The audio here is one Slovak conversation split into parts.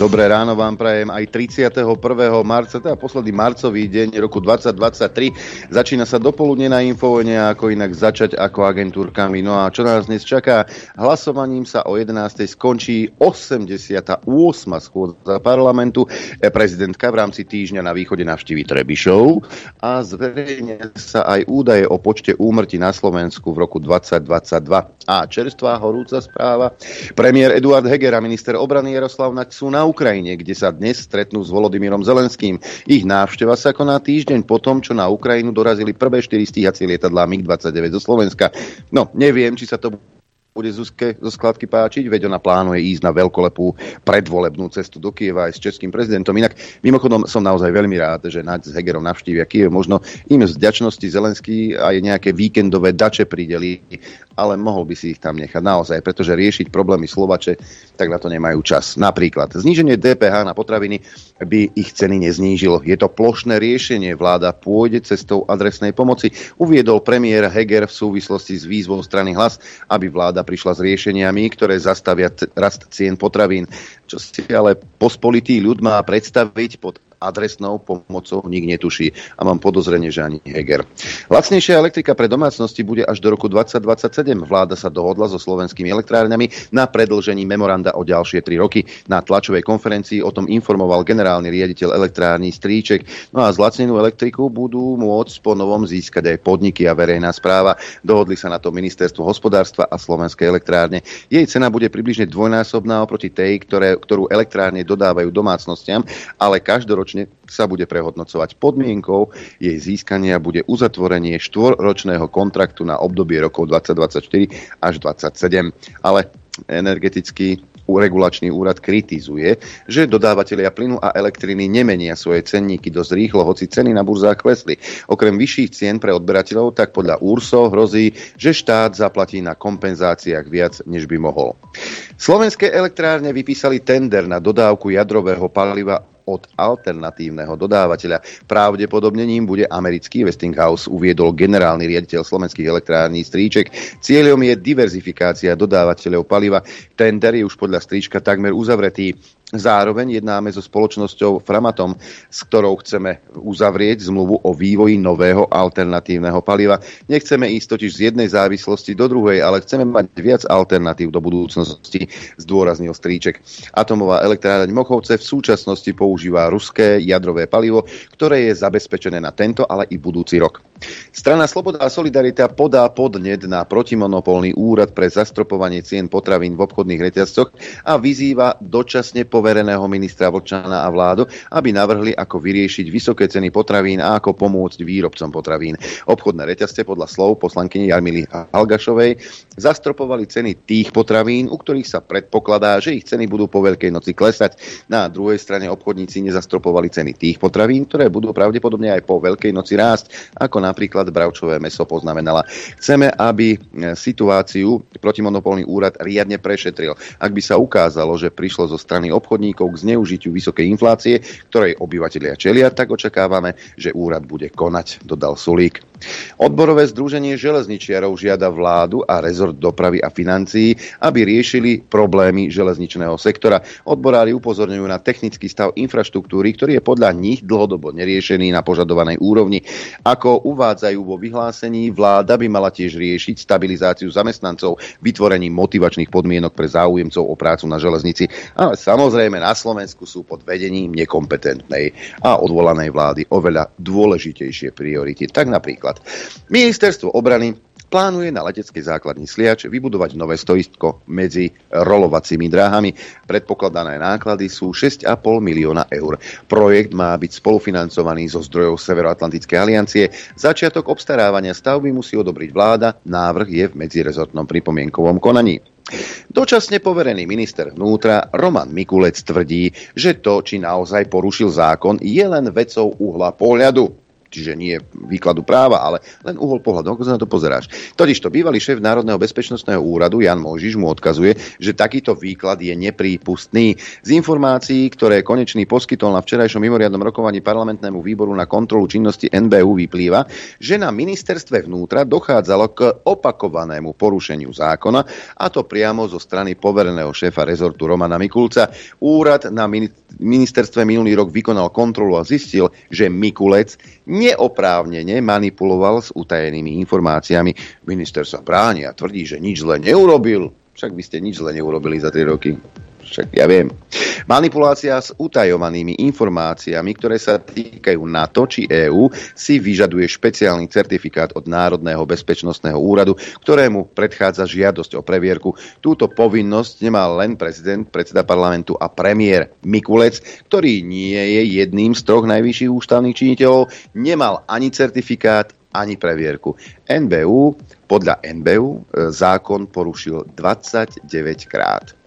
Dobré ráno vám prajem aj 31. marca, teda posledný marcový deň roku 2023. Začína sa dopoludne na Infovojne, ako inak začať ako agentúrkami. No a čo nás dnes čaká? Hlasovaním sa o 11. skončí 88. schôdza parlamentu. E, prezidentka v rámci týždňa na východe navštíví Trebišov a zverejne sa aj údaje o počte úmrtí na Slovensku v roku 2022. A čerstvá horúca správa. Premiér Eduard Heger a minister obrany Jaroslav Naď sú na Ukrajine, kde sa dnes stretnú s Volodymyrom Zelenským. Ich návšteva sa koná týždeň po tom, čo na Ukrajinu dorazili prvé 4 stíhacie lietadlá MiG-29 zo Slovenska. No, neviem, či sa to bude Zuzke zo skladky páčiť, veď ona plánuje ísť na veľkolepú predvolebnú cestu do Kieva aj s českým prezidentom. Inak mimochodom som naozaj veľmi rád, že Naď s Hegerom navštívia Kiev. Možno im z vďačnosti Zelenský aj nejaké víkendové dače prideli, ale mohol by si ich tam nechať naozaj, pretože riešiť problémy Slovače, tak na to nemajú čas. Napríklad zníženie DPH na potraviny by ich ceny neznížilo. Je to plošné riešenie. Vláda pôjde cestou adresnej pomoci. Uviedol premiér Heger v súvislosti s výzvou strany hlas, aby vláda prišla s riešeniami, ktoré zastavia rast cien potravín. Čo si ale pospolitý ľud má predstaviť pod adresnou pomocou nik netuší a mám podozrenie, že ani Heger. Lacnejšia elektrika pre domácnosti bude až do roku 2027. Vláda sa dohodla so slovenskými elektrárňami na predlžení memoranda o ďalšie 3 roky. Na tlačovej konferencii o tom informoval generálny riaditeľ elektrárny Stríček. No a zlacnenú elektriku budú môcť po novom získať aj podniky a verejná správa. Dohodli sa na to ministerstvo hospodárstva a slovenské elektrárne. Jej cena bude približne dvojnásobná oproti tej, ktoré, ktorú elektrárne dodávajú domácnostiam, ale každoročne ročne sa bude prehodnocovať podmienkou jej získania bude uzatvorenie štvorročného kontraktu na obdobie rokov 2024 až 2027. Ale energetický regulačný úrad kritizuje, že dodávateľia plynu a elektriny nemenia svoje cenníky dosť rýchlo, hoci ceny na burzách klesli. Okrem vyšších cien pre odberateľov, tak podľa URSO hrozí, že štát zaplatí na kompenzáciách viac, než by mohol. Slovenské elektrárne vypísali tender na dodávku jadrového paliva od alternatívneho dodávateľa. Pravdepodobne ním bude americký Westinghouse, uviedol generálny riaditeľ slovenských elektrární Stríček. Cieľom je diverzifikácia dodávateľov paliva. Tender je už podľa Stríčka takmer uzavretý. Zároveň jednáme so spoločnosťou Framatom, s ktorou chceme uzavrieť zmluvu o vývoji nového alternatívneho paliva. Nechceme ísť totiž z jednej závislosti do druhej, ale chceme mať viac alternatív do budúcnosti, zdôraznil Stríček. Atomová elektráreň Mochovce v súčasnosti používa ruské jadrové palivo, ktoré je zabezpečené na tento, ale i budúci rok. Strana Sloboda a Solidarita podá podnet na protimonopolný úrad pre zastropovanie cien potravín v obchodných reťazcoch a vyzýva dočasne povereného ministra Vlčana a vládu, aby navrhli, ako vyriešiť vysoké ceny potravín a ako pomôcť výrobcom potravín. Obchodné reťazce podľa slov poslankyne Jarmily Halgašovej zastropovali ceny tých potravín, u ktorých sa predpokladá, že ich ceny budú po Veľkej noci klesať. Na druhej strane obchodníci nezastropovali ceny tých potravín, ktoré budú pravdepodobne aj po Veľkej noci rásť, ako na napríklad bravčové meso poznamenala. Chceme, aby e, situáciu protimonopolný úrad riadne prešetril. Ak by sa ukázalo, že prišlo zo strany obchodníkov k zneužitiu vysokej inflácie, ktorej obyvateľia čelia, tak očakávame, že úrad bude konať, dodal Sulík. Odborové združenie železničiarov žiada vládu a rezort dopravy a financií, aby riešili problémy železničného sektora. Odborári upozorňujú na technický stav infraštruktúry, ktorý je podľa nich dlhodobo neriešený na požadovanej úrovni. Ako uvádzajú vo vyhlásení, vláda by mala tiež riešiť stabilizáciu zamestnancov vytvorením motivačných podmienok pre záujemcov o prácu na železnici. Ale samozrejme na Slovensku sú pod vedením nekompetentnej a odvolanej vlády oveľa dôležitejšie priority. Tak napríklad Ministerstvo obrany plánuje na leteckej základni Sliač vybudovať nové stoisko medzi rolovacími dráhami. Predpokladané náklady sú 6,5 milióna eur. Projekt má byť spolufinancovaný zo zdrojov Severoatlantickej aliancie. Začiatok obstarávania stavby musí odobriť vláda. Návrh je v medzirezortnom pripomienkovom konaní. Dočasne poverený minister vnútra Roman Mikulec tvrdí, že to, či naozaj porušil zákon, je len vecou uhla pohľadu. Čiže nie výkladu práva, ale len uhol pohľadu, ako sa na to pozeráš. Totižto bývalý šéf Národného bezpečnostného úradu Jan Mojžiš mu odkazuje, že takýto výklad je neprípustný. Z informácií, ktoré konečný poskytol na včerajšom mimoriadnom rokovaní parlamentnému výboru na kontrolu činnosti NBU vyplýva, že na ministerstve vnútra dochádzalo k opakovanému porušeniu zákona, a to priamo zo strany povereného šéfa rezortu Romana Mikulca. Úrad na ministerstve minulý rok vykonal kontrolu a zistil, že Mikulec neoprávnene manipuloval s utajenými informáciami. Minister sa bráni a tvrdí, že nič zle neurobil. Však by ste nič zle neurobili za 3 roky však ja viem. Manipulácia s utajovanými informáciami, ktoré sa týkajú NATO či EÚ, si vyžaduje špeciálny certifikát od Národného bezpečnostného úradu, ktorému predchádza žiadosť o previerku. Túto povinnosť nemal len prezident, predseda parlamentu a premiér Mikulec, ktorý nie je jedným z troch najvyšších ústavných činiteľov, nemal ani certifikát, ani previerku. NBU, podľa NBU e, zákon porušil 29 krát.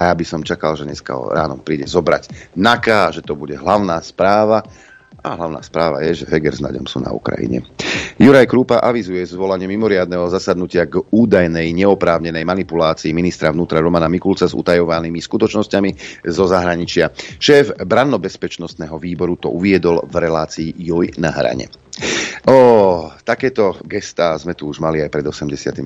A ja by som čakal, že dneska ráno príde zobrať NAKA, že to bude hlavná správa. A hlavná správa je, že Heger s Naďom sú na Ukrajine. Juraj Krúpa avizuje zvolanie mimoriadného zasadnutia k údajnej neoprávnenej manipulácii ministra vnútra Romana Mikulca s utajovanými skutočnosťami zo zahraničia. Šéf brannobezpečnostného výboru to uviedol v relácii Joj na hrane. O, takéto gestá sme tu už mali aj pred 89.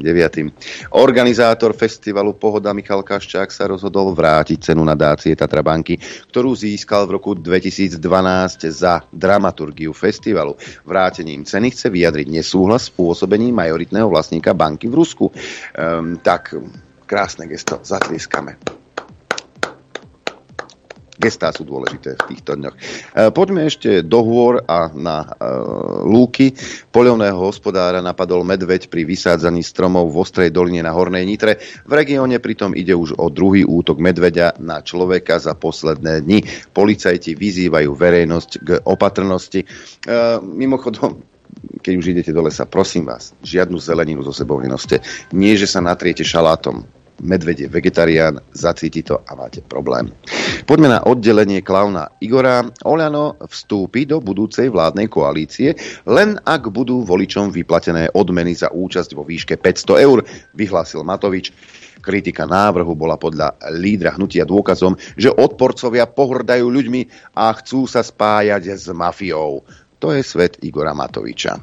Organizátor festivalu Pohoda Michal Kaščák sa rozhodol vrátiť cenu nadácie Tatra Banky, ktorú získal v roku 2012 za dramaturgiu festivalu. Vrátením ceny chce vyjadriť nesúhlas s pôsobením majoritného vlastníka banky v Rusku. Um, tak krásne gesto, zatlieskame gestá sú dôležité v týchto dňoch. E, poďme ešte do hôr a na e, lúky. Poľovného hospodára napadol medveď pri vysádzaní stromov v Ostrej doline na Hornej Nitre. V regióne pritom ide už o druhý útok medveďa na človeka za posledné dni. Policajti vyzývajú verejnosť k opatrnosti. E, mimochodom, keď už idete do lesa, prosím vás, žiadnu zeleninu zo sebou nenoste. Nie, že sa natriete šalátom medvedie vegetarián, zacíti to a máte problém. Poďme na oddelenie klauna Igora. Oľano vstúpi do budúcej vládnej koalície, len ak budú voličom vyplatené odmeny za účasť vo výške 500 eur, vyhlásil Matovič. Kritika návrhu bola podľa lídra hnutia dôkazom, že odporcovia pohrdajú ľuďmi a chcú sa spájať s mafiou. To je svet Igora Matoviča.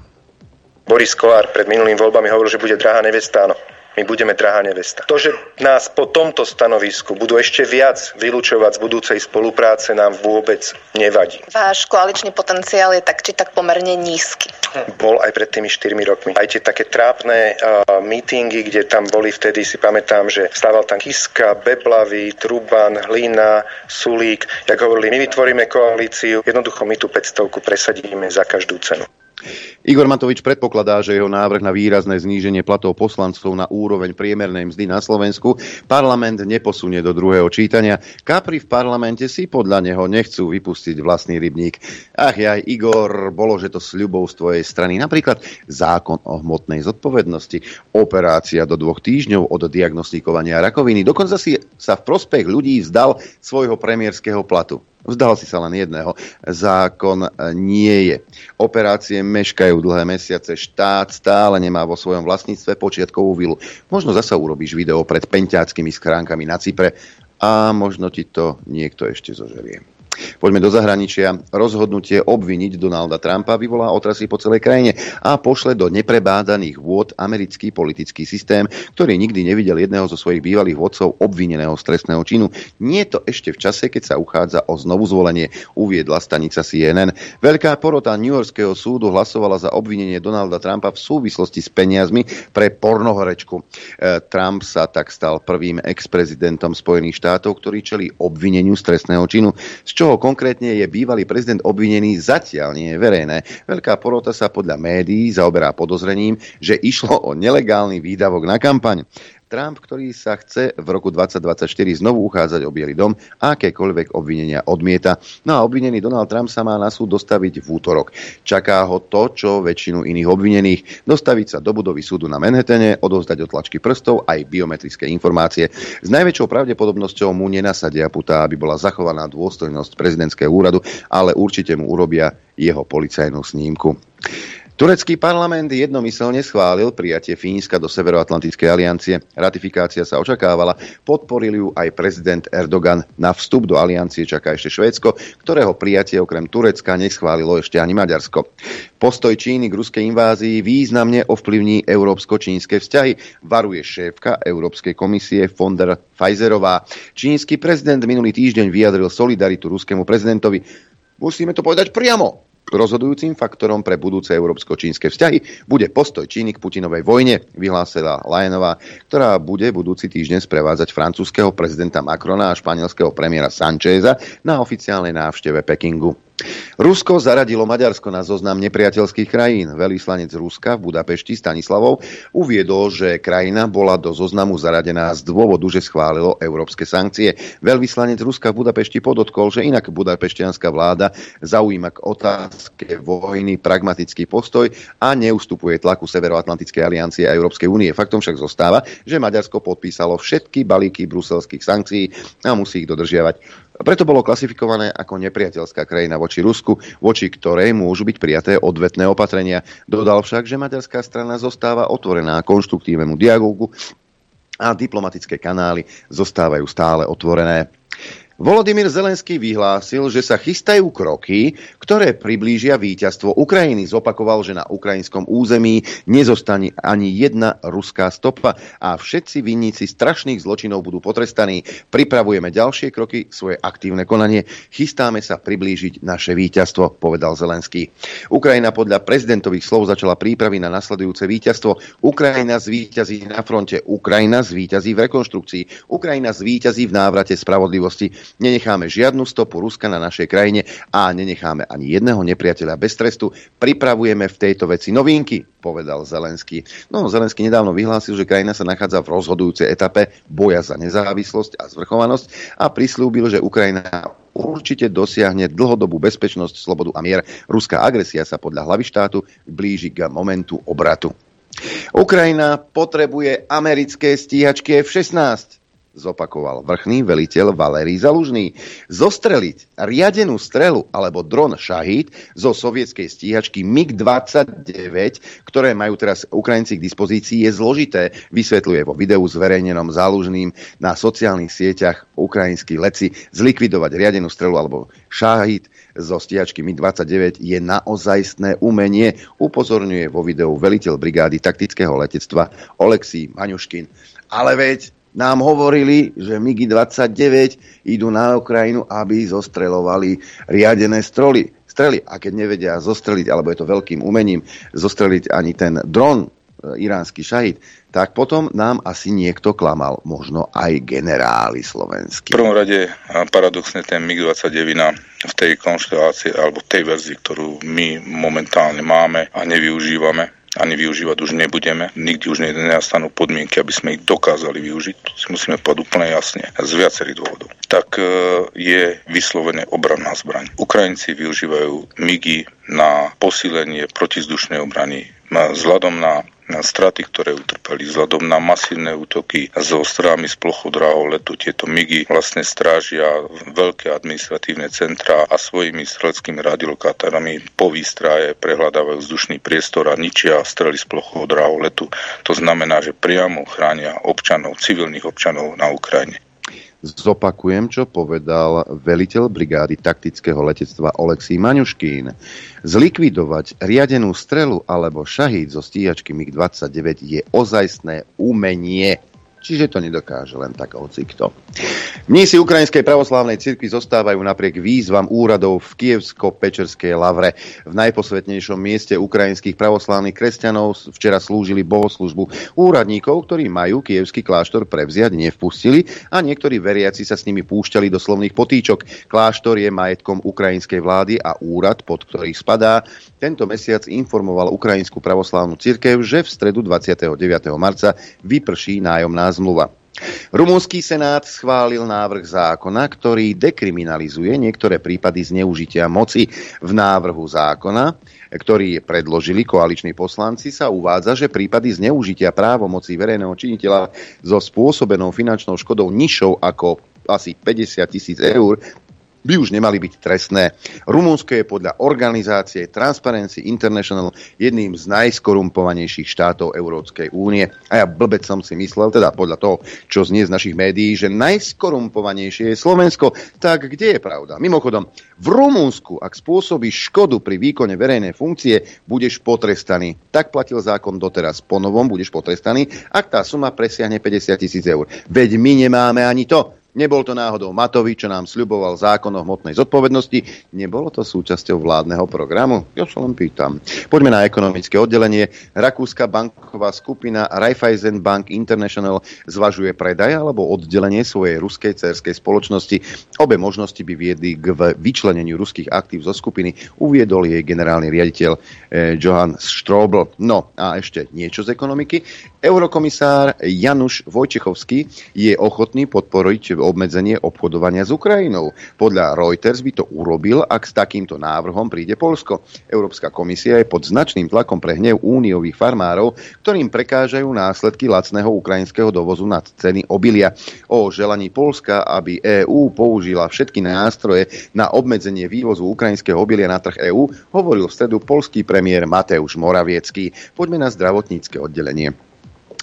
Boris Kolár pred minulým voľbami hovoril, že bude drahá nevesta. My budeme drahá nevesta. To, že nás po tomto stanovisku budú ešte viac vylúčovať z budúcej spolupráce, nám vôbec nevadí. Váš koaličný potenciál je tak či tak pomerne nízky. Bol aj pred tými 4 rokmi. Aj tie také trápne uh, mítingy, kde tam boli vtedy, si pamätám, že stával tam Kiska, Beblavy, Truban, Hlina, Sulík. Jak hovorili, my vytvoríme koalíciu, jednoducho my tú 500 presadíme za každú cenu. Igor Matovič predpokladá, že jeho návrh na výrazné zníženie platov poslancov na úroveň priemernej mzdy na Slovensku parlament neposunie do druhého čítania. Kapri v parlamente si podľa neho nechcú vypustiť vlastný rybník. Ach ja, Igor, bolo, že to sľubou z tvojej strany. Napríklad zákon o hmotnej zodpovednosti, operácia do dvoch týždňov od diagnostikovania rakoviny. Dokonca si sa v prospech ľudí vzdal svojho premiérskeho platu. Vzdal si sa len jedného. Zákon nie je. Operácie meškajú dlhé mesiace. Štát stále nemá vo svojom vlastníctve počiatkovú vilu. Možno zasa urobíš video pred penťáckými skránkami na Cypre a možno ti to niekto ešte zožerie. Poďme do zahraničia. Rozhodnutie obviniť Donalda Trumpa vyvolá otrasy po celej krajine a pošle do neprebádaných vôd americký politický systém, ktorý nikdy nevidel jedného zo svojich bývalých vodcov obvineného z trestného činu. Nie to ešte v čase, keď sa uchádza o znovu zvolenie, uviedla stanica CNN. Veľká porota New Yorkského súdu hlasovala za obvinenie Donalda Trumpa v súvislosti s peniazmi pre pornohorečku. E, Trump sa tak stal prvým ex-prezidentom Spojených štátov, ktorý čelí obvineniu z trestného činu, z čo čoho konkrétne je bývalý prezident obvinený, zatiaľ nie je verejné. Veľká porota sa podľa médií zaoberá podozrením, že išlo o nelegálny výdavok na kampaň. Trump, ktorý sa chce v roku 2024 znovu uchádzať o Bielý dom akékoľvek obvinenia odmieta. No a obvinený Donald Trump sa má na súd dostaviť v útorok. Čaká ho to, čo väčšinu iných obvinených. Dostaviť sa do budovy súdu na Manhattane, odovzdať otlačky prstov aj biometrické informácie. S najväčšou pravdepodobnosťou mu nenasadia puta, aby bola zachovaná dôstojnosť prezidentského úradu, ale určite mu urobia jeho policajnú snímku. Turecký parlament jednomyselne schválil prijatie Fínska do Severoatlantickej aliancie. Ratifikácia sa očakávala, podporil ju aj prezident Erdogan. Na vstup do aliancie čaká ešte Švédsko, ktorého prijatie okrem Turecka neschválilo ešte ani Maďarsko. Postoj Číny k ruskej invázii významne ovplyvní európsko-čínske vzťahy, varuje šéfka Európskej komisie von der Pfizerová. Čínsky prezident minulý týždeň vyjadril solidaritu ruskému prezidentovi. Musíme to povedať priamo, Rozhodujúcim faktorom pre budúce európsko-čínske vzťahy bude postoj Číny k Putinovej vojne, vyhlásila Lajenová, ktorá bude budúci týždeň sprevádzať francúzského prezidenta Macrona a španielského premiéra Sancheza na oficiálnej návšteve Pekingu. Rusko zaradilo Maďarsko na zoznam nepriateľských krajín. Veľvyslanec Ruska v Budapešti Stanislavov uviedol, že krajina bola do zoznamu zaradená z dôvodu, že schválilo európske sankcie. Veľvyslanec Ruska v Budapešti podotkol, že inak budapeštianská vláda zaujíma k otázke vojny pragmatický postoj a neustupuje tlaku Severoatlantickej aliancie a Európskej únie. Faktom však zostáva, že Maďarsko podpísalo všetky balíky bruselských sankcií a musí ich dodržiavať. Preto bolo klasifikované ako nepriateľská krajina voči Rusku, voči ktorej môžu byť prijaté odvetné opatrenia. Dodal však, že maďarská strana zostáva otvorená konštruktívnemu dialogu a diplomatické kanály zostávajú stále otvorené. Volodymyr Zelenský vyhlásil, že sa chystajú kroky, ktoré priblížia víťazstvo Ukrajiny. Zopakoval, že na ukrajinskom území nezostane ani jedna ruská stopa a všetci vinníci strašných zločinov budú potrestaní. Pripravujeme ďalšie kroky, svoje aktívne konanie. Chystáme sa priblížiť naše víťazstvo, povedal Zelenský. Ukrajina podľa prezidentových slov začala prípravy na nasledujúce víťazstvo. Ukrajina zvíťazí na fronte, Ukrajina zvíťazí v rekonštrukcii, Ukrajina zvíťazí v návrate spravodlivosti. Nenecháme žiadnu stopu Ruska na našej krajine a nenecháme ani jedného nepriateľa bez trestu. Pripravujeme v tejto veci novinky, povedal Zelenský. No, Zelenský nedávno vyhlásil, že krajina sa nachádza v rozhodujúcej etape boja za nezávislosť a zvrchovanosť a prislúbil, že Ukrajina určite dosiahne dlhodobú bezpečnosť, slobodu a mier. Ruská agresia sa podľa hlavy štátu blíži k momentu obratu. Ukrajina potrebuje americké stíhačky F-16 zopakoval vrchný veliteľ Valerij Zalužný. Zostreliť riadenú strelu alebo dron Shahid zo sovietskej stíhačky MiG-29, ktoré majú teraz Ukrajinci k dispozícii, je zložité, vysvetľuje vo videu zverejnenom Zalužným na sociálnych sieťach ukrajinskí leci. Zlikvidovať riadenú strelu alebo Shahid zo stíhačky MiG-29 je naozajstné umenie, upozorňuje vo videu veliteľ brigády taktického letectva Oleksij Maňuškin. Ale veď nám hovorili, že MiG-29 idú na Ukrajinu, aby zostrelovali riadené stroly, strely. A keď nevedia zostreliť, alebo je to veľkým umením, zostreliť ani ten dron, e, iránsky šahid, tak potom nám asi niekto klamal, možno aj generáli slovenskí. V prvom rade paradoxne ten MiG-29 v tej konštelácii alebo tej verzii, ktorú my momentálne máme a nevyužívame, ani využívať už nebudeme. Nikdy už nenastanú podmienky, aby sme ich dokázali využiť. To si musíme povedať úplne jasne z viacerých dôvodov. Tak e, je vyslovené obranná zbraň. Ukrajinci využívajú MIGI na posílenie protizdušnej obrany vzhľadom na na straty, ktoré utrpeli vzhľadom na masívne útoky so strojami z plochodráhov letu. Tieto MIGy vlastne strážia veľké administratívne centrá a svojimi streleckými radiolokátorami po výstraje prehľadávajú vzdušný priestor a ničia strely z plochodráhov letu. To znamená, že priamo chránia občanov, civilných občanov na Ukrajine. Zopakujem, čo povedal veliteľ brigády taktického letectva Oleksij Maňuškín. Zlikvidovať riadenú strelu alebo šahíd zo stíhačky MiG-29 je ozajstné umenie. Čiže to nedokáže len tak hocikto. Mnísi Ukrajinskej pravoslávnej cirkvi zostávajú napriek výzvam úradov v Kievsko-Pečerskej lavre. V najposvetnejšom mieste ukrajinských pravoslávnych kresťanov včera slúžili bohoslužbu. Úradníkov, ktorí majú kievský kláštor prevziať, nevpustili a niektorí veriaci sa s nimi púšťali do slovných potýčok. Kláštor je majetkom ukrajinskej vlády a úrad, pod ktorý spadá, tento mesiac informoval Ukrajinskú pravoslávnu cirkev, že v stredu 29. marca vyprší nájomná zmluva. Rumúnsky senát schválil návrh zákona, ktorý dekriminalizuje niektoré prípady zneužitia moci. V návrhu zákona, ktorý predložili koaliční poslanci, sa uvádza, že prípady zneužitia právomoci verejného činiteľa so spôsobenou finančnou škodou nižšou ako asi 50 tisíc eur by už nemali byť trestné. Rumunsko je podľa organizácie Transparency International jedným z najskorumpovanejších štátov Európskej únie. A ja blbec som si myslel, teda podľa toho, čo znie z našich médií, že najskorumpovanejšie je Slovensko. Tak kde je pravda? Mimochodom, v Rumunsku, ak spôsobíš škodu pri výkone verejnej funkcie, budeš potrestaný. Tak platil zákon doteraz. Po novom budeš potrestaný, ak tá suma presiahne 50 tisíc eur. Veď my nemáme ani to. Nebol to náhodou Matovič, čo nám sľuboval zákon o hmotnej zodpovednosti. Nebolo to súčasťou vládneho programu? Ja sa len pýtam. Poďme na ekonomické oddelenie. Rakúska banková skupina Raiffeisen Bank International zvažuje predaj alebo oddelenie svojej ruskej cerskej spoločnosti. Obe možnosti by viedli k vyčleneniu ruských aktív zo skupiny, uviedol jej generálny riaditeľ eh, Johan Strobl. No a ešte niečo z ekonomiky. Eurokomisár Januš Vojčechovský je ochotný podporiť obmedzenie obchodovania s Ukrajinou. Podľa Reuters by to urobil, ak s takýmto návrhom príde Polsko. Európska komisia je pod značným tlakom pre hnev úniových farmárov, ktorým prekážajú následky lacného ukrajinského dovozu na ceny obilia. O želaní Polska, aby EÚ použila všetky nástroje na obmedzenie vývozu ukrajinského obilia na trh EÚ, hovoril v stredu polský premiér Mateusz Moraviecký. Poďme na zdravotnícke oddelenie.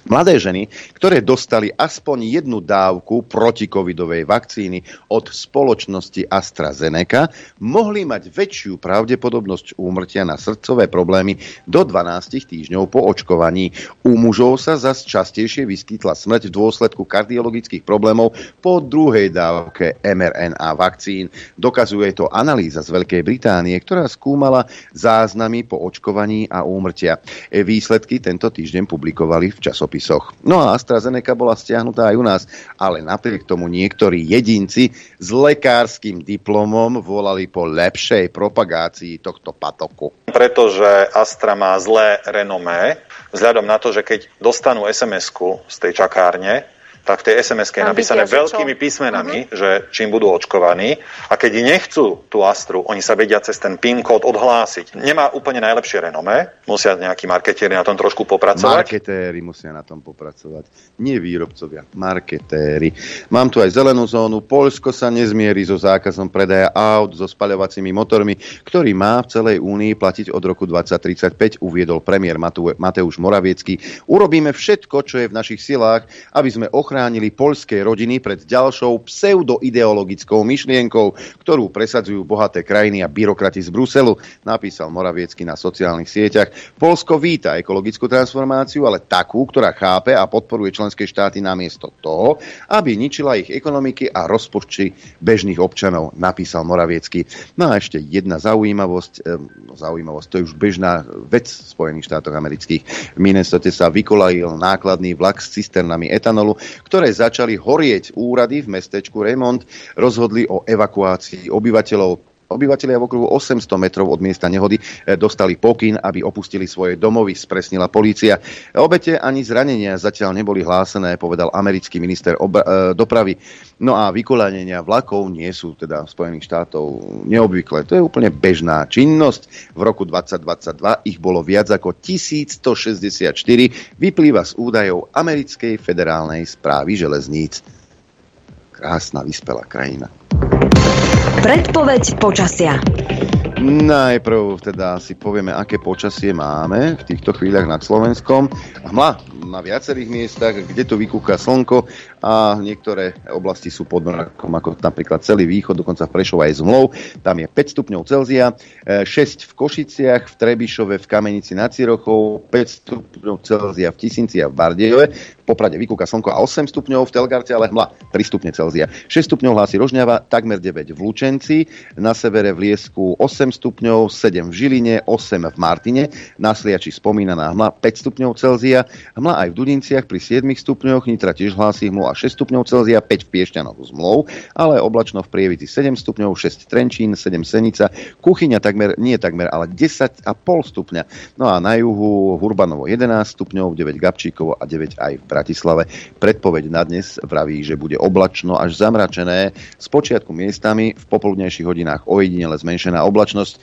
Mladé ženy, ktoré dostali aspoň jednu dávku protikovidovej vakcíny od spoločnosti AstraZeneca, mohli mať väčšiu pravdepodobnosť úmrtia na srdcové problémy do 12 týždňov po očkovaní. U mužov sa zas častejšie vyskytla smrť v dôsledku kardiologických problémov po druhej dávke mRNA vakcín. Dokazuje to analýza z Veľkej Británie, ktorá skúmala záznamy po očkovaní a úmrtia. Výsledky tento týždeň publikovali v časopisu časopisoch. No a AstraZeneca bola stiahnutá aj u nás, ale napriek tomu niektorí jedinci s lekárskym diplomom volali po lepšej propagácii tohto patoku. Pretože Astra má zlé renomé, vzhľadom na to, že keď dostanú SMS-ku z tej čakárne, tak v tej sms je napísané veľkými písmenami, uh-huh. že čím budú očkovaní a keď nechcú tú Astru, oni sa vedia cez ten PIN kód odhlásiť. Nemá úplne najlepšie renomé, musia nejakí marketieri na tom trošku popracovať. Marketéri musia na tom popracovať, nie výrobcovia, marketéri. Mám tu aj zelenú zónu, Polsko sa nezmierí so zákazom predaja aut so spaľovacími motormi, ktorý má v celej únii platiť od roku 2035, uviedol premiér Mateusz Moraviecký. Urobíme všetko, čo je v našich silách, aby sme ochránili ochránili poľské rodiny pred ďalšou pseudoideologickou myšlienkou, ktorú presadzujú bohaté krajiny a byrokrati z Bruselu, napísal Moraviecky na sociálnych sieťach. Polsko víta ekologickú transformáciu, ale takú, ktorá chápe a podporuje členské štáty namiesto toho, aby ničila ich ekonomiky a rozpočty bežných občanov, napísal Moraviecky. No a ešte jedna zaujímavosť, eh, zaujímavosť, to je už bežná vec v Spojených štátoch amerických. V Minnesota sa vykolajil nákladný vlak s cisternami etanolu, ktoré začali horieť. Úrady v mestečku Raymond rozhodli o evakuácii obyvateľov Obyvatelia v okruhu 800 metrov od miesta nehody eh, dostali pokyn, aby opustili svoje domovy, spresnila polícia. Obete ani zranenia zatiaľ neboli hlásené, povedal americký minister obra- eh, dopravy. No a vykolánenia vlakov nie sú teda v Spojených štátov neobvyklé. To je úplne bežná činnosť. V roku 2022 ich bolo viac ako 1164, vyplýva z údajov americkej federálnej správy železníc. Krásna vyspelá krajina. Predpoveď počasia. Najprv teda si povieme, aké počasie máme v týchto chvíľach nad Slovenskom. Hmla na viacerých miestach, kde to vykúka slnko a niektoré oblasti sú pod mrakom, ako napríklad celý východ, dokonca v Prešove aj zmlov. Tam je 5 stupňov Celzia, 6 e, v Košiciach, v Trebišove, v Kamenici nad Cirochou, 5 stupňov Celzia v Tisinci a v Bardejove, v Poprade vykúka slnko a 8 stupňov v Telgarte, ale hmla 3 stupne Celzia. 6 stupňov hlási Rožňava, takmer 9 v Lučenci, na severe v Liesku 8 stupňov, 7 v Žiline, 8 v Martine, na Sliači spomínaná hmla 5 stupňov Celzia, hmla aj v Dudinciach pri 7 stupňoch, Nitra tiež hlási hmlu a 6 stupňov Celzia, 5 v Piešťanoch zmlov, ale oblačno v Prievidzi 7 stupňov, 6 Trenčín, 7 Senica, Kuchyňa takmer, nie takmer, ale 10,5 stupňa. No a na juhu Hurbanovo 11 stupňov, 9 Gabčíkovo a 9 aj v Bratislave. Predpoveď na dnes vraví, že bude oblačno až zamračené, s počiatku miestami v popoludnejších hodinách ojedinele zmenšená oblačnosť, v e,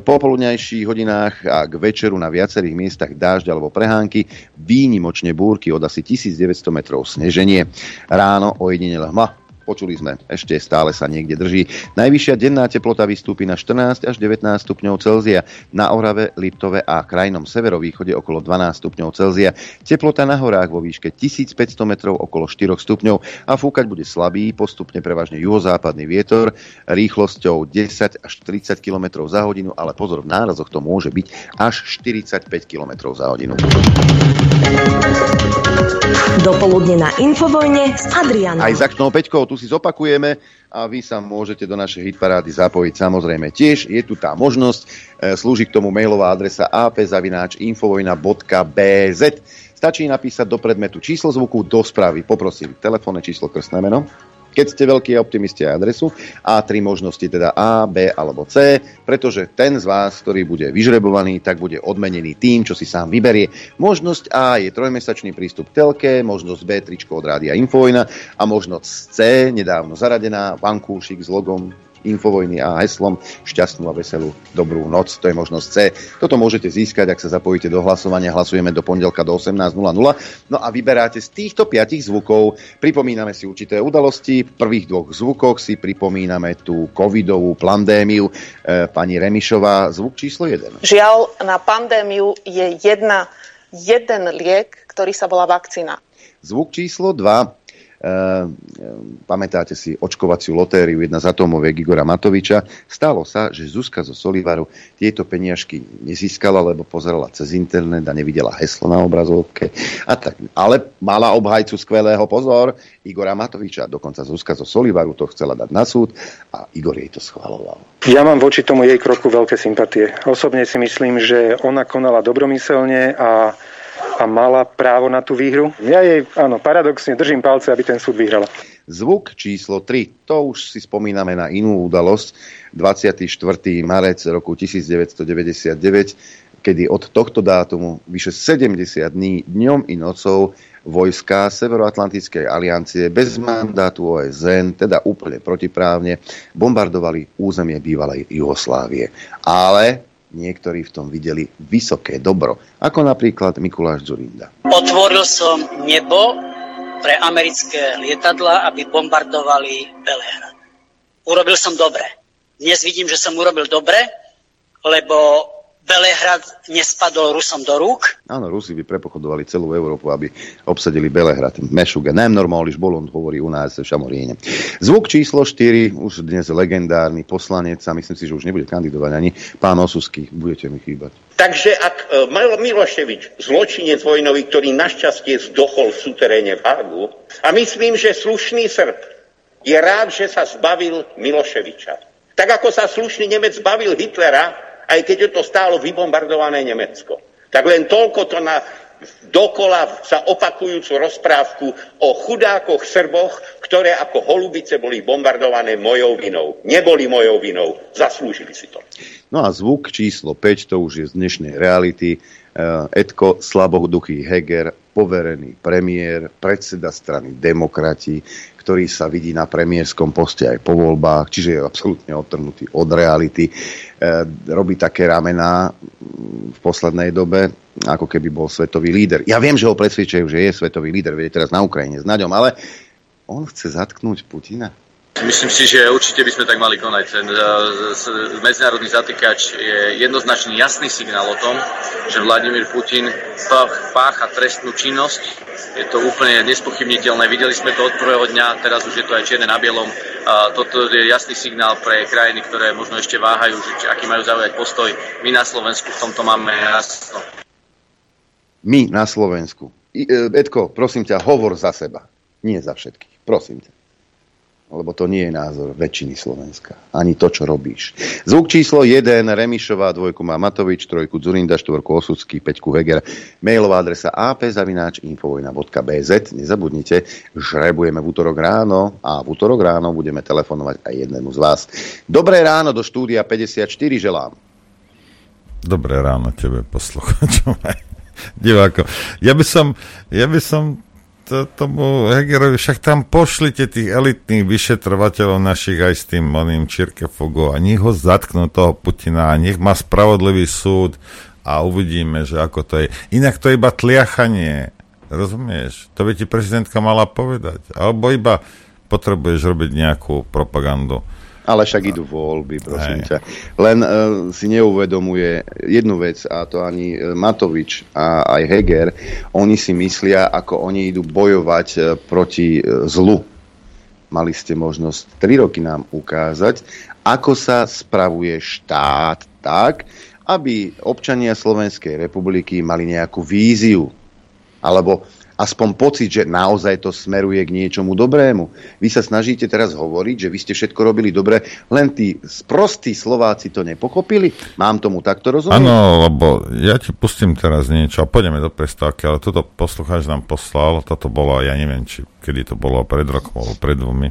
popoludnejších hodinách a k večeru na viacerých miestach dážď alebo prehánky, výnimočne búrky od asi 1900 metrov sneženie. Ráno ojedinele hma, Počuli sme, ešte stále sa niekde drží. Najvyššia denná teplota vystúpi na 14 až 19 stupňov Celzia. Na Orave, Liptove a krajnom severovýchode okolo 12 stupňov Celzia. Teplota na horách vo výške 1500 metrov okolo 4 stupňov a fúkať bude slabý, postupne prevažne juhozápadný vietor rýchlosťou 10 až 30 km za hodinu, ale pozor, v nárazoch to môže byť až 45 km za hodinu. Dopoludne na Infovojne s Adrianom. Aj za Peťkou tu si zopakujeme a vy sa môžete do našej hitparády zapojiť samozrejme tiež. Je tu tá možnosť, e, slúži k tomu mailová adresa apzavináčinfovojna.bz Stačí napísať do predmetu číslo zvuku do správy. Poprosím telefónne číslo, krstné meno keď ste veľkí optimisti aj adresu a tri možnosti teda A, B alebo C, pretože ten z vás, ktorý bude vyžrebovaný, tak bude odmenený tým, čo si sám vyberie. Možnosť A je trojmesačný prístup telke, možnosť B tričko od Rádia Infovojna a možnosť C, nedávno zaradená, vankúšik s logom Infovojny a heslom šťastnú a veselú dobrú noc. To je možnosť C. Toto môžete získať, ak sa zapojíte do hlasovania. Hlasujeme do pondelka do 18.00. No a vyberáte z týchto piatich zvukov. Pripomíname si určité udalosti. V prvých dvoch zvukoch si pripomíname tú covidovú pandémiu. E, pani Remišová, zvuk číslo 1. Žiaľ, na pandémiu je jedna, jeden liek, ktorý sa volá vakcína. Zvuk číslo 2. Ehm, pamätáte si očkovaciu lotériu, jedna z atomoviek Igora Matoviča. Stalo sa, že Zuzka zo Solivaru tieto peniažky nezískala, lebo pozerala cez internet a nevidela heslo na obrazovke. A tak, ale mala obhajcu skvelého pozor, Igora Matoviča. Dokonca Zuzka zo Solivaru to chcela dať na súd a Igor jej to schvaloval. Ja mám voči tomu jej kroku veľké sympatie. Osobne si myslím, že ona konala dobromyselne a a mala právo na tú výhru. Ja jej, áno, paradoxne držím palce, aby ten súd vyhrala. Zvuk číslo 3, to už si spomíname na inú udalosť, 24. marec roku 1999, kedy od tohto dátumu vyše 70 dní dňom i nocou vojska Severoatlantickej aliancie bez mandátu OSN, teda úplne protiprávne, bombardovali územie bývalej Jugoslávie. Ale niektorí v tom videli vysoké dobro, ako napríklad Mikuláš Zurinda. Otvoril som nebo pre americké lietadla, aby bombardovali Belehrad. Urobil som dobre. Dnes vidím, že som urobil dobre, lebo Belehrad nespadol Rusom do rúk. Áno, Rusi by prepochodovali celú Európu, aby obsadili Belehrad. Mešuga, najnormáliš bolond, hovorí u nás v Šamoríne. Zvuk číslo 4, už dnes legendárny poslanec a myslím si, že už nebude kandidovať ani pán Osusky. Budete mi chýbať. Takže ak e, Miloševič, zločinec vojnový, ktorý našťastie zdochol v suteréne v Hágu, a myslím, že slušný Srb je rád, že sa zbavil Miloševiča. Tak ako sa slušný Nemec zbavil Hitlera, aj keď je to stálo vybombardované Nemecko. Tak len toľko to na dokola sa opakujúcu rozprávku o chudákoch Srboch, ktoré ako holubice boli bombardované mojou vinou. Neboli mojou vinou, zaslúžili si to. No a zvuk číslo 5, to už je z dnešnej reality. Eh, Edko Slaboduchý Heger, poverený premiér, predseda strany demokrati, ktorý sa vidí na premiérskom poste aj po voľbách, čiže je absolútne odtrhnutý od reality. E, robí také ramená v poslednej dobe, ako keby bol svetový líder. Ja viem, že ho presvedčajú, že je svetový líder, viete teraz na Ukrajine s Naďom, ale on chce zatknúť Putina. Myslím si, že určite by sme tak mali konať. Ten uh, medzinárodný zatýkač je jednoznačný jasný signál o tom, že Vladimír Putin pácha trestnú činnosť. Je to úplne nespochybniteľné. Videli sme to od prvého dňa, teraz už je to aj čierne na bielom. Toto je jasný signál pre krajiny, ktoré možno ešte váhajú, že aký majú zaujať postoj. My na Slovensku v tomto máme jasno. My na Slovensku. Edko, prosím ťa, hovor za seba. Nie za všetkých. Prosím ťa lebo to nie je názor väčšiny Slovenska. Ani to, čo robíš. Zvuk číslo 1, Remišová, dvojku má Matovič, trojku Zurinda, štvorku Osucký, peťku Heger, mailová adresa apzavináč.infovojna.bz. Nezabudnite, žrebujeme v útorok ráno a v útorok ráno budeme telefonovať aj jednému z vás. Dobré ráno do štúdia 54 želám. Dobré ráno tebe, poslucháčom diváko. Ja by som, ja by som to, tomu Hegerovi, však tam pošlite tých elitných vyšetrovateľov našich aj s tým oným Čirkefogom a nech ho zatknú toho Putina a nech má spravodlivý súd a uvidíme, že ako to je. Inak to je iba tliachanie. Rozumieš? To by ti prezidentka mala povedať. Alebo iba potrebuješ robiť nejakú propagandu. Ale však idú voľby, prosím Hej. ťa. Len uh, si neuvedomuje jednu vec, a to ani e, Matovič a aj Heger, oni si myslia, ako oni idú bojovať uh, proti uh, zlu. Mali ste možnosť 3 roky nám ukázať, ako sa spravuje štát tak, aby občania Slovenskej republiky mali nejakú víziu. Alebo aspoň pocit, že naozaj to smeruje k niečomu dobrému. Vy sa snažíte teraz hovoriť, že vy ste všetko robili dobre, len tí sprostí Slováci to nepochopili? Mám tomu takto rozumieť? Áno, lebo ja ti pustím teraz niečo a pôjdeme do prestávky, ale toto poslucháč nám poslal, toto bolo, ja neviem, či kedy to bolo, pred rokom alebo pred dvomi.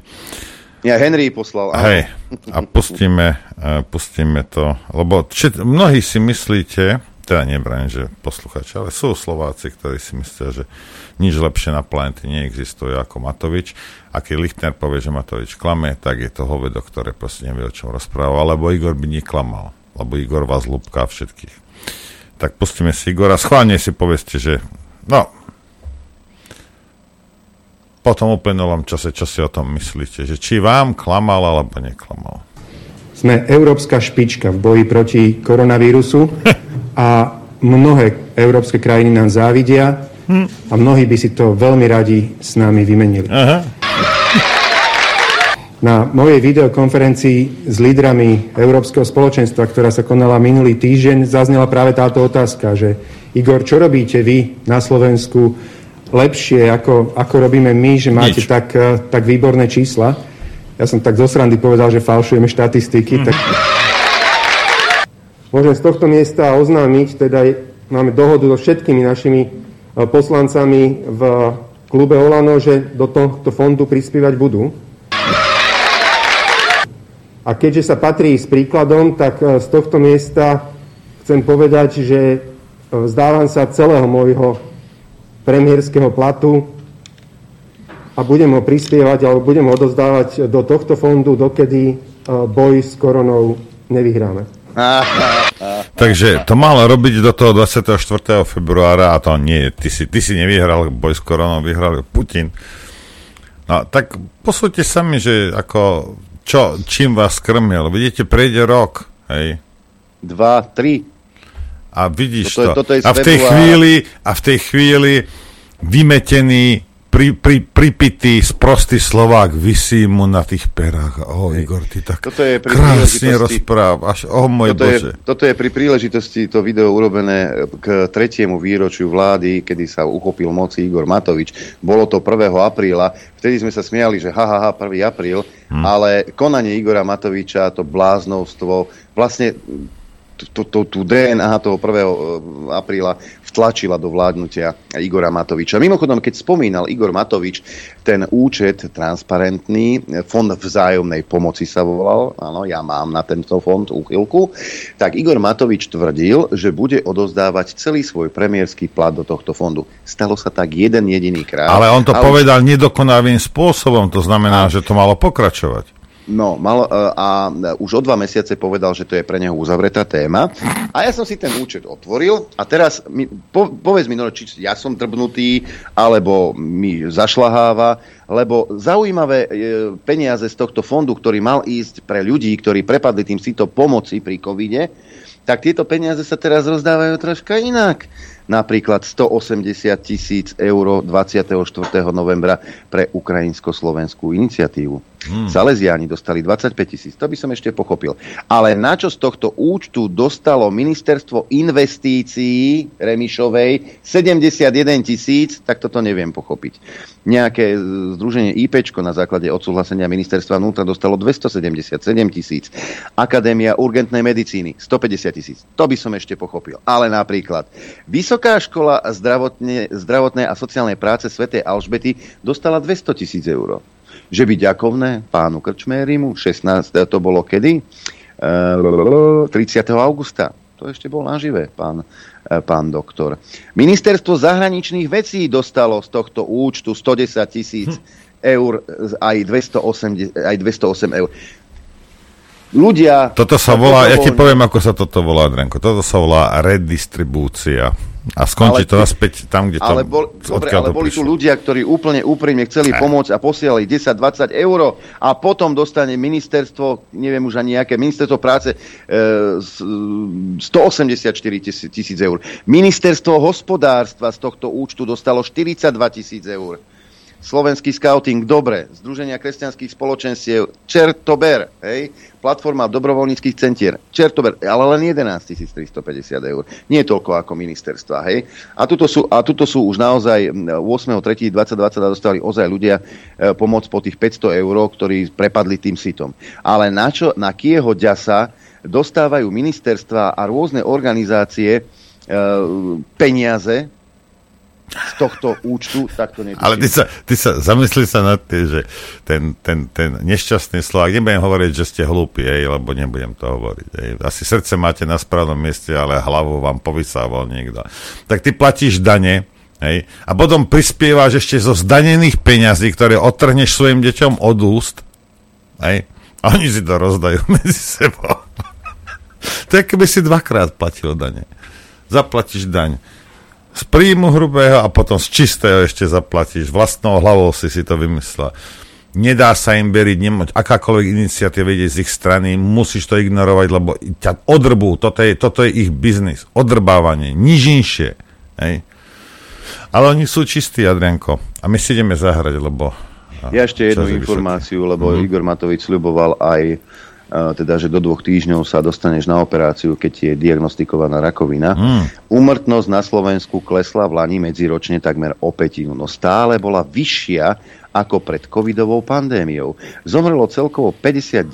Ja Henry poslal. Áno. Hej, a pustíme, e, pustíme to, lebo či, mnohí si myslíte, teda nebrajím, že posluchači, ale sú Slováci, ktorí si myslia, že nič lepšie na planete neexistuje ako Matovič. A keď Lichtner povie, že Matovič klame, tak je to hovedo, ktoré proste nevie, o čom rozpráva, alebo Igor by neklamal, lebo Igor vás lúbka všetkých. Tak pustíme si Igora, schválne si povedzte, že no, po tom uplynulom čase, čo si o tom myslíte, že či vám klamal alebo neklamal? Sme európska špička v boji proti koronavírusu a mnohé európske krajiny nám závidia hm. a mnohí by si to veľmi radi s nami vymenili. Aha. Na mojej videokonferencii s lídrami Európskeho spoločenstva, ktorá sa konala minulý týždeň, zaznela práve táto otázka, že Igor, čo robíte vy na Slovensku lepšie, ako, ako robíme my, že máte tak, tak výborné čísla? Ja som tak zo srandy povedal, že falšujeme štatistiky. Tak... Môžem z tohto miesta oznámiť, teda máme dohodu so všetkými našimi e, poslancami v klube Olano, že do tohto fondu prispievať budú. A keďže sa patrí s príkladom, tak e, z tohto miesta chcem povedať, že e, vzdávam sa celého môjho premiérskeho platu a budem ho prispievať alebo budem ho odozdávať do tohto fondu, dokedy boj s koronou nevyhráme. Takže to mal robiť do toho 24. februára a to nie, ty si, ty si nevyhral boj s koronou, vyhral Putin. No tak posúďte sami, že ako, čo, čím vás krmil. Vidíte, prejde rok, hej. Dva, tri. A vidíš toto to. Je, toto je a v tej chvíli, a v tej chvíli vymetený pri, pri, pripitý, sprostý Slovák vysí mu na tých perách. O, Igor, ty tak toto je pri krásne rozprávaš. O, môj toto Bože. Je, toto je pri príležitosti to video urobené k tretiemu výročiu vlády, kedy sa uchopil moci Igor Matovič. Bolo to 1. apríla. Vtedy sme sa smiali, že ha, ha, ha 1. apríl, hm. ale konanie Igora Matoviča, to bláznovstvo, vlastne tú DNA toho 1. Eh, apríla vtlačila do vládnutia Igora Matoviča. Mimochodom, keď spomínal Igor Matovič ten účet transparentný, fond vzájomnej pomoci sa volal, áno, ja mám na tento fond úchylku, tak Igor Matovič tvrdil, že bude odozdávať celý svoj premiérsky plat do tohto fondu. Stalo sa tak jeden jediný krát. Ale on to ale... povedal nedokonavým spôsobom, to znamená, a... že to malo pokračovať. No, mal, e, a už o dva mesiace povedal, že to je pre neho uzavretá téma. A ja som si ten účet otvoril a teraz mi, po, povedz mi, no, či ja som drbnutý, alebo mi zašlaháva, lebo zaujímavé e, peniaze z tohto fondu, ktorý mal ísť pre ľudí, ktorí prepadli tým si to pomoci pri covide, tak tieto peniaze sa teraz rozdávajú troška inak napríklad 180 tisíc eur 24. novembra pre ukrajinsko-slovenskú iniciatívu. Hmm. Salesiáni dostali 25 tisíc, to by som ešte pochopil. Ale na čo z tohto účtu dostalo ministerstvo investícií Remišovej 71 tisíc, tak toto neviem pochopiť. Nejaké združenie IP na základe odsúhlasenia ministerstva vnútra dostalo 277 tisíc. Akadémia urgentnej medicíny 150 tisíc. To by som ešte pochopil. Ale napríklad Vysoká škola zdravotne, zdravotnej a sociálnej práce svätej Alžbety dostala 200 tisíc eur že by ďakovné pánu Krčmérimu, 16. to bolo kedy? 30. Eh, augusta. To ešte bol nažive, pán, eh, pán doktor. Ministerstvo zahraničných vecí dostalo z tohto účtu 110 tisíc eur aj 208, aj 208 eur ľudia... Toto sa volá, ja ti poviem, ako sa toto volá, Drenko. Toto sa volá redistribúcia. A skončí ale, to naspäť tam, kde to... Ale, bol, dobre, ale boli tu ľudia, ktorí úplne úprimne chceli pomôcť a posielali 10-20 eur a potom dostane ministerstvo, neviem už ani nejaké, ministerstvo práce e, 184 tisíc eur. Ministerstvo hospodárstva z tohto účtu dostalo 42 tisíc eur. Slovenský scouting, dobre, Združenia kresťanských spoločenstiev, Čertober, hej, platforma dobrovoľníckých centier, Čertober, ale len 11 350 eur. Nie toľko ako ministerstva, hej. A tuto sú, a tuto sú už naozaj 8.3.2020 dostali ozaj ľudia e, pomoc po tých 500 eur, ktorí prepadli tým sitom. Ale na čo, na kieho ďasa dostávajú ministerstva a rôzne organizácie e, peniaze, z tohto účtu, tak to netuším. Ale ty sa, ty sa zamyslí sa nad tým, že ten, ten, ten nešťastný Slovak, nebudem hovoriť, že ste hlúpi, ej, lebo nebudem to hovoriť. Ej. Asi srdce máte na správnom mieste, ale hlavu vám povysával niekto. Tak ty platíš dane, hej, a potom prispievaš ešte zo zdanených peňazí, ktoré odtrhneš svojim deťom od úst, hej, a oni si to rozdajú medzi sebou. je, keby si dvakrát platil dane. Zaplatíš daň z príjmu hrubého a potom z čistého ešte zaplatíš. Vlastnou hlavou si si to vymyslel. Nedá sa im beriť nemoť, akákoľvek iniciatíva ide z ich strany, musíš to ignorovať, lebo ťa odrbú, toto je, toto je ich biznis, odrbávanie, nič inšie. Hej. Ale oni sú čistí, Adrianko. A my si ideme zahrať, lebo... Ja ešte jednu informáciu, lebo mm. Igor Matovič sľuboval aj teda, že do dvoch týždňov sa dostaneš na operáciu, keď je diagnostikovaná rakovina. Mm. Úmrtnosť na Slovensku klesla v Lani medziročne takmer o petinu, no stále bola vyššia ako pred covidovou pandémiou. Zomrelo celkovo 59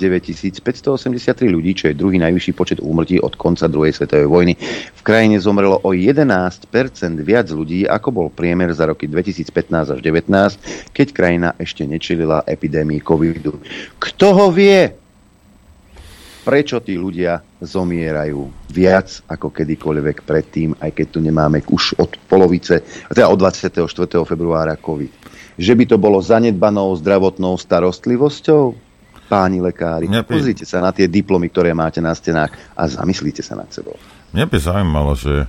583 ľudí, čo je druhý najvyšší počet úmrtí od konca druhej svetovej vojny. V krajine zomrelo o 11% viac ľudí, ako bol priemer za roky 2015 až 2019, keď krajina ešte nečelila epidémii covidu. Kto ho vie? Prečo tí ľudia zomierajú viac ako kedykoľvek predtým, aj keď tu nemáme už od polovice, teda od 24. februára COVID. Že by to bolo zanedbanou zdravotnou starostlivosťou? Páni lekári, by... pozrite sa na tie diplomy, ktoré máte na stenách a zamyslíte sa nad sebou. Mňa by zaujímalo, že,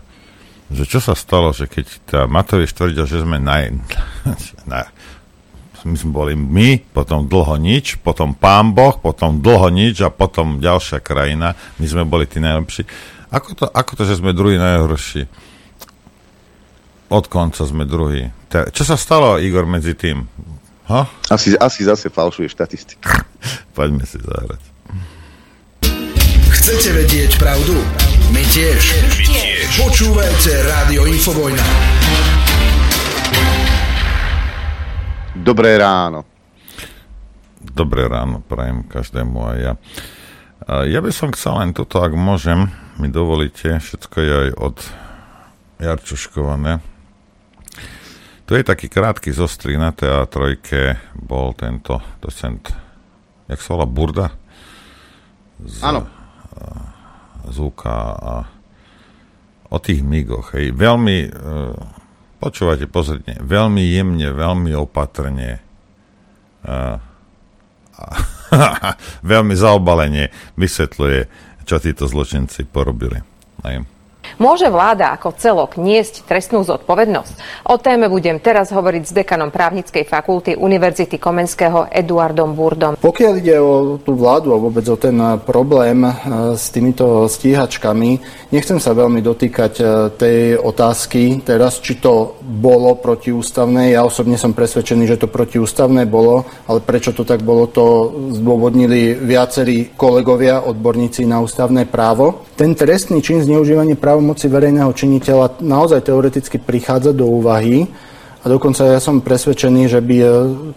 že čo sa stalo, že keď tá Matovič tvrdil, že sme naj, na, my sme boli my, potom dlho nič, potom pán Boh, potom dlho nič a potom ďalšia krajina. My sme boli tí najlepší. Ako to, ako to že sme druhý najhorší? Od konca sme druhý. Čo sa stalo, Igor, medzi tým? Ha? Asi, asi zase falšuje štatistiky. Poďme si zahrať. Chcete vedieť pravdu? My tiež. My tiež. Počúvajte Rádio Infovojna. Dobré ráno. Dobré ráno, prajem každému aj ja. Ja by som chcel len toto, ak môžem, mi dovolíte, všetko je aj od Jarčuškované. Tu je taký krátky zostrý na teatrojke, bol tento docent, jak sa volá, Burda? Áno. Z UK a o tých migoch, hej, veľmi Počúvajte pozorne, veľmi jemne, veľmi opatrne, a, a, veľmi zaobalenie vysvetľuje, čo títo zločinci porobili. Aj. Môže vláda ako celok niesť trestnú zodpovednosť? O téme budem teraz hovoriť s dekanom právnickej fakulty Univerzity Komenského Eduardom Burdom. Pokiaľ ide o tú vládu a vôbec o ten problém e, s týmito stíhačkami, nechcem sa veľmi dotýkať e, tej otázky teraz, či to bolo protiústavné. Ja osobne som presvedčený, že to protiústavné bolo, ale prečo to tak bolo, to zdôvodnili viacerí kolegovia, odborníci na ústavné právo. Ten trestný čin zneužívanie právomoci verejného činiteľa naozaj teoreticky prichádza do úvahy a dokonca ja som presvedčený, že by e,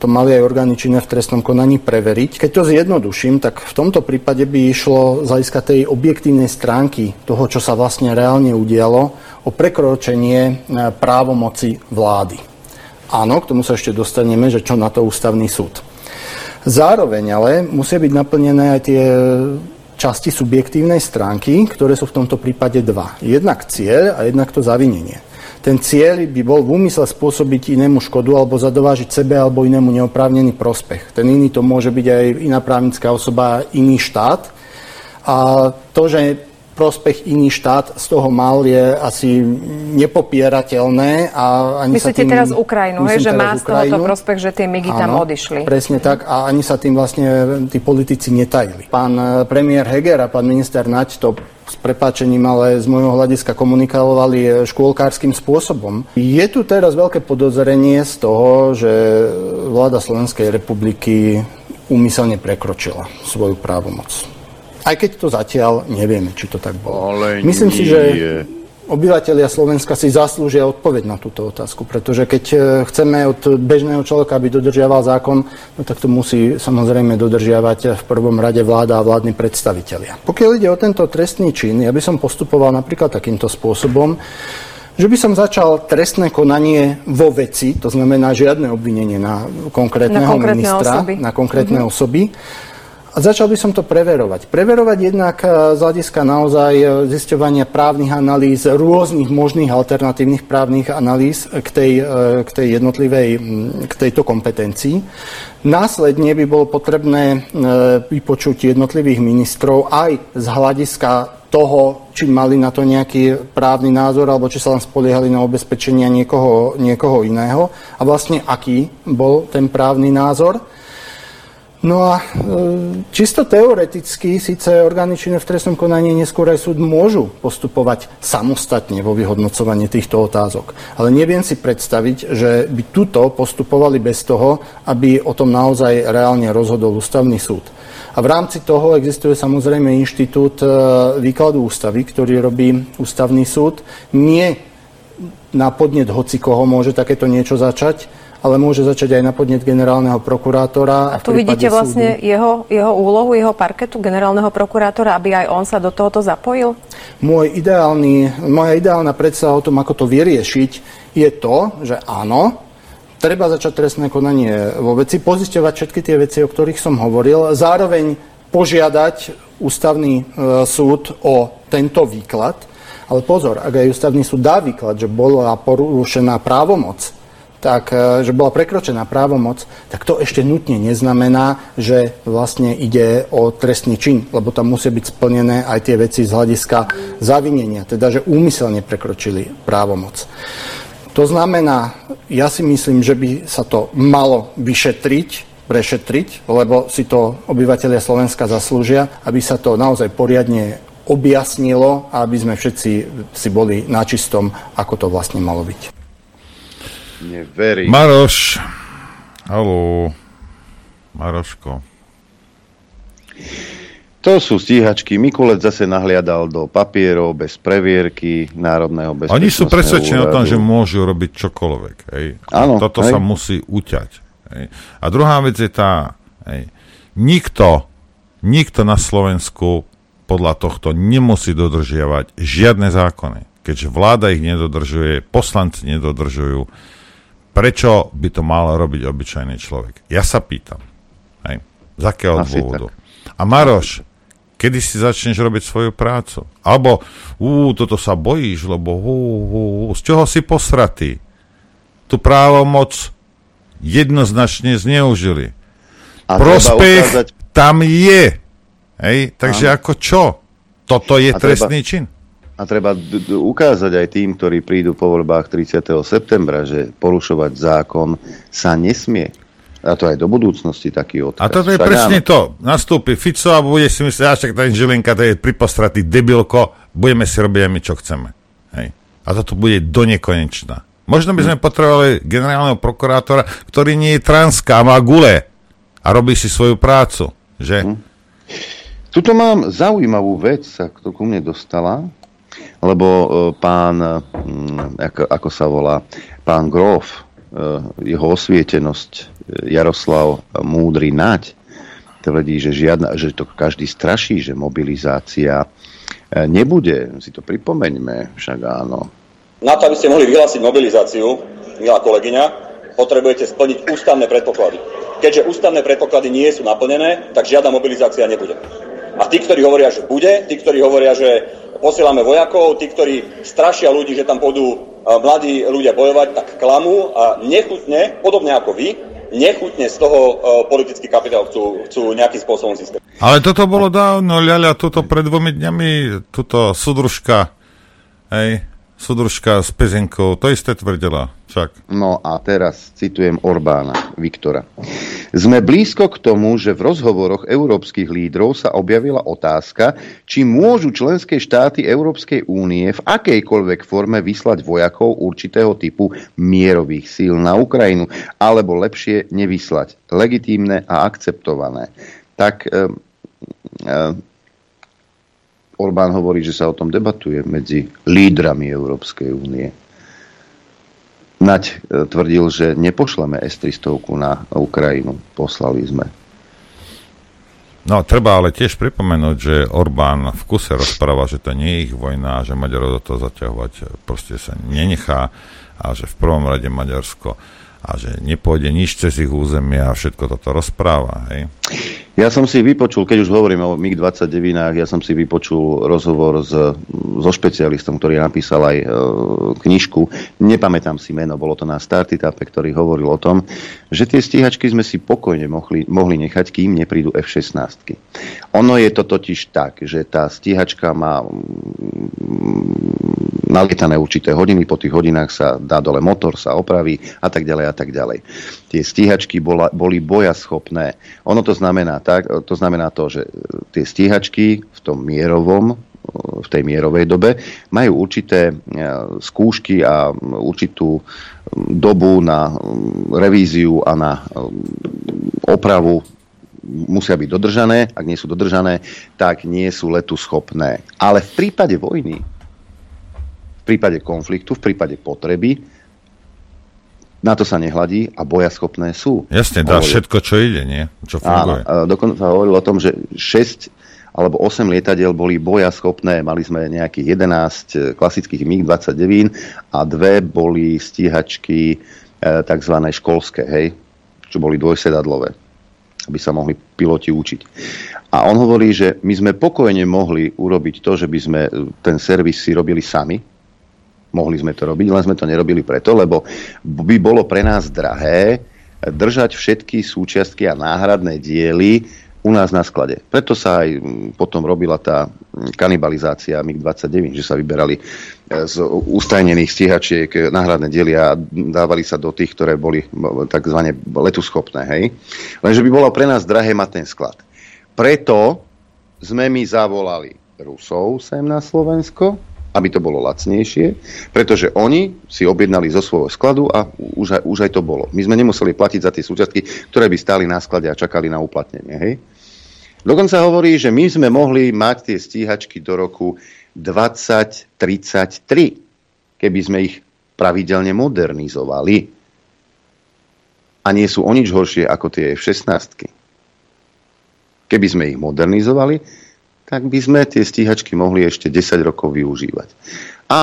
to mali aj orgány činné v trestnom konaní preveriť. Keď to zjednoduším, tak v tomto prípade by išlo z hľadiska tej objektívnej stránky toho, čo sa vlastne reálne udialo, o prekročenie e, právomoci vlády. Áno, k tomu sa ešte dostaneme, že čo na to ústavný súd. Zároveň ale musia byť naplnené aj tie časti subjektívnej stránky, ktoré sú v tomto prípade dva. Jednak cieľ a jednak to zavinenie. Ten cieľ by bol v úmysle spôsobiť inému škodu alebo zadovážiť sebe alebo inému neoprávnený prospech. Ten iný to môže byť aj iná právnická osoba, iný štát. A to, že prospech iný štát z toho mal, je asi nepopierateľné. A ani Myslíte sa tým, teraz Ukrajinu, hej, že má z tohoto prospech, že tie migy tam odišli. Presne tak a ani sa tým vlastne tí politici netajili. Pán eh, premiér Heger a pán minister Naď to s prepáčením, ale z môjho hľadiska komunikovali eh, škôlkárským spôsobom. Je tu teraz veľké podozrenie z toho, že vláda Slovenskej republiky úmyselne prekročila svoju právomoc. Aj keď to zatiaľ nevieme, či to tak bolo. Ale Myslím nie. si, že obyvateľia Slovenska si zaslúžia odpoveď na túto otázku, pretože keď e, chceme od bežného človeka, aby dodržiaval zákon, no tak to musí samozrejme dodržiavať v prvom rade vláda a vládni predstavitelia. Pokiaľ ide o tento trestný čin, ja by som postupoval napríklad takýmto spôsobom, že by som začal trestné konanie vo veci, to znamená žiadne obvinenie na konkrétneho Na konkrétne ministra, osoby. na konkrétne Mhm. osoby. A začal by som to preverovať. Preverovať jednak e, z hľadiska naozaj e, zisťovania právnych analýz, rôznych možných alternatívnych právnych analýz k tej, e, k tej jednotlivej, k tejto kompetencii. Následne by bolo potrebné vypočuť jednotlivých ministrov aj z hľadiska toho, či mali na to nejaký právny názor, alebo či sa len spoliehali na obezpečenia niekoho, niekoho iného a vlastne aký bol ten právny názor. No a e, čisto teoreticky síce orgány činné v trestnom konaní neskôr aj súd môžu postupovať samostatne vo vyhodnocovaní týchto otázok. Ale neviem si predstaviť, že by tuto postupovali bez toho, aby o tom naozaj reálne rozhodol ústavný súd. A v rámci toho existuje samozrejme inštitút e, výkladu ústavy, ktorý robí ústavný súd. Nie na podnet hoci koho môže takéto niečo začať, ale môže začať aj na podnet generálneho prokurátora. A tu vidíte vlastne jeho, jeho úlohu, jeho parketu generálneho prokurátora, aby aj on sa do tohoto zapojil? Môj ideálny, moja ideálna predstava o tom, ako to vyriešiť, je to, že áno, treba začať trestné konanie vo veci, pozisťovať všetky tie veci, o ktorých som hovoril, zároveň požiadať ústavný e, súd o tento výklad, ale pozor, ak aj ústavný súd dá výklad, že bola porušená právomoc, tak, e, že bola prekročená právomoc, tak to ešte nutne neznamená, že vlastne ide o trestný čin, lebo tam musia byť splnené aj tie veci z hľadiska zavinenia, teda že úmyselne prekročili právomoc. To znamená, ja si myslím, že by sa to malo vyšetriť, prešetriť, lebo si to obyvateľia Slovenska zaslúžia, aby sa to naozaj poriadne objasnilo a aby sme všetci si boli na čistom, ako to vlastne malo byť. Neverím. Maroš. Haló. Maroško. To sú stíhačky. Mikulec zase nahliadal do papierov bez previerky Národného bezpečnostného Oni sú presvedčení o tom, že môžu robiť čokoľvek. Hej. Áno, Toto hej. sa musí uťať. Hej. A druhá vec je tá, hej. Nikto, nikto na Slovensku podľa tohto nemusí dodržiavať žiadne zákony. Keďže vláda ich nedodržuje, poslanci nedodržujú, prečo by to mal robiť obyčajný človek? Ja sa pýtam. Hej. Z akého Asi dôvodu? A Maroš, kedy si začneš robiť svoju prácu? Alebo, ú, toto sa bojíš, lebo hú, hú, hú, z čoho si posratý? Tu právomoc jednoznačne zneužili. A treba Prospech ukázať- tam je. Hej, takže Áno. ako čo? Toto je A treba- trestný čin. A treba d- d- ukázať aj tým, ktorí prídu po voľbách 30. septembra, že porušovať zákon sa nesmie. A to aj do budúcnosti taký odkaz. A toto je Však presne áno. to. Nastúpi Fico a bude si myslieť, až tak ten Žilinka, to je pripostratý debilko, budeme si robiť my, čo chceme. Hej. A toto bude do nekonečna. Možno by sme potrebovali generálneho prokurátora, ktorý nie je transka a má gule a robí si svoju prácu. Že? Tuto mám zaujímavú vec, sa to ku mne dostala, lebo e, pán, mm, ako, ako sa volá, pán Grof, e, jeho osvietenosť e, Jaroslav Múdry Naď, tvrdí, že, žiadna, že to každý straší, že mobilizácia nebude. Si to pripomeňme, však áno. Na to, aby ste mohli vyhlásiť mobilizáciu, milá kolegyňa, potrebujete splniť ústavné predpoklady. Keďže ústavné predpoklady nie sú naplnené, tak žiadna mobilizácia nebude. A tí, ktorí hovoria, že bude, tí, ktorí hovoria, že posielame vojakov, tí, ktorí strašia ľudí, že tam pôjdu e, mladí ľudia bojovať, tak klamú a nechutne, podobne ako vy, nechutne z toho e, politický kapitál chcú, chcú nejakým spôsobom získať. Ale toto bolo dávno, ľaľa, toto pred dvomi dňami, tuto sudružka, hej, sudružka s Pezenkou, to isté tvrdila, však. No a teraz citujem Orbána Viktora. Sme blízko k tomu, že v rozhovoroch európskych lídrov sa objavila otázka, či môžu členské štáty Európskej únie v akejkoľvek forme vyslať vojakov určitého typu mierových síl na Ukrajinu, alebo lepšie nevyslať. Legitímne a akceptované. Tak um, um, Orbán hovorí, že sa o tom debatuje medzi lídrami Európskej únie. Naď e, tvrdil, že nepošleme S-300 na Ukrajinu. Poslali sme. No, treba ale tiež pripomenúť, že Orbán v kuse rozpráva, že to nie je ich vojna že Maďarov do toho zaťahovať proste sa nenechá a že v prvom rade Maďarsko a že nepôjde nič cez ich územie a všetko toto rozpráva. Hej? Ja som si vypočul, keď už hovorím o MiG-29, ja som si vypočul rozhovor s, so špecialistom, ktorý napísal aj e, knižku. Nepamätám si meno, bolo to na Startitape, ktorý hovoril o tom, že tie stíhačky sme si pokojne mohli, mohli nechať, kým neprídu F-16. Ono je to totiž tak, že tá stíhačka má mm, nalietané určité hodiny, po tých hodinách sa dá dole motor, sa opraví a tak ďalej a tak ďalej. Tie stíhačky bola, boli bojaschopné. Ono to znamená tak, to znamená to, že tie stíhačky v tom mierovom, v tej mierovej dobe majú určité e, skúšky a určitú dobu na revíziu a na opravu musia byť dodržané. Ak nie sú dodržané, tak nie sú letu schopné. Ale v prípade vojny, v prípade konfliktu, v prípade potreby, na to sa nehladí a bojaschopné sú. Jasne, dá všetko, čo ide, nie? Čo funguje. Áno, dokonca hovoril o tom, že 6 alebo 8 lietadiel boli bojaschopné. Mali sme nejakých 11 klasických MiG-29 a dve boli stíhačky e, tzv. školské, hej, čo boli dvojsedadlové, aby sa mohli piloti učiť. A on hovorí, že my sme pokojne mohli urobiť to, že by sme ten servis si robili sami, mohli sme to robiť, len sme to nerobili preto, lebo by bolo pre nás drahé držať všetky súčiastky a náhradné diely u nás na sklade. Preto sa aj potom robila tá kanibalizácia MiG-29, že sa vyberali z ustajnených stíhačiek náhradné diely a dávali sa do tých, ktoré boli tzv. letuschopné. Hej? Lenže by bolo pre nás drahé mať ten sklad. Preto sme my zavolali Rusov sem na Slovensko, aby to bolo lacnejšie, pretože oni si objednali zo svojho skladu a už aj, už aj to bolo. My sme nemuseli platiť za tie súčiastky, ktoré by stáli na sklade a čakali na uplatnenie. Hej? Dokonca hovorí, že my sme mohli mať tie stíhačky do roku 2033, keby sme ich pravidelne modernizovali. A nie sú o nič horšie ako tie F-16. Keby sme ich modernizovali, tak by sme tie stíhačky mohli ešte 10 rokov využívať. A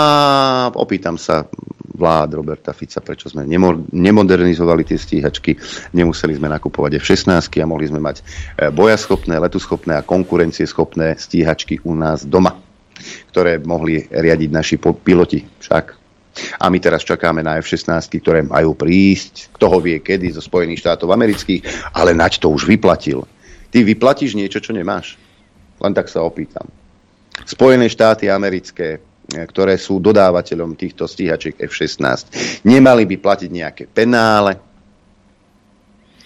opýtam sa vlád Roberta Fica, prečo sme nemodernizovali tie stíhačky, nemuseli sme nakupovať F-16 a mohli sme mať bojaschopné, letuschopné a konkurencieschopné stíhačky u nás doma, ktoré mohli riadiť naši piloti však. A my teraz čakáme na F-16, ktoré majú prísť, kto ho vie kedy, zo Spojených štátov amerických, ale nať to už vyplatil. Ty vyplatíš niečo, čo nemáš? Len tak sa opýtam. Spojené štáty americké ktoré sú dodávateľom týchto stíhačiek F-16, nemali by platiť nejaké penále.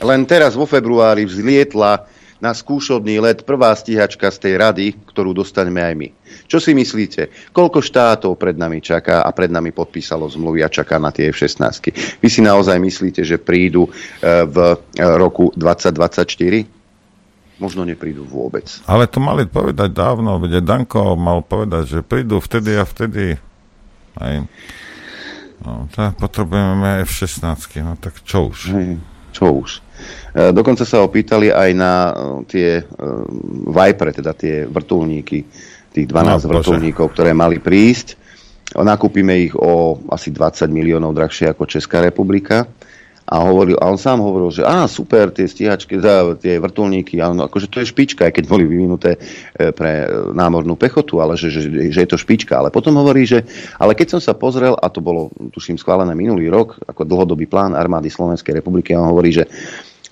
Len teraz vo februári vzlietla na skúšobný let prvá stíhačka z tej rady, ktorú dostaneme aj my. Čo si myslíte? Koľko štátov pred nami čaká a pred nami podpísalo zmluvy a čaká na tie F-16? Vy si naozaj myslíte, že prídu e, v e, roku 2024? Možno neprídu vôbec. Ale to mali povedať dávno, veď Danko mal povedať, že prídu vtedy a vtedy. Aj. No, tak potrebujeme F-16, no tak čo už? Hej, čo už? E, dokonca sa opýtali aj na e, tie e, Viper, teda tie vrtulníky, tých 12 no, vrtulníkov, ktoré mali prísť. Nakúpime ich o asi 20 miliónov drahšie ako Česká republika. A, hovoril, a on sám hovoril, že á, super, tie stíhačky, tie vrtulníky, áno, akože to je špička, aj keď boli vyvinuté pre námornú pechotu, ale že, že, že je to špička. Ale potom hovorí, že ale keď som sa pozrel, a to bolo, tuším, schválené minulý rok, ako dlhodobý plán armády Slovenskej republiky, on hovorí, že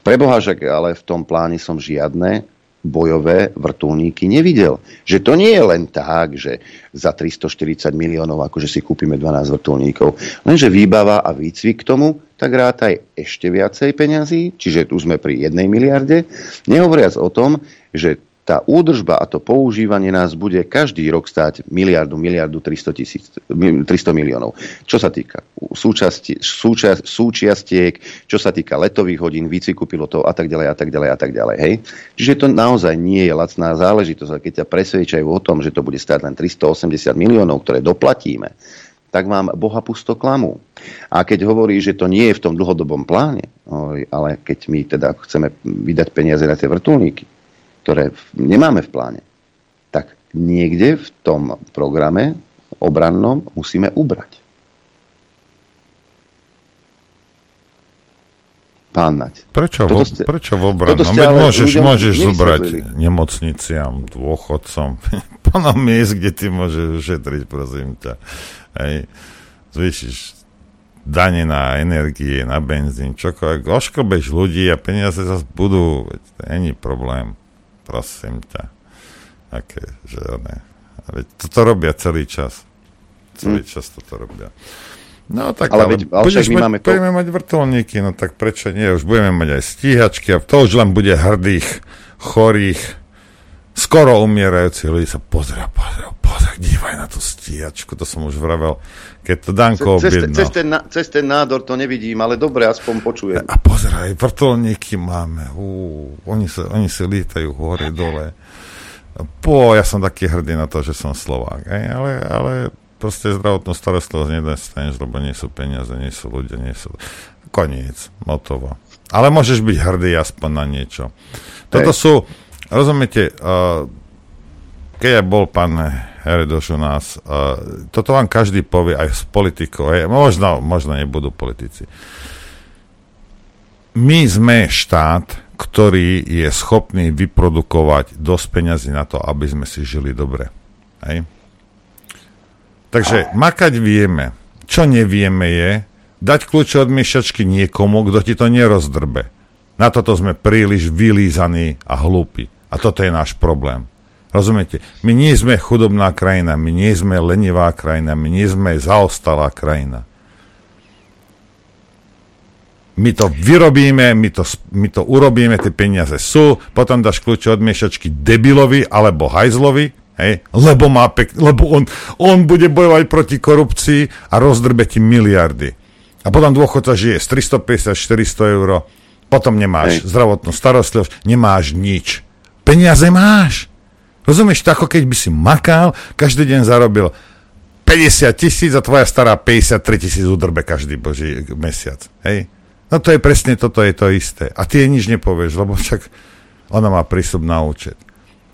Preboha, že ale v tom pláne som žiadne bojové vrtulníky nevidel. Že to nie je len tak, že za 340 miliónov akože si kúpime 12 vrtulníkov. Lenže výbava a výcvik k tomu, tak rátaj ešte viacej peňazí, čiže tu sme pri jednej miliarde. Nehovoriac o tom, že tá údržba a to používanie nás bude každý rok stáť miliardu, miliardu 300, tisíc, 300 miliónov. Čo sa týka súčasti, súča, súčiastiek, čo sa týka letových hodín, výcviku pilotov a tak ďalej a tak ďalej a tak ďalej. Hej? Čiže to naozaj nie je lacná záležitosť. A keď ťa presvedčajú o tom, že to bude stáť len 380 miliónov, ktoré doplatíme, tak vám Boha pusto klamu. A keď hovorí, že to nie je v tom dlhodobom pláne, ale keď my teda chceme vydať peniaze na tie vrtulníky, ktoré nemáme v pláne, tak niekde v tom programe obrannom musíme ubrať. Pán Nať. Prečo, vo, ste, prečo v obrannom? Veď môžeš, môžeš zobrať nemocniciam, dôchodcom, plno miest, kde ty môžeš ušetriť, prosím ťa. Hej. Zvýšiš dane na energie, na benzín, čokoľvek. Oškobeš ľudí a peniaze zase budú, není problém prosím ťa. Aké, že ne. Veď toto robia celý čas. Celý hm. čas toto robia. No tak ale, ale, veď, ale budeš mať, máme to... budeme mať vrtulníky, no tak prečo nie? Už budeme mať aj stíhačky a to už len bude hrdých, chorých, skoro umierajúcich ľudí sa pozera, pozera, pozera, dívaj na tú stíhačku, to som už vravel, keď to Danko cez, cez, cez, ten, cez ten nádor to nevidím, ale dobre, aspoň počujem. A pozeraj, vrtolníky máme. Ú, oni, sa, oni si lítajú hore, dole. Po, ja som taký hrdý na to, že som Slovák. Aj, ale, ale proste zdravotnú starostlivosť nedostaneš, lebo nie sú peniaze, nie sú ľudia, nie sú... Koniec, motovo. Ale môžeš byť hrdý aspoň na niečo. Toto sú, rozumiete, uh, keď bol pán Heredoš u nás, uh, toto vám každý povie aj z politikov, hej, možno, možno nebudú politici. My sme štát, ktorý je schopný vyprodukovať dosť peňazí na to, aby sme si žili dobre. Hej? Takže makať vieme. Čo nevieme je dať kľúče od miešačky niekomu, kto ti to nerozdrbe. Na toto sme príliš vylízaní a hlúpi. A toto je náš problém. Rozumiete? My nie sme chudobná krajina, my nie sme lenivá krajina, my nie sme zaostalá krajina. My to vyrobíme, my to, my to urobíme, tie peniaze sú, potom dáš kľúče od miešačky debilovi alebo hajzlovi, hej, lebo, má pek, lebo on, on bude bojovať proti korupcii a rozdrbe ti miliardy. A potom dôchodca žije z 350-400 eur, potom nemáš hej. zdravotnú starostlivosť, nemáš nič. Peniaze máš. Rozumieš, to ako keď by si makal, každý deň zarobil 50 tisíc a tvoja stará 53 tisíc udrbe každý boží mesiac. Hej? No to je presne toto, je to isté. A ty jej nič nepovieš, lebo však ona má prístup na účet.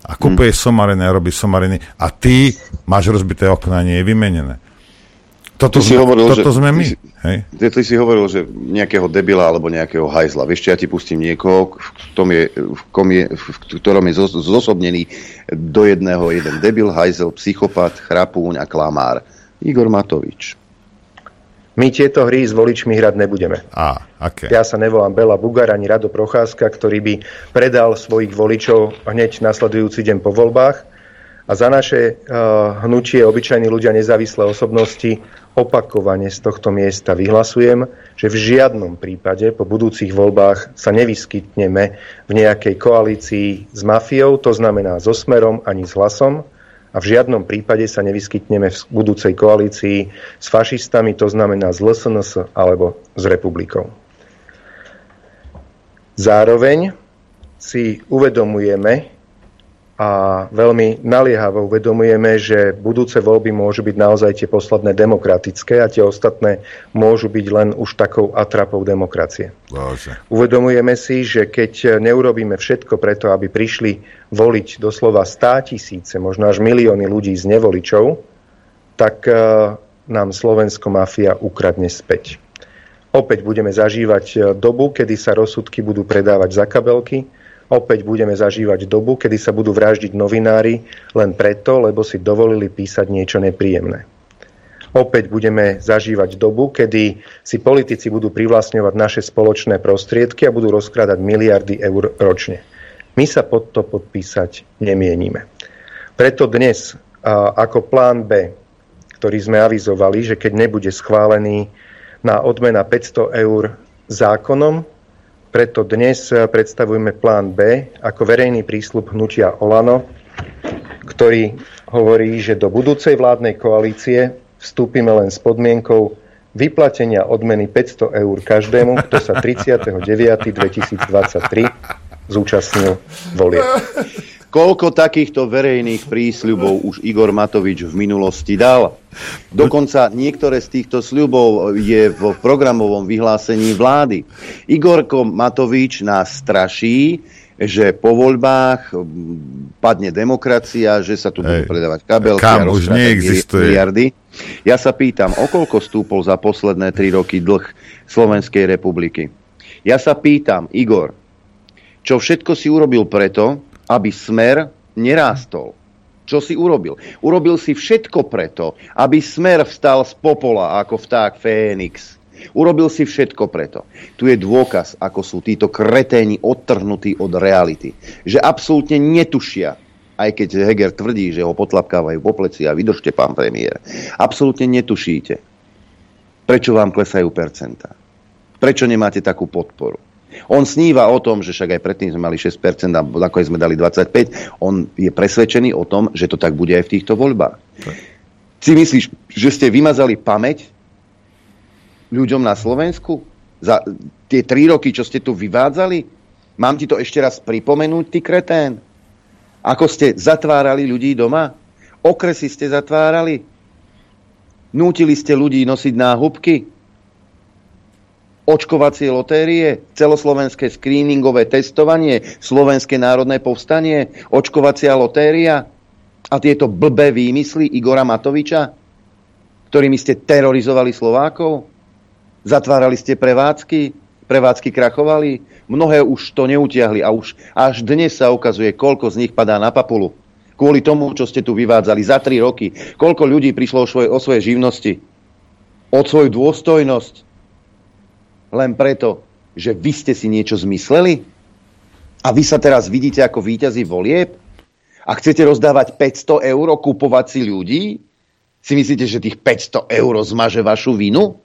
A kúpuje hmm. somariny a robí somariny a ty máš rozbité okna a nie je vymenené. Toto, si sme, hovoril, toto že, sme my. Ty, hej? Ty, ty si hovoril, že nejakého debila alebo nejakého hajzla. Vieš, ja ti pustím niekoho, v, tom je, v, kom je, v ktorom je zosobnený do jedného jeden debil, hajzel, psychopat, chrapúň a klamár. Igor Matovič. My tieto hry s voličmi hrať nebudeme. A, okay. Ja sa nevolám Bela Bugar ani Rado Procházka, ktorý by predal svojich voličov hneď nasledujúci deň po voľbách A za naše uh, hnutie obyčajní ľudia nezávislé osobnosti opakovane z tohto miesta vyhlasujem, že v žiadnom prípade po budúcich voľbách sa nevyskytneme v nejakej koalícii s mafiou, to znamená so smerom ani s hlasom, a v žiadnom prípade sa nevyskytneme v budúcej koalícii s fašistami, to znamená s LSNS alebo s republikou. Zároveň si uvedomujeme, a veľmi naliehavo uvedomujeme, že budúce voľby môžu byť naozaj tie posledné demokratické a tie ostatné môžu byť len už takou atrapou demokracie. Bože. Uvedomujeme si, že keď neurobíme všetko preto, aby prišli voliť doslova 100 tisíce, možno až milióny ľudí z nevoličov, tak e, nám Slovensko mafia ukradne späť. Opäť budeme zažívať e, dobu, kedy sa rozsudky budú predávať za kabelky, Opäť budeme zažívať dobu, kedy sa budú vraždiť novinári len preto, lebo si dovolili písať niečo nepríjemné. Opäť budeme zažívať dobu, kedy si politici budú privlastňovať naše spoločné prostriedky a budú rozkrádať miliardy eur ročne. My sa pod to podpísať nemienime. Preto dnes ako plán B, ktorý sme avizovali, že keď nebude schválený na odmena 500 eur zákonom, preto dnes eh, predstavujeme plán B ako verejný prísľub hnutia Olano, ktorý hovorí, že do budúcej vládnej koalície vstúpime len s podmienkou vyplatenia odmeny 500 eur každému, kto sa 39.2023 zúčastnil volie. Koľko takýchto verejných prísľubov už Igor Matovič v minulosti dal? Dokonca niektoré z týchto sľubov je v programovom vyhlásení vlády. Igorko Matovič nás straší, že po voľbách padne demokracia, že sa tu budú predávať kabelky Kam a už neexistuje. miliardy. Ja sa pýtam, o koľko stúpol za posledné tri roky dlh Slovenskej republiky? Ja sa pýtam, Igor, čo všetko si urobil preto, aby smer nerástol. Čo si urobil? Urobil si všetko preto, aby smer vstal z popola ako vták Fénix. Urobil si všetko preto. Tu je dôkaz, ako sú títo kreténi odtrhnutí od reality. Že absolútne netušia, aj keď Heger tvrdí, že ho potlapkávajú po pleci a vydržte, pán premiér. Absolútne netušíte, prečo vám klesajú percentá. Prečo nemáte takú podporu. On sníva o tom, že však aj predtým sme mali 6% a ako sme dali 25%. On je presvedčený o tom, že to tak bude aj v týchto voľbách. Si myslíš, že ste vymazali pamäť ľuďom na Slovensku? Za tie tri roky, čo ste tu vyvádzali? Mám ti to ešte raz pripomenúť, ty kretén? Ako ste zatvárali ľudí doma? Okresy ste zatvárali? Nútili ste ľudí nosiť náhubky? Očkovacie lotérie, celoslovenské screeningové testovanie, Slovenské národné povstanie, očkovacia lotéria a tieto blbé výmysly Igora Matoviča, ktorými ste terorizovali Slovákov? Zatvárali ste prevádzky, prevádzky krachovali, mnohé už to neutiahli a už až dnes sa ukazuje, koľko z nich padá na papulu. Kvôli tomu, čo ste tu vyvádzali za tri roky, koľko ľudí prišlo o svoje, o svoje živnosti, o svoju dôstojnosť, len preto, že vy ste si niečo zmysleli? A vy sa teraz vidíte ako víťazí volieb? A chcete rozdávať 500 eur, kupovať si ľudí? Si myslíte, že tých 500 eur zmaže vašu vinu?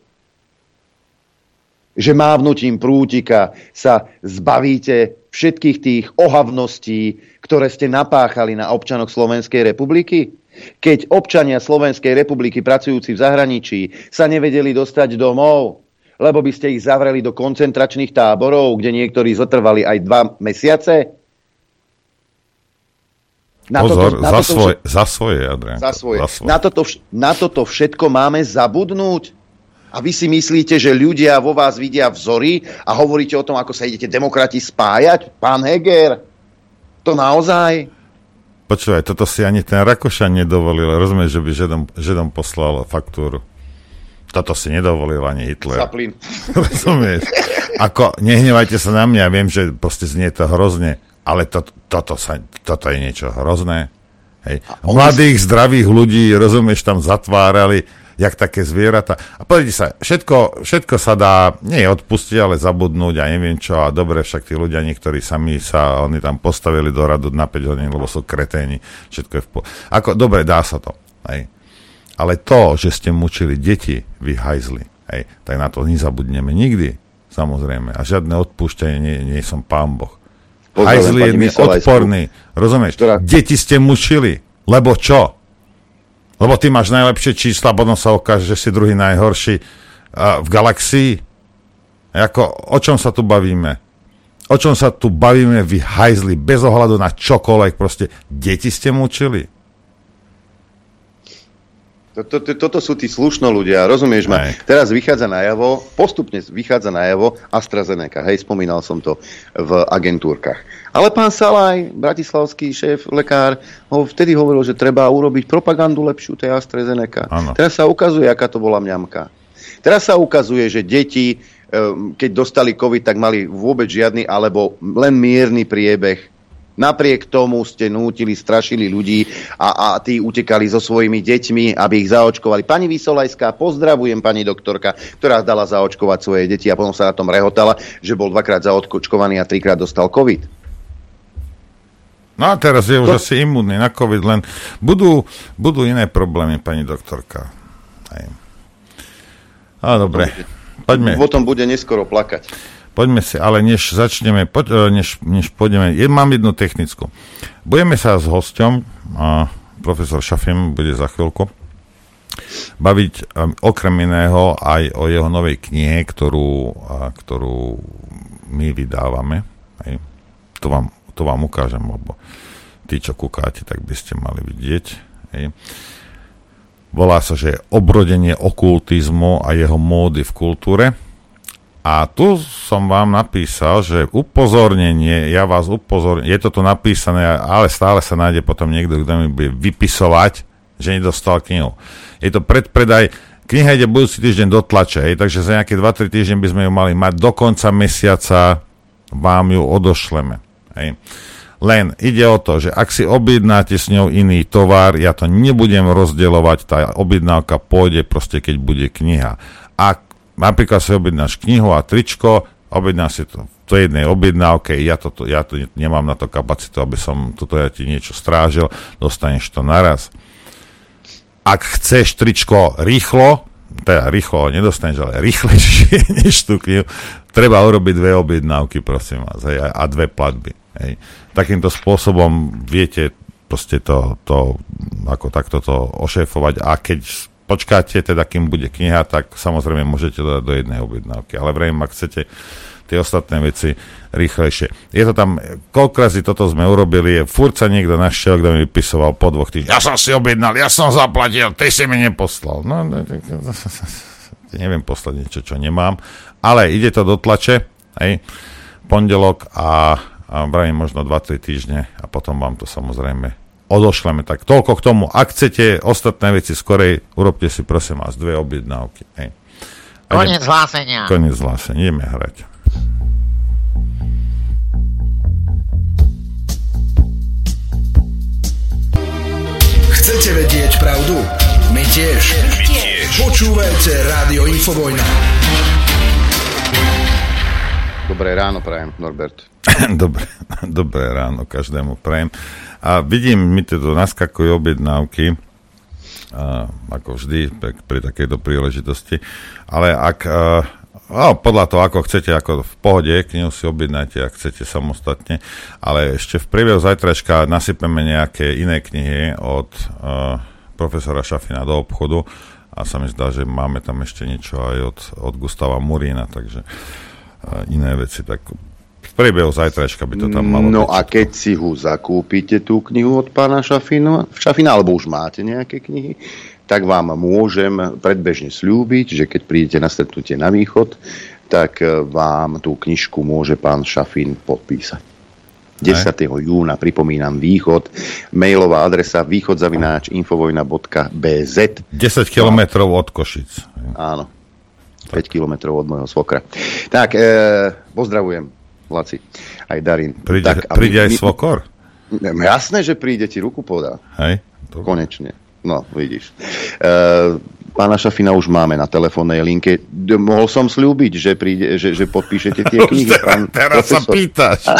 Že mávnutím prútika sa zbavíte všetkých tých ohavností, ktoré ste napáchali na občanoch Slovenskej republiky? Keď občania Slovenskej republiky pracujúci v zahraničí sa nevedeli dostať domov, lebo by ste ich zavreli do koncentračných táborov, kde niektorí zotrvali aj dva mesiace? Na Pozor, toto, na za, toto, svoj, za svoje, Adrian. Za svoje. Za svoje. Na, toto, na toto všetko máme zabudnúť? A vy si myslíte, že ľudia vo vás vidia vzory a hovoríte o tom, ako sa idete demokrati spájať? Pán Heger, to naozaj? Počúvaj, toto si ani ten Rakošan nedovolil. Rozumieš, že by Židom, Židom poslal faktúru. Toto si nedovolil ani Hitler. Zaplín. Rozumieš? Ako, nehnevajte sa na mňa, viem, že proste znie to hrozne, ale to, toto, sa, toto je niečo hrozné. Hej. Mladých, zdravých ľudí, rozumieš, tam zatvárali. jak také zvieratá. A pozrite sa, všetko, všetko sa dá, nie odpustiť, ale zabudnúť a neviem čo. A dobre, však tí ľudia, niektorí sami sa, oni tam postavili do radu na 5 hodín, lebo sú kreténi. Všetko je v po... Ako, dobre, dá sa to. Hej. Ale to, že ste mučili deti, vy hajzli, hej, tak na to nezabudneme nikdy, samozrejme. A žiadne odpúšťanie, nie, nie som pán Boh. Hajzli je odporný. Rozumieš? Ktorá... Deti ste mučili. Lebo čo? Lebo ty máš najlepšie čísla, potom sa ukáže, že si druhý najhorší uh, v galaxii. Ako, o čom sa tu bavíme? O čom sa tu bavíme vy hajzli, bez ohľadu na čokoľvek, proste deti ste mučili. Toto, to, toto sú tí slušno ľudia, rozumieš ma? Teraz vychádza najavo, postupne vychádza najavo AstraZeneca, hej, spomínal som to v agentúrkach. Ale pán Salaj, bratislavský šéf, lekár, ho vtedy hovoril, že treba urobiť propagandu lepšiu tej AstraZeneca. Ano. Teraz sa ukazuje, aká to bola mňamka. Teraz sa ukazuje, že deti, keď dostali COVID, tak mali vôbec žiadny alebo len mierny priebeh Napriek tomu ste nútili, strašili ľudí a, a tí utekali so svojimi deťmi, aby ich zaočkovali. Pani Vysolajská, pozdravujem pani doktorka, ktorá dala zaočkovať svoje deti a potom sa na tom rehotala, že bol dvakrát zaočkovaný a trikrát dostal COVID. No a teraz je to... už asi imúnny na COVID, len budú, budú iné problémy, pani doktorka. Aj. A dobre, poďme. Potom bude neskoro plakať. Poďme si, ale než začneme, poď, e, než, než pôjdeme, je, mám jednu technickú. Budeme sa s hosťom, a profesor Šafim bude za chvíľku, baviť um, okrem iného aj o jeho novej knihe, ktorú, a, ktorú my vydávame. Hej. To, vám, to vám ukážem, lebo tí, čo kúkáte, tak by ste mali vidieť. Hej. Volá sa, že obrodenie okultizmu a jeho módy v kultúre a tu som vám napísal, že upozornenie, ja vás upozorňujem, je to tu napísané, ale stále sa nájde potom niekto, kto mi bude vypisovať, že nedostal knihu. Je to predpredaj, kniha ide budúci týždeň do tlače, hej, takže za nejaké 2-3 týždne by sme ju mali mať, do konca mesiaca vám ju odošleme. Hej. Len ide o to, že ak si objednáte s ňou iný tovar, ja to nebudem rozdielovať, tá objednávka pôjde proste, keď bude kniha. Ak napríklad si objednáš knihu a tričko, objednáš si to v tej jednej objednávke, ja to, ja to nemám na to kapacitu, aby som toto ja ti niečo strážil, dostaneš to naraz. Ak chceš tričko rýchlo, teda rýchlo nedostaneš, ale rýchlejšie než tú knihu, treba urobiť dve objednávky, prosím vás, hej, a dve platby. Hej. Takýmto spôsobom viete proste to, to ako takto to ošéfovať a keď počkáte, teda kým bude kniha, tak samozrejme môžete dať do jednej objednávky. Ale vrejme, ak chcete tie ostatné veci rýchlejšie. Je to tam, koľko toto sme urobili, je furt sa niekto našiel, kto mi vypisoval po dvoch týždňoch. Ja som si objednal, ja som zaplatil, ty si mi neposlal. No, no, neviem poslať niečo, čo nemám. Ale ide to do tlače, hej, pondelok a, a vravím možno 2-3 týždne a potom vám to samozrejme odošleme. Tak toľko k tomu. Ak chcete ostatné veci skorej, urobte si prosím vás dve objednávky. Hej. Konec hlásenia. Konec hlásenia. Ideme hrať. Chcete vedieť pravdu? My tiež. My tiež. Počúvajte Rádio Infovojna. Dobré ráno prajem, Norbert. dobré, dobré ráno každému prajem. A vidím, mi tu naskakujú objednávky, a, ako vždy pri, pri takejto príležitosti. Ale ak, a, a, podľa toho, ako chcete, ako v pohode, knihu si objednáte, ak chcete samostatne, ale ešte v priebehu zajtračka nasypeme nejaké iné knihy od a, profesora Šafina do obchodu a sa mi zdá, že máme tam ešte niečo aj od, od Gustava Murína, takže iné veci, tak priebehu zajtrajška by to tam malo No a keď si ho zakúpite, tú knihu od pána Šafina, Šafina, alebo už máte nejaké knihy, tak vám môžem predbežne slúbiť, že keď prídete na stretnutie na východ, tak e, vám tú knižku môže pán Šafín podpísať. 10. Aj. júna, pripomínam, východ, mailová adresa východzavináč infovojna.bz 10 kilometrov od Košic. Áno, 5 kilometrov od môjho svokra. Tak, e, pozdravujem Laci, aj Darin. Príde, tak, príde aj my, Svokor? Jasné, že príde, ti ruku podá. Hej. Dobre. Konečne. no, vidíš. Uh, pána Šafina už máme na telefónnej linke. Mohol som slúbiť, že, príde, že, že podpíšete tie knihy, teraz, pán teraz sa profesor. pýtaš.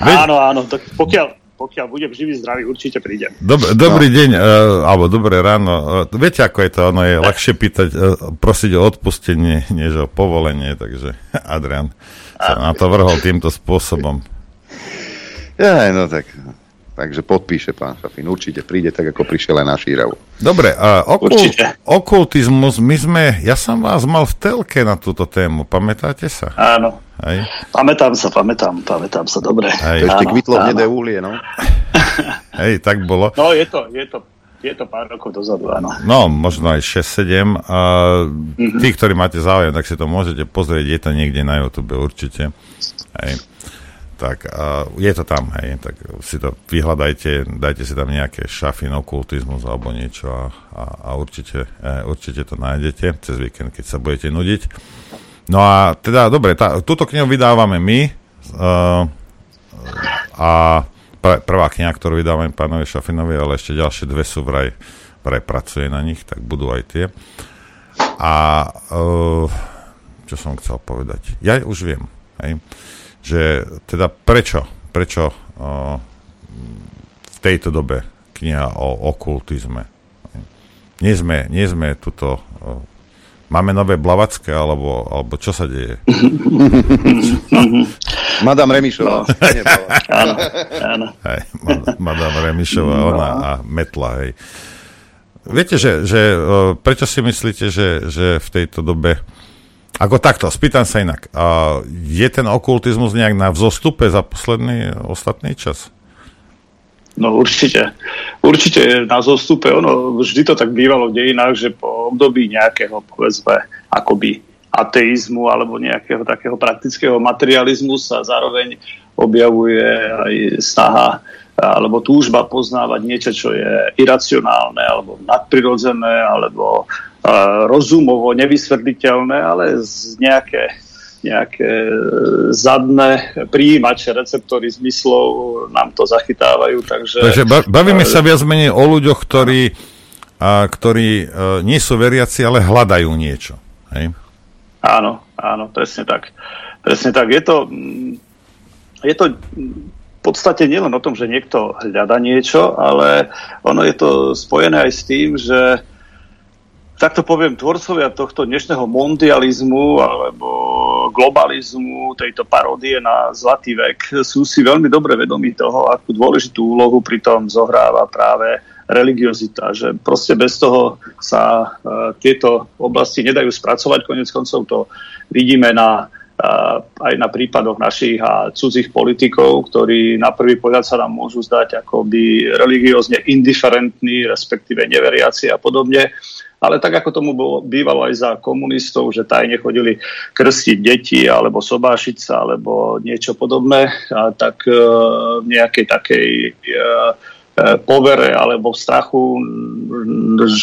Áno, áno, tak pokiaľ, pokiaľ budem živý, zdravý, určite prídem. Dob- dobrý no. deň, uh, alebo dobré ráno. Uh, viete, ako je to? Ono je ľahšie pýtať, uh, prosiť o odpustenie, než o povolenie, takže Adrian sa na to vrhol týmto spôsobom. Ja, no tak, takže podpíše pán Šafin. Určite príde tak, ako prišiel aj na šíravu. Dobre, a okul- okultizmus, my sme, ja som vás mal v telke na túto tému, pamätáte sa? Áno. Hej. Pamätám sa, pamätám, pamätám sa, dobre. To ešte kvitlo áno. hnedé uhlie, no. Hej, tak bolo. No, je to, je to, je to pár rokov dozadu, áno. No, možno aj 6-7. A Mhm. tí, ktorí máte záujem, tak si to môžete pozrieť, je to niekde na YouTube určite. Hej. Tak a je to tam, hej, tak si to vyhľadajte, dajte si tam nejaké šafin, okultizmus alebo niečo a, a, a určite, e, určite to nájdete cez víkend, keď sa budete nudiť. No a teda, dobre, tá, túto knihu vydávame my uh, a pr- prvá kniha, ktorú vydávame pánovi Šafinovi, ale ešte ďalšie dve sú vraj, vraj pracuje na nich, tak budú aj tie. A uh, čo som chcel povedať? Ja už viem, hej, že teda prečo, prečo uh, v tejto dobe kniha o okultizme. Nie sme, nie sme tuto uh, Máme nové Blavacké, alebo, alebo čo sa deje? Madame Remišová. Áno, áno. Hej, mad- Madame Remišová, ona a Metla, hej. Viete, že, že uh, prečo si myslíte, že, že v tejto dobe ako takto, spýtam sa inak. A je ten okultizmus nejak na vzostupe za posledný ostatný čas? No určite. Určite na zostupe. Ono, vždy to tak bývalo v dejinách, že po období nejakého, povedzme, akoby ateizmu alebo nejakého takého praktického materializmu sa zároveň objavuje aj snaha alebo túžba poznávať niečo, čo je iracionálne alebo nadprirodzené alebo rozumovo nevysvetliteľné, ale z nejaké nejaké e, zadné príjimače, receptory zmyslov nám to zachytávajú, takže... Takže ba- bavíme sa viac menej o ľuďoch, ktorí, a, ktorí a, nie sú veriaci, ale hľadajú niečo. Hej? Áno, áno, presne tak. Presne tak. Je to, mm, je to v podstate nielen o tom, že niekto hľada niečo, ale ono je to spojené aj s tým, že takto poviem, tvorcovia tohto dnešného mondializmu alebo globalizmu, tejto paródie na Zlatý vek sú si veľmi dobre vedomí toho, akú dôležitú úlohu pri tom zohráva práve religiozita, že proste bez toho sa uh, tieto oblasti nedajú spracovať. Konec koncov to vidíme na, aj na prípadoch našich a cudzích politikov, ktorí na prvý pohľad sa nám môžu zdať ako by religiózne indiferentní, respektíve neveriaci a podobne. Ale tak, ako tomu bolo, bývalo aj za komunistov, že tajne chodili krstiť deti alebo sobášiť sa alebo niečo podobné, a tak e, nejakej takej e, povere alebo v strachu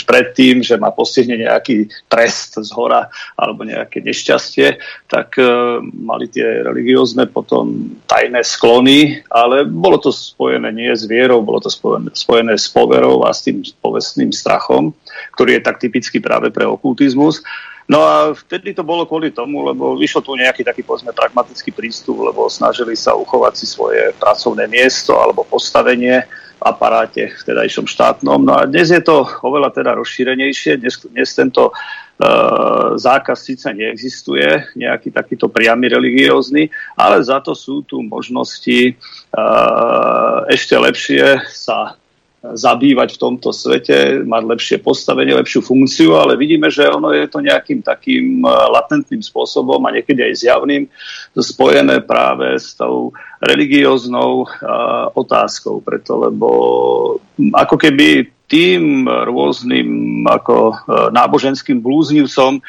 pred tým, že ma postihne nejaký trest z hora alebo nejaké nešťastie, tak uh, mali tie religiózne potom tajné sklony, ale bolo to spojené nie s vierou, bolo to spojené, spojené s poverou a s tým povestným strachom, ktorý je tak typický práve pre okultizmus. No a vtedy to bolo kvôli tomu, lebo vyšlo tu nejaký taký povedzme pragmatický prístup, lebo snažili sa uchovať si svoje pracovné miesto alebo postavenie aparáte v tedajšom štátnom. No a dnes je to oveľa teda rozšírenejšie. Dnes, dnes tento e, zákaz síce neexistuje, nejaký takýto priamy religiózny, ale za to sú tu možnosti e, ešte lepšie sa zabývať v tomto svete, mať lepšie postavenie, lepšiu funkciu, ale vidíme, že ono je to nejakým takým latentným spôsobom a niekedy aj zjavným spojené práve s tou religióznou uh, otázkou, preto lebo ako keby tým rôznym ako uh, náboženským blúznivcom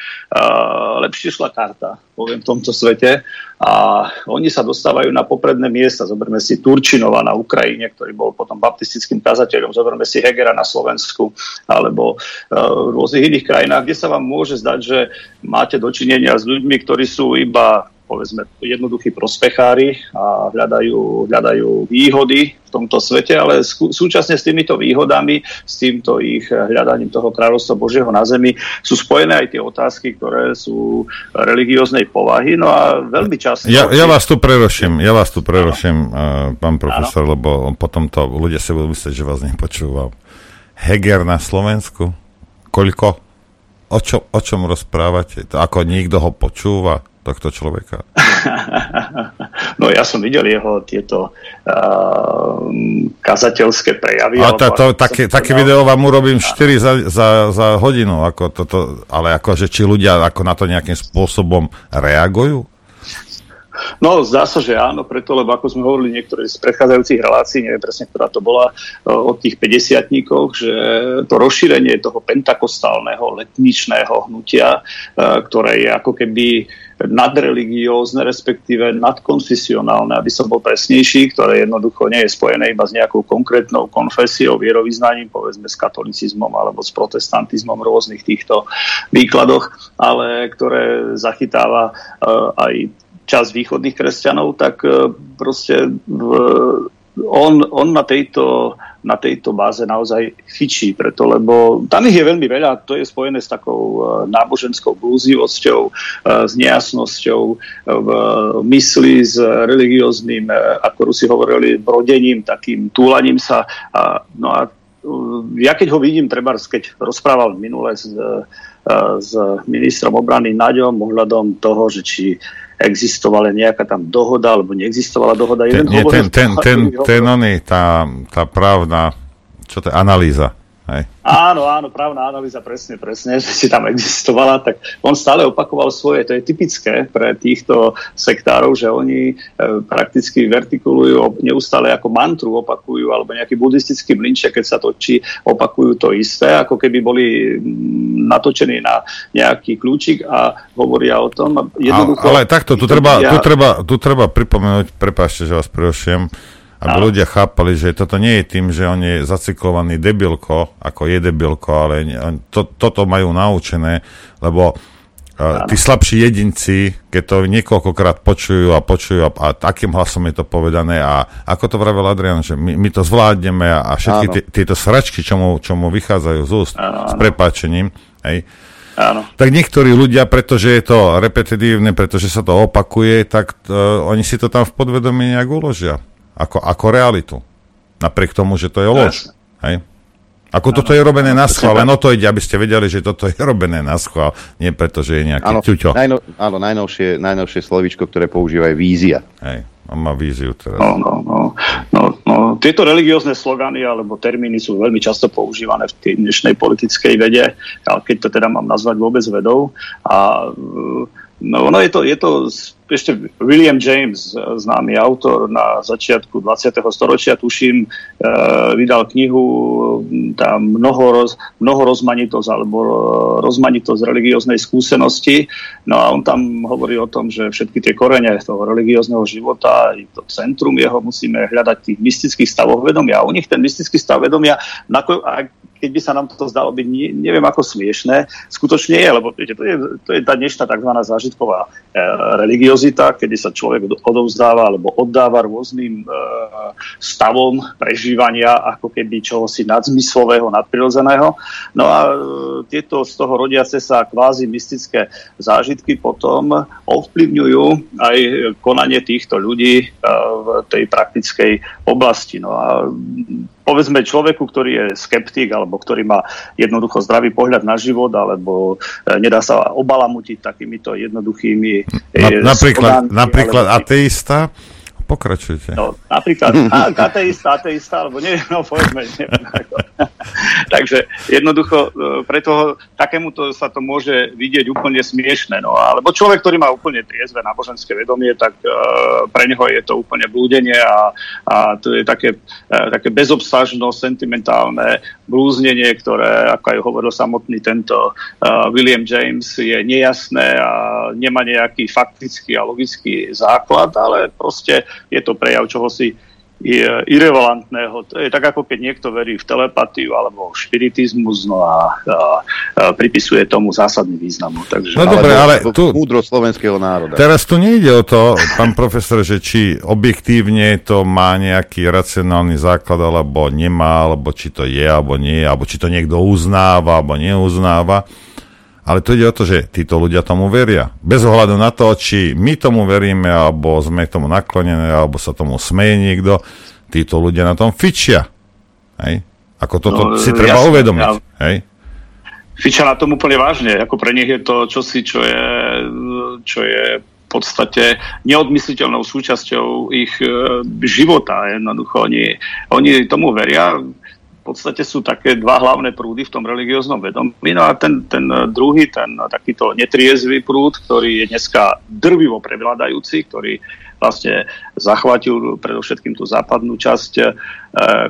lepšie šla karta, poviem, v tomto svete a oni sa dostávajú na popredné miesta. Zoberme si Turčinova na Ukrajine, ktorý bol potom baptistickým kazateľom, zoberme si Hegera na Slovensku alebo uh, v rôznych iných krajinách, kde sa vám môže zdať, že máte dočinenia s ľuďmi, ktorí sú iba povedzme jednoduchí prospechári a hľadajú, hľadajú výhody v tomto svete, ale súčasne s týmito výhodami, s týmto ich hľadaním toho kráľovstva Božieho na zemi sú spojené aj tie otázky, ktoré sú religióznej povahy. No a veľmi často... Ja, ja vás tu preroším, ja vás tu preroším, uh, pán profesor, ano. lebo potom to ľudia sa budú myslieť, že vás nepočúval. Heger na Slovensku? Koľko? O, čo, o čom rozprávate? To ako niekto ho počúva? Tohto človeka? no ja som videl jeho tieto uh, kazateľské prejavy. A to, to, také, také video vám urobím 4 za, za, za hodinu, ako toto, ale akože či ľudia ako na to nejakým spôsobom reagujú? No, zdá sa, že áno, preto, lebo ako sme hovorili niektoré z predchádzajúcich relácií, neviem presne, ktorá to bola od tých 50 že to rozšírenie toho pentakostálneho letničného hnutia, ktoré je ako keby nadreligiózne, respektíve nadkonfesionálne, aby som bol presnejší, ktoré jednoducho nie je spojené iba s nejakou konkrétnou konfesiou, vierovýznaním, povedzme s katolicizmom alebo s protestantizmom v rôznych týchto výkladoch, ale ktoré zachytáva uh, aj čas východných kresťanov, tak uh, proste v, on, on na tejto na tejto báze naozaj fičí, preto, lebo tam ich je veľmi veľa, to je spojené s takou e, náboženskou blúzivosťou, e, s nejasnosťou e, v mysli, s religióznym, ako Rusi hovorili, brodením, takým túlaním sa. No a ja keď ho vidím, treba keď rozprával minule s, s ministrom obrany Naďom ohľadom toho, že či existovala nejaká tam dohoda, alebo neexistovala dohoda. Jeden ten, hovoril, ten, ten, ten, ten, ten, tá, tá právna, čo to je, analýza, Hej. Áno, áno, právna analýza, presne, presne, že si tam existovala, tak on stále opakoval svoje. To je typické pre týchto sektárov, že oni e, prakticky vertikulujú, neustále ako mantru opakujú, alebo nejaký buddhistický mlinček, keď sa točí, opakujú to isté, ako keby boli mm, natočení na nejaký kľúčik a hovoria o tom. Jednoducho, ale, ale takto, tu treba, tu, treba, tu treba pripomenúť, prepáčte, že vás prerušujem, aby ľudia chápali, že toto nie je tým, že on je zacyklovaný debilko, ako je debilko, ale to, toto majú naučené, lebo uh, tí slabší jedinci, keď to niekoľkokrát počujú a počujú a, a takým hlasom je to povedané a ako to vravel Adrian, že my, my to zvládneme a, a všetky t- tieto sračky, čo mu, čo mu vychádzajú z úst, áno, s prepáčením, hej, Áno. Tak niektorí ľudia, pretože je to repetitívne, pretože sa to opakuje, tak uh, oni si to tam v podvedomí nejak uložia ako, ako realitu. Napriek tomu, že to je lož. Hej? Ako ano, toto je robené na schvál, len o to ide, aby ste vedeli, že toto je robené na schvál, nie preto, že je nejaký ano, ťuťo. Najno, áno, najnovšie, najnovšie slovičko, ktoré používa je vízia. Hej, on má víziu teraz. No, no, no, no, no, tieto religiózne slogany alebo termíny sú veľmi často používané v tej dnešnej politickej vede, keď to teda mám nazvať vôbec vedou. A no, no je to, je to ešte William James, známy autor na začiatku 20. storočia, tuším, e, vydal knihu, tam mnoho, roz, mnoho rozmanitosť alebo rozmanitosť religióznej skúsenosti. No a on tam hovorí o tom, že všetky tie korene toho religiózneho života, to centrum jeho musíme hľadať v tých mystických stavoch vedomia. A u nich ten mystický stav vedomia, keď by sa nám to zdalo byť, neviem ako smiešné, skutočne je, lebo viete, to, je, to je tá dnešná tzv. zážitková e, religiozita, kedy sa človek odovzdáva alebo oddáva rôznym e, stavom prežívania ako keby čohosi nadzmyslového, nadprirodzeného. No a e, tieto z toho rodiace sa kvázi mystické zážitky potom ovplyvňujú aj konanie týchto ľudí e, v tej praktickej oblasti. No a povedzme človeku, ktorý je skeptik alebo ktorý má jednoducho zdravý pohľad na život alebo e, nedá sa obalamutiť takýmito jednoduchými na, e, napríklad, napríklad ateista Pokračujte. No, napríklad a, ateista, ateista, alebo nie, no povedzme, neviem. Takže jednoducho e, preto takémuto sa to môže vidieť úplne smiešne. No, alebo človek, ktorý má úplne triezve náboženské vedomie, tak uh, pre neho je to úplne blúdenie a, a to je také, uh, také bezobsažno sentimentálne blúznenie, ktoré, ako aj hovoril samotný tento uh, William James, je nejasné a nemá nejaký faktický a logický základ, ale proste je to prejav čohosi irrelevantného. To je tak, ako keď niekto verí v telepatiu alebo v špiritizmus no a, a, a pripisuje tomu zásadný význam. Takže, no dobre, ale tu... Múdro slovenského národa. Teraz tu nejde o to, pán profesor, že či objektívne to má nejaký racionálny základ, alebo nemá, alebo či to je, alebo nie, alebo či to niekto uznáva, alebo neuznáva. Ale to ide o to, že títo ľudia tomu veria. Bez ohľadu na to, či my tomu veríme, alebo sme tomu naklonené, alebo sa tomu smeje niekto, títo ľudia na tom fičia. Hej? Ako toto no, si treba jasne, uvedomiť. Ja, hej? Fičia na tom úplne vážne. Ako pre nich je to čosi, čo je, čo je v podstate neodmysliteľnou súčasťou ich e, života. Jednoducho oni, oni tomu veria podstate sú také dva hlavné prúdy v tom religióznom vedomí. No a ten, ten druhý, ten takýto netriezvý prúd, ktorý je dneska drvivo prevládajúci, ktorý vlastne zachvátil predovšetkým tú západnú časť e,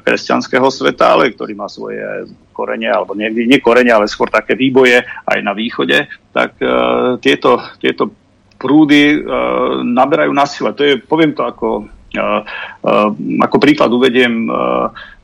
kresťanského sveta, ale ktorý má svoje korene, alebo niekdy nie korene, ale skôr také výboje aj na východe, tak e, tieto, tieto prúdy e, naberajú na sile. To je, poviem to ako, ako príklad uvediem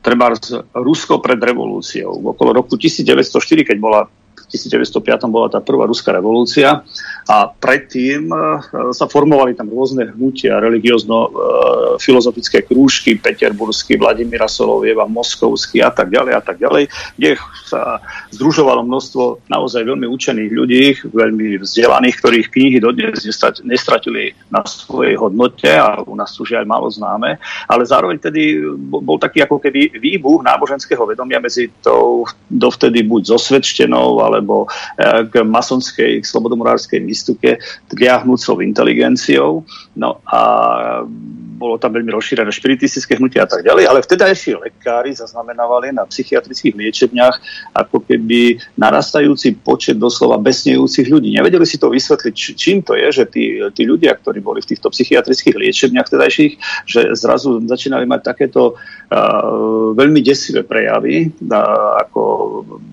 treba Rusko pred revolúciou. Okolo roku 1904, keď bola 1905 bola tá prvá ruská revolúcia a predtým e, sa formovali tam rôzne hnutia, religiozno-filozofické krúžky, Peterburský, Vladimíra Solovieva, Moskovský a tak ďalej a tak ďalej, kde sa združovalo množstvo naozaj veľmi učených ľudí, veľmi vzdelaných, ktorých knihy dodnes nestratili na svojej hodnote a u nás sú žiaľ málo známe, ale zároveň tedy bol taký ako keby výbuch náboženského vedomia medzi tou dovtedy buď zosvedčenou, ale alebo eh, k masonskej, k slobodomorárskej výstuke tliahnúcou inteligenciou. No a bolo tam veľmi rozšírené špiritistické hnutie a tak ďalej, ale vtedajší lekári zaznamenávali na psychiatrických liečebniach ako keby narastajúci počet doslova besnejúcich ľudí. Nevedeli si to vysvetliť, čím to je, že tí, tí ľudia, ktorí boli v týchto psychiatrických liečebniach vtedajších, že zrazu začínali mať takéto uh, veľmi desivé prejavy, uh, ako,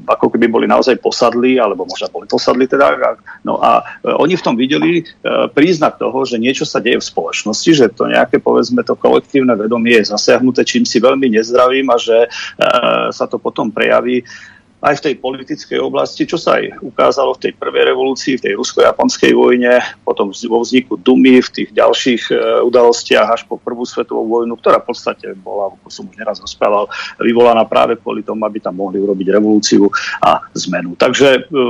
ako keby boli naozaj posadli, alebo možno boli posadli teda. No a uh, oni v tom videli uh, príznak toho, že niečo sa deje v spoločnosti, že to nejaké povedzme to kolektívne vedomie je zasiahnuté čím si veľmi nezdravým a že e, sa to potom prejaví aj v tej politickej oblasti, čo sa aj ukázalo v tej prvej revolúcii, v tej rusko-japonskej vojne, potom vo vzniku Dumy, v tých ďalších e, udalostiach až po prvú svetovú vojnu, ktorá v podstate bola, ako som už neraz rozprával, vyvolaná práve kvôli tomu, aby tam mohli urobiť revolúciu a zmenu. Takže e,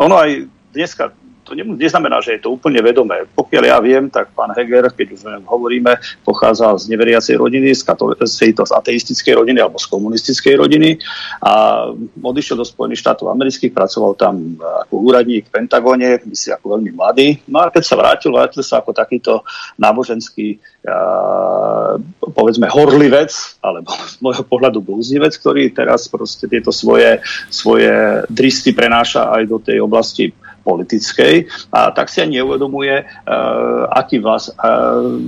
ono aj dneska to neznamená, že je to úplne vedomé. Pokiaľ ja viem, tak pán Heger, keď už hovoríme, pochádza z neveriacej rodiny, z, katol- z tejto ateistickej rodiny alebo z komunistickej rodiny a odišiel do Spojených štátov amerických, pracoval tam ako úradník v Pentagóne, si ako veľmi mladý. No a keď sa vrátil, vrátil sa ako takýto náboženský a, povedzme horlivec, alebo z môjho pohľadu blúznivec, ktorý teraz proste tieto svoje, svoje dristy prenáša aj do tej oblasti politickej a tak si ani neuvedomuje, uh, aký vás, uh,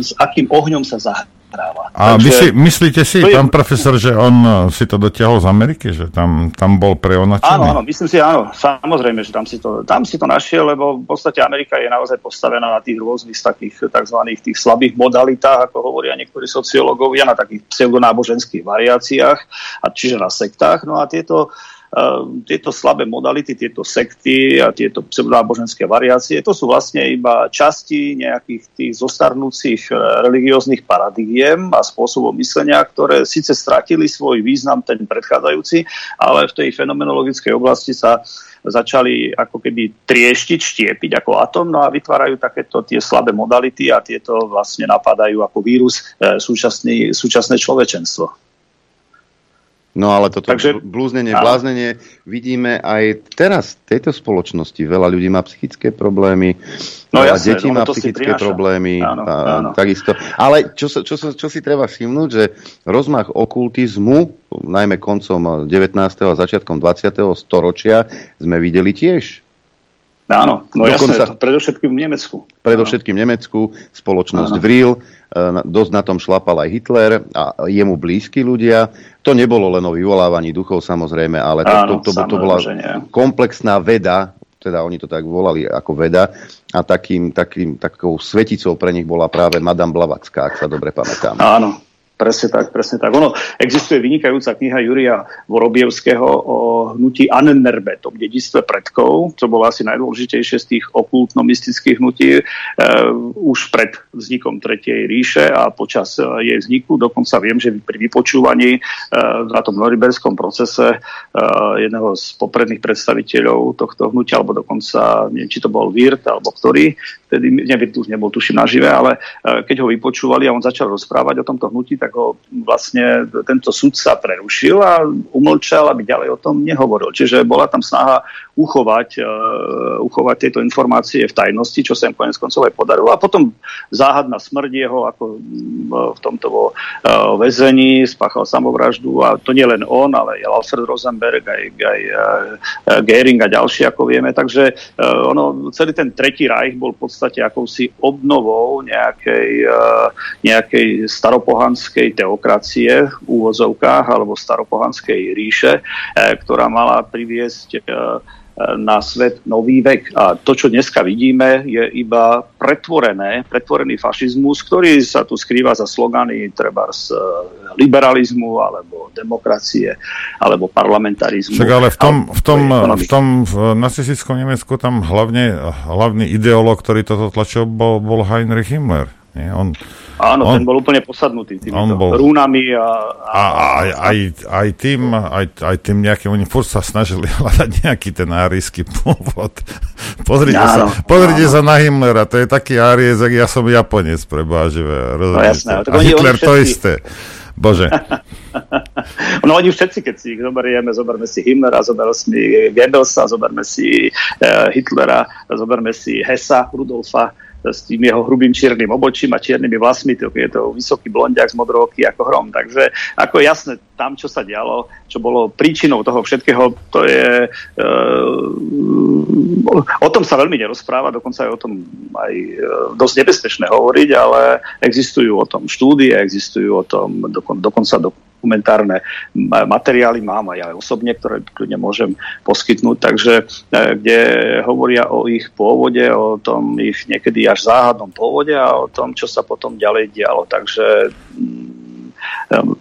s akým ohňom sa zahráva. A Takže, vy si, myslíte si, je, pán profesor, že on eh, si to dotiahol z Ameriky, že tam, tam bol preonačený? Áno, áno, myslím si, áno, samozrejme, že tam si, to, tam si to našiel, lebo v podstate Amerika je naozaj postavená na tých rôznych takých tzv. tých slabých modalitách, ako hovoria niektorí sociológovia, na takých pseudonáboženských variáciách, a čiže na sektách. No a tieto Ehm, tieto slabé modality, tieto sekty a tieto pseudonáboženské variácie, to sú vlastne iba časti nejakých tých zostarnúcich e, religióznych paradigiem a spôsobov myslenia, ktoré síce stratili svoj význam ten predchádzajúci, ale v tej fenomenologickej oblasti sa začali ako keby trieštiť, štiepiť ako atom, no a vytvárajú takéto tie slabé modality a tieto vlastne napadajú ako vírus e, súčasný, súčasné človečenstvo. No ale toto Takže, blúznenie, bláznenie vidíme aj teraz v tejto spoločnosti. Veľa ľudí má psychické problémy, no, veľa jasne, detí no, má psychické problémy. Áno, a, áno. Takisto. Ale čo, čo, čo, čo si treba všimnúť, že rozmach okultizmu, najmä koncom 19. a začiatkom 20. storočia, sme videli tiež. Áno, no Dokonca, jasné, predovšetkým v Nemecku. Predovšetkým v Nemecku, spoločnosť Vril, e, dosť na tom šlapal aj Hitler a jemu blízki ľudia. To nebolo len o vyvolávaní duchov samozrejme, ale to, Áno, to, to, to bola komplexná veda, teda oni to tak volali ako veda, a takým, takým, takou sveticou pre nich bola práve Madame Blavacká, ak sa dobre pamätám. Áno, Presne tak, presne tak. Ono, existuje vynikajúca kniha Juria Vorobievského o hnutí Annerbe, tom dedistve predkov, čo bolo asi najdôležitejšie z tých okultno-mystických hnutí e, už pred vznikom Tretej ríše a počas e, jej vzniku. Dokonca viem, že pri vypočúvaní e, na tom Noriberskom procese e, jedného z popredných predstaviteľov tohto hnutia, alebo dokonca, neviem, či to bol Wirt, alebo ktorý, vtedy, neviem, už nebol tuším nažive, ale e, keď ho vypočúvali a on začal rozprávať o tomto hnutí, tak ho vlastne tento sudca prerušil a umlčal, aby ďalej o tom nehovoril. Čiže bola tam snaha uchovať, uh, uchovať tieto informácie v tajnosti, čo sa im konec koncov aj podarilo. A potom záhadná smrť jeho, ako uh, v tomto vo, uh, väzení, spáchal samovraždu a to nie len on, ale aj Alfred Rosenberg, aj, aj uh, Gering a ďalší, ako vieme. Takže uh, ono, celý ten tretí rajch bol v podstate akousi obnovou nejakej, uh, nejakej staropohanskej teokracie v úvozovkách alebo staropohanskej ríše, eh, ktorá mala priviesť eh, na svet nový vek. A to, čo dneska vidíme, je iba pretvorené, pretvorený fašizmus, ktorý sa tu skrýva za slogany treba z eh, liberalizmu, alebo demokracie, alebo parlamentarizmu. Však ale v tom, v tom, v tom v nacistickom Nemecku tam hlavne, hlavný ideológ, ktorý toto tlačil, bol, bol Heinrich Himmler. Nie? On, Áno, on, ten bol úplne posadnutý tými bol, rúnami a... A, a aj, aj, aj, tým, aj, aj tým nejakým, oni furt sa snažili hľadať nejaký ten árijský pôvod. Pozrite, áno, sa, pozrite áno. sa na Himmlera, to je taký áriec, ak ja som Japonec, prebážive. No jasné, a Hitler všetci... to isté. Bože. no oni všetci, keď si ich zoberieme, zoberme si Himmlera, zoberme si Goebbelsa, zoberme si uh, Hitlera, zoberme si Hessa, Rudolfa, s tým jeho hrubým čiernym obočím a čiernymi vlasmi, to je to vysoký blondiak z modroky ako hrom. Takže ako jasné, tam, čo sa dialo, čo bolo príčinou toho všetkého, to je... E, o tom sa veľmi nerozpráva, dokonca je o tom aj e, dosť nebezpečné hovoriť, ale existujú o tom štúdie, existujú o tom dokon, dokonca do, dokumentárne materiály mám aj ja osobne, ktoré kľudne môžem poskytnúť, takže e, kde hovoria o ich pôvode, o tom ich niekedy až záhadnom pôvode a o tom, čo sa potom ďalej dialo. Takže um,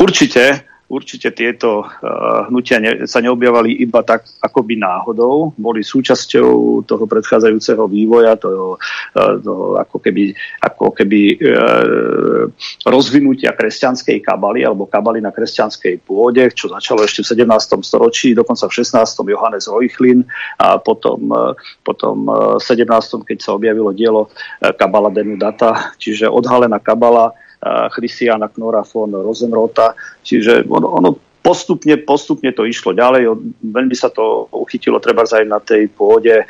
určite určite tieto uh, hnutia ne, sa neobjavali iba tak akoby náhodou, boli súčasťou toho predchádzajúceho vývoja, toho, uh, toho ako keby, ako keby uh, rozvinutia kresťanskej kabaly alebo kabaly na kresťanskej pôde, čo začalo ešte v 17. storočí, dokonca v 16. Johannes Reuchlin a potom, potom v 17. keď sa objavilo dielo Kabala Denudata, čiže odhalená kabala Christiana Knora von Rosenrota. Čiže ono, ono postupne, postupne to išlo ďalej. Veľmi sa to uchytilo treba aj na tej pôde e,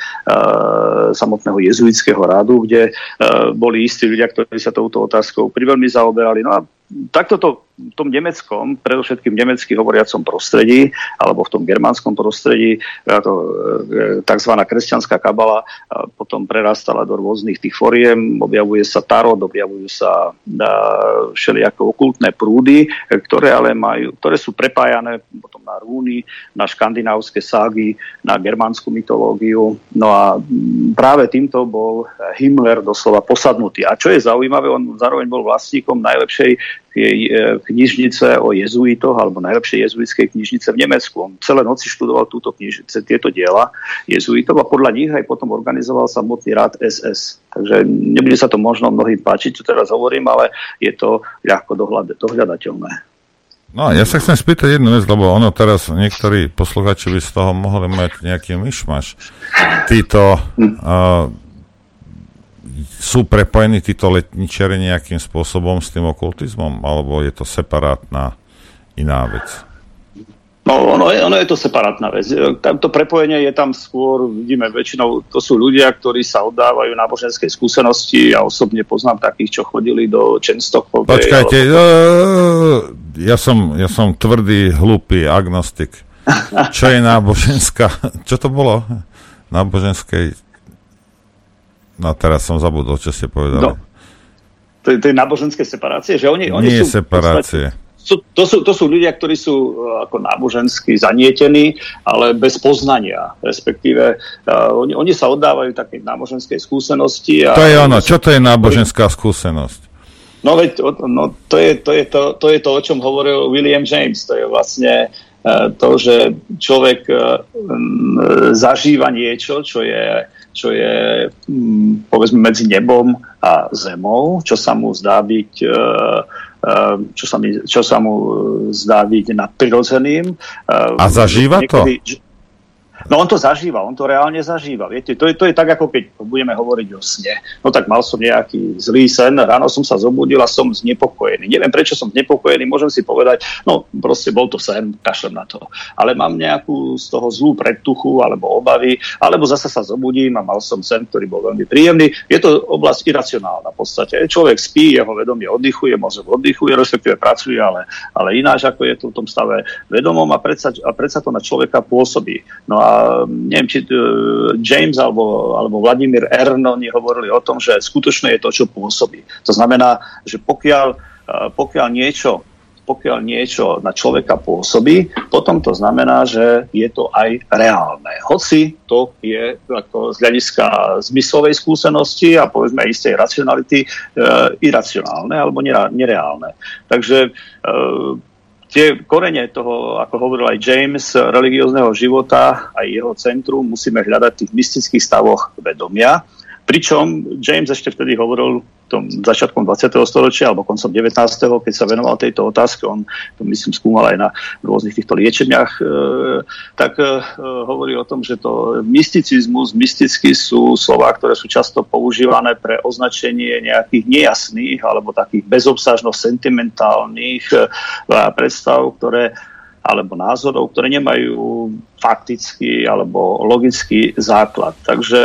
samotného jezuitského rádu, kde e, boli istí ľudia, ktorí sa touto otázkou priveľmi zaoberali. No a takto to v tom nemeckom, predovšetkým nemecky hovoriacom prostredí, alebo v tom germánskom prostredí, to e, tzv. kresťanská kabala potom prerastala do rôznych tých foriem, objavuje sa tarot, objavujú sa všeliako okultné prúdy, ktoré ale majú, ktoré sú prepájané potom na rúny, na škandinávske ságy, na germánsku mytológiu. No a práve týmto bol Himmler doslova posadnutý. A čo je zaujímavé, on zároveň bol vlastníkom najlepšej E, knižnice o jezuitoch, alebo najlepšie jezuitskej knižnice v Nemecku. On celé noci študoval túto knižnice, tieto diela jezuitov a podľa nich aj potom organizoval samotný rád SS. Takže nebude sa to možno mnohým páčiť, čo teraz hovorím, ale je to ľahko dohľad, dohľadateľné. No, ja sa chcem spýtať jednu vec, lebo ono teraz niektorí posluchači by z toho mohli mať nejaký myšmaš. Títo uh, sú prepojení títo letničeri nejakým spôsobom s tým okultizmom, alebo je to separátna iná vec? No, ono je, ono je to separátna vec. To prepojenie je tam skôr, vidíme, väčšinou to sú ľudia, ktorí sa oddávajú náboženskej skúsenosti. Ja osobne poznám takých, čo chodili do Čenstochovej. Počkajte, alebo... ja, som, ja som tvrdý, hlupý agnostik. Čo je náboženská? Čo to bolo? Náboženskej No teraz som zabudol, čo ste povedali. No, to, to je náboženské separácie, že oni, oni Nie sú... separácie. Sú, to, sú, to sú ľudia, ktorí sú uh, ako nábožensky zanietení, ale bez poznania. Respektíve uh, oni, oni sa oddávajú také náboženskej skúsenosti. A to je ono. Čo to je náboženská skúsenosť? No veď no, to, je, to, je to, to je to, o čom hovoril William James. To je vlastne uh, to, že človek uh, zažíva niečo, čo je, čo je um, povedzme medzi nebom a zemou, čo sa mu zdá byť uh, čo sa, mi, čo sa mu zdá byť nadprirodzeným. A zažíva to? No on to zažíva, on to reálne zažíva. Viete, to je, to je tak, ako keď budeme hovoriť o sne. No tak mal som nejaký zlý sen, ráno som sa zobudil a som znepokojený. Neviem, prečo som znepokojený, môžem si povedať, no proste bol to sen, kašlem na to. Ale mám nejakú z toho zlú predtuchu alebo obavy, alebo zase sa zobudím a mal som sen, ktorý bol veľmi príjemný. Je to oblasť iracionálna v podstate. Človek spí, jeho vedomie oddychuje, mozog oddychuje, respektíve pracuje, ale, ale ináč, ako je to v tom stave vedomom a predsa, a predsa to na človeka pôsobí. No a neviem, či uh, James alebo, alebo Vladimír Erno hovorili o tom, že skutočne je to, čo pôsobí. To znamená, že pokiaľ, uh, pokiaľ niečo pokiaľ niečo na človeka pôsobí, potom to znamená, že je to aj reálne. Hoci to je ako z hľadiska zmyslovej skúsenosti a povedzme istej racionality e, iracionálne alebo nereálne. Takže e, tie korene toho, ako hovoril aj James, religiózneho života aj jeho centrum musíme hľadať v tých mystických stavoch vedomia. Pričom James ešte vtedy hovoril tom začiatkom 20. storočia alebo koncom 19. keď sa venoval tejto otázke, on to myslím skúmal aj na rôznych týchto liečeniach, e, tak e, hovorí o tom, že to mysticizmus, mysticky sú slova, ktoré sú často používané pre označenie nejakých nejasných alebo takých bezobsažno sentimentálnych e, predstav, ktoré alebo názorov, ktoré nemajú faktický alebo logický základ. Takže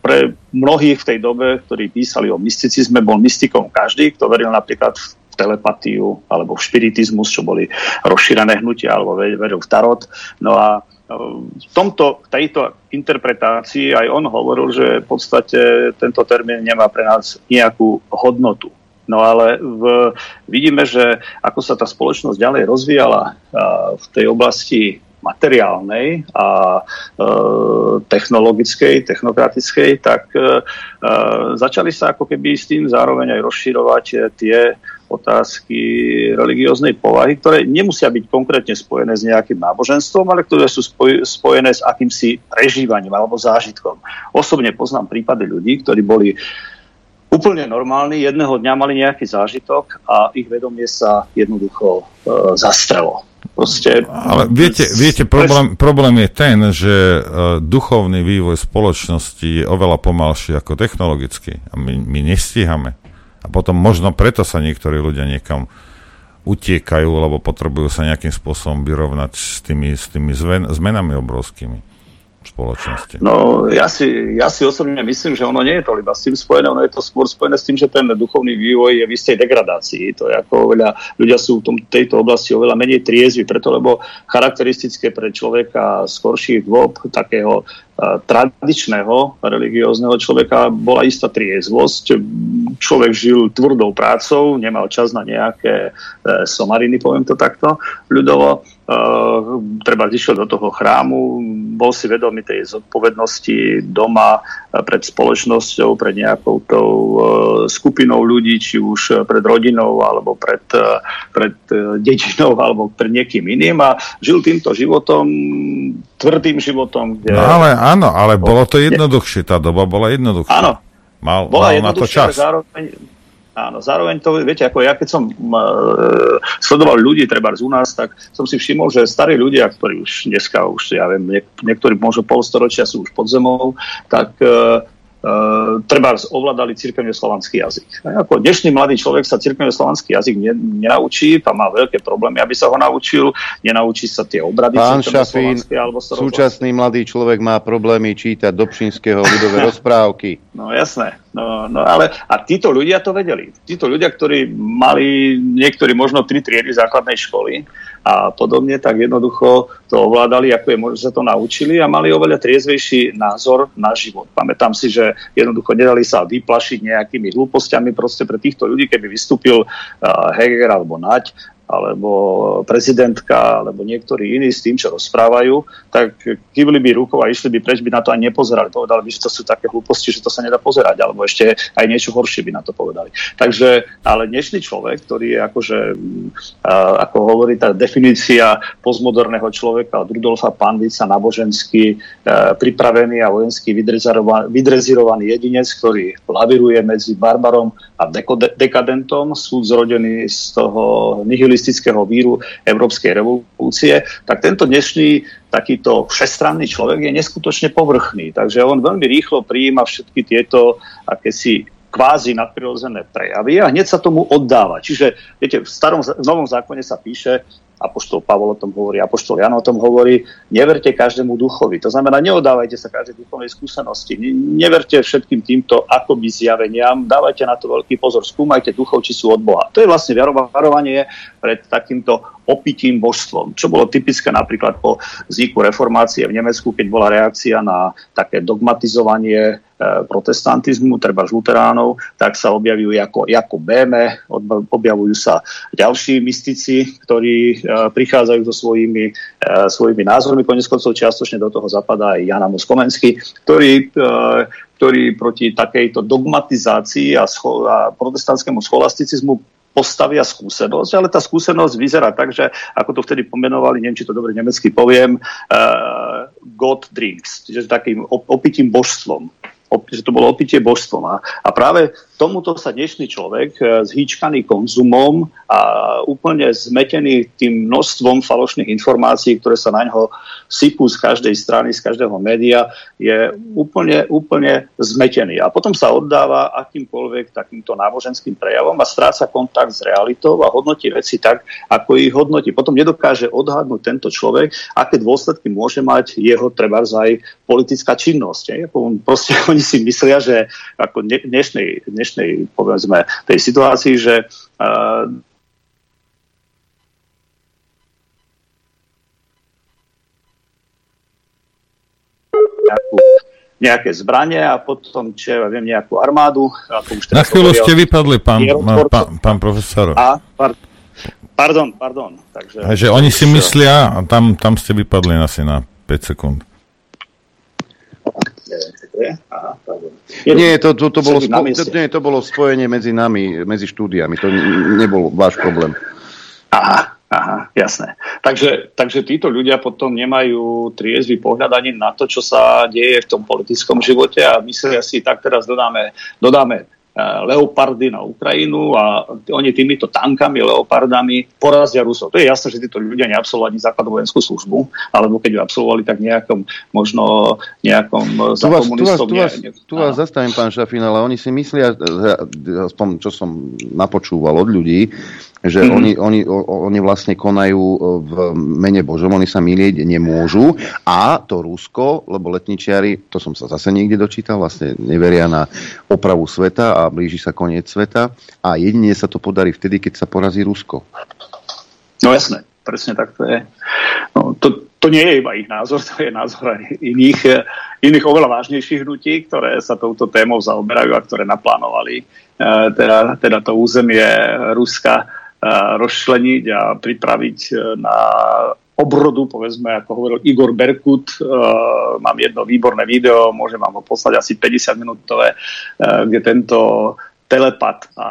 pre mnohých v tej dobe, ktorí písali o mysticizme, bol mystikom každý, kto veril napríklad v telepatiu alebo v špiritizmus, čo boli rozšírené hnutia, alebo veril v tarot. No a e, v tomto, tejto interpretácii aj on hovoril, že v podstate tento termín nemá pre nás nejakú hodnotu. No ale v, vidíme, že ako sa tá spoločnosť ďalej rozvíjala v tej oblasti materiálnej a e, technologickej, technokratickej, tak e, e, začali sa ako keby s tým zároveň aj rozširovať tie otázky religióznej povahy, ktoré nemusia byť konkrétne spojené s nejakým náboženstvom, ale ktoré sú spoj, spojené s akýmsi prežívaním alebo zážitkom. Osobne poznám prípady ľudí, ktorí boli úplne normálni, jedného dňa mali nejaký zážitok a ich vedomie sa jednoducho e, zastrelo. Proste, Ale viete, viete problém, problém je ten, že uh, duchovný vývoj spoločnosti je oveľa pomalší ako technologický a my, my nestíhame. A potom možno preto sa niektorí ľudia niekam utiekajú, lebo potrebujú sa nejakým spôsobom vyrovnať s tými, s tými zven, zmenami obrovskými spoločnosti? No, ja si, ja si osobne myslím, že ono nie je to iba s tým spojené, ono je to skôr spojené s tým, že ten duchovný vývoj je v istej degradácii. To je ako oveľa, ľudia sú v tom, tejto oblasti oveľa menej triezvi, preto lebo charakteristické pre človeka skorších dôb, takého tradičného religiózneho človeka bola istá triezvosť. Človek žil tvrdou prácou, nemal čas na nejaké e, somariny, poviem to takto ľudovo. Uh, treba išiel do toho chrámu, bol si vedomý tej zodpovednosti doma pred spoločnosťou, pred nejakou tou uh, skupinou ľudí, či už pred rodinou, alebo pred, pred dedinou, alebo pred niekým iným a žil týmto životom, tvrdým životom. Kde... No ale áno, ale bolo to jednoduchšie, tá doba bola jednoduchšia. Áno. Mal, bola mal na to čas. Zároveň, áno, zároveň to, viete, ako ja keď som uh, sledoval ľudí, treba u nás, tak som si všimol, že starí ľudia, ktorí už dneska, už ja viem, niek- niektorí možno polstoročia sú už pod zemou, tak uh, Uh, treba ovládali cirkevne slovanský jazyk. A ako dnešný mladý človek sa cirkevne slovanský jazyk ne, nenaučí, tam má veľké problémy, aby sa ho naučil, nenaučí sa tie obrady Pán Šafín, alebo súčasný mladý človek má problémy čítať do ľudové rozprávky. No jasné. No, no ale a títo ľudia to vedeli. Títo ľudia, ktorí mali niektorí možno tri triedy základnej školy, a podobne, tak jednoducho to ovládali, ako je možno sa to naučili a mali oveľa triezvejší názor na život. Pamätám si, že jednoducho nedali sa vyplašiť nejakými hlúpostiami proste pre týchto ľudí, keby vystúpil uh, Heger alebo Nať, alebo prezidentka, alebo niektorí iní s tým, čo rozprávajú, tak kývli by rukou a išli by preč, by na to ani nepozerali. Povedali by, že to sú také hlúposti, že to sa nedá pozerať, alebo ešte aj niečo horšie by na to povedali. Takže, ale dnešný človek, ktorý je akože, ako hovorí tá definícia postmoderného človeka od Rudolfa Pandica, náboženský, pripravený a vojenský vydrezirovaný jedinec, ktorý laviruje medzi barbarom a dekadentom, sú zrodený z toho nihilistického víru Európskej revolúcie, tak tento dnešný takýto všestranný človek je neskutočne povrchný. Takže on veľmi rýchlo prijíma všetky tieto akési kvázi nadprirodzené prejavy a hneď sa tomu oddáva. Čiže, viete, v, starom, v novom zákone sa píše, Apoštol Pavol o tom hovorí, Apoštol Jan o tom hovorí, neverte každému duchovi. To znamená, neodávajte sa každej duchovnej skúsenosti, neverte všetkým týmto akoby zjaveniam, dávajte na to veľký pozor, skúmajte duchov, či sú od Boha. To je vlastne varovanie pred takýmto opitím božstvom, čo bolo typické napríklad po vzniku reformácie v Nemecku, keď bola reakcia na také dogmatizovanie E, protestantizmu, treba luteránov, tak sa objavujú ako, ako Béme, objavujú sa ďalší mystici, ktorí e, prichádzajú so svojimi, e, svojimi názormi, konec koncov čiastočne do toho zapadá aj Jana Moskomenský, ktorý ktorý proti takejto dogmatizácii a, scho- a protestantskému scholasticizmu postavia skúsenosť, ale tá skúsenosť vyzerá tak, že ako to vtedy pomenovali, neviem, či to dobre nemecky poviem, uh, God drinks, čiže takým opitím božstvom že to bolo opitie božstvom. A, a práve tomuto sa dnešný človek e, zhýčkaný konzumom a úplne zmetený tým množstvom falošných informácií, ktoré sa na ňo sypú z každej strany, z každého média, je úplne, úplne zmetený. A potom sa oddáva akýmkoľvek takýmto náboženským prejavom a stráca kontakt s realitou a hodnotí veci tak, ako ich hodnotí. Potom nedokáže odhadnúť tento človek, aké dôsledky môže mať jeho treba aj politická činnosť. Proste oni si myslia, že ako dnešnej, dnešnej povedzme, tej situácii, že uh, nejakú, nejaké zbranie a potom, čo ja viem, nejakú armádu. Ako už Na chvíľu ste vypadli, pán, pán, pán profesor. A, pardon, pardon. Takže, Takže oni si myslia, a tam, tam ste vypadli asi na 5 sekúnd Aha, nie, to, to, to, bolo spo, to, nie, to bolo spojenie medzi nami, medzi štúdiami. To nebol váš problém. Aha, aha, jasné. Takže, takže títo ľudia potom nemajú triezvy pohľad ani na to, čo sa deje v tom politickom živote a myslia si, tak teraz dodáme, dodáme leopardy na Ukrajinu a oni týmito tankami, leopardami porazia Rusov. To je jasné, že títo ľudia neabsolvovali základnú vojenskú službu, alebo keď ju absolvovali, tak nejakom, možno nejakom tu vás, tu vás, tu vás, tu vás zastavím, pán Šafín, ale oni si myslia, eh, aspoň čo som napočúval od ľudí, že mm-hmm. oni, oni, oni vlastne konajú e, v mene Božom, oni sa milieť nemôžu a to Rusko, lebo letničiari, to som sa zase niekde dočítal, vlastne neveria na opravu sveta a blíži sa koniec sveta a jedine sa to podarí vtedy, keď sa porazí Rusko. No jasné, presne tak to je. No, to, to nie je iba ich názor, to je názor aj iných, e, iných oveľa vážnejších hnutí, ktoré sa touto témou zaoberajú a ktoré naplánovali e, teda, teda to územie Ruska rozšleniť a pripraviť e, na obrodu, povedzme, ako hovoril Igor Berkut. E, mám jedno výborné video, môžem vám ho poslať asi 50 minútové, e, kde tento telepat a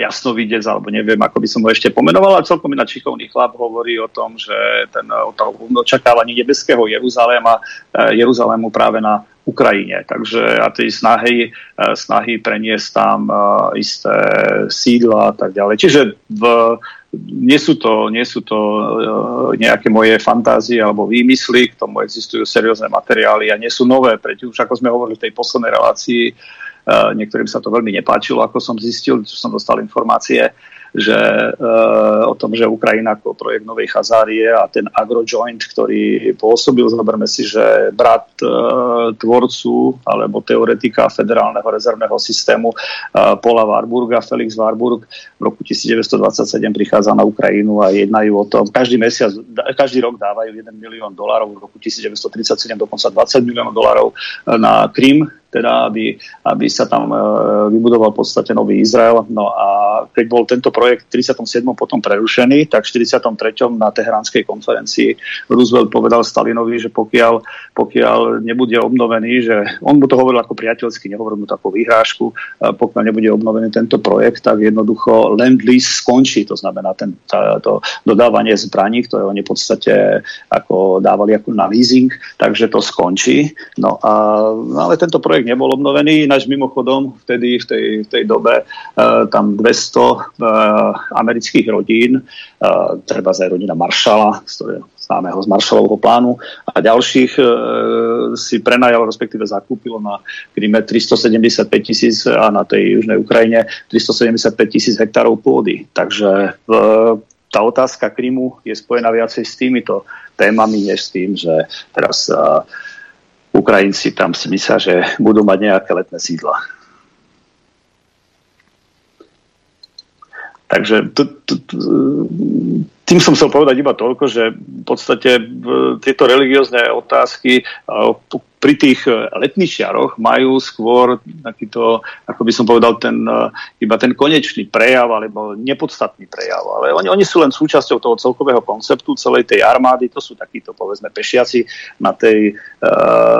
jasnovidec, alebo neviem, ako by som ho ešte pomenoval, ale celkom ináč šikovný chlap hovorí o tom, že ten, o tom očakávaní nebeského Jeruzaléma, Jeruzalému práve na Ukrajine. Takže a tej snahy, e, snahy preniesť tam e, isté sídla a tak ďalej. Čiže v, nie sú to, nie sú to nejaké moje fantázie alebo výmysly, k tomu existujú seriózne materiály a nie sú nové. Preto už ako sme hovorili v tej poslednej relácii, niektorým sa to veľmi nepáčilo, ako som zistil, čo som dostal informácie, že uh, o tom, že Ukrajina ako projekt Novej Chazárie a ten agrojoint, ktorý pôsobil, zoberme si, že brat uh, tvorcu alebo teoretika federálneho rezervného systému Paula Warburga, Felix Warburg v roku 1927 prichádza na Ukrajinu a jednajú o tom. Každý mesiac, každý rok dávajú 1 milión dolárov, v roku 1937 dokonca 20 miliónov dolárov na Krym, teda aby, aby sa tam vybudoval v podstate nový Izrael. No a keď bol tento projekt v 37. potom prerušený, tak v 43. na Teheránskej konferencii Roosevelt povedal Stalinovi, že pokiaľ, pokiaľ nebude obnovený, že on mu to hovoril ako priateľsky, nehovoril mu takú výhrážku, pokiaľ nebude obnovený tento projekt, tak jednoducho Land-Lease skončí, to znamená ten, to dodávanie zbraní, ktoré oni v podstate ako dávali ako na leasing, takže to skončí. No, a, ale tento projekt nebol obnovený, ináč mimochodom vtedy v tej, v tej dobe uh, tam 200 uh, e, amerických rodín, uh, treba aj rodina Maršala, z ktorého známeho z Marshallovho plánu a ďalších e, si prenajalo, respektíve zakúpilo na Kryme 375 tisíc a na tej južnej Ukrajine 375 tisíc hektárov pôdy. Takže e, tá otázka Krymu je spojená viacej s týmito témami, než s tým, že teraz e, Ukrajinci tam si myslia, že budú mať nejaké letné sídla. Takže t- tým som chcel povedať iba toľko, že v podstate tieto religiózne otázky pri tých e, letničiaroch majú skôr takýto, ako by som povedal, ten, e, iba ten konečný prejav alebo nepodstatný prejav. Ale oni, oni sú len súčasťou toho celkového konceptu celej tej armády, to sú takíto, povedzme, pešiaci na, tej, e,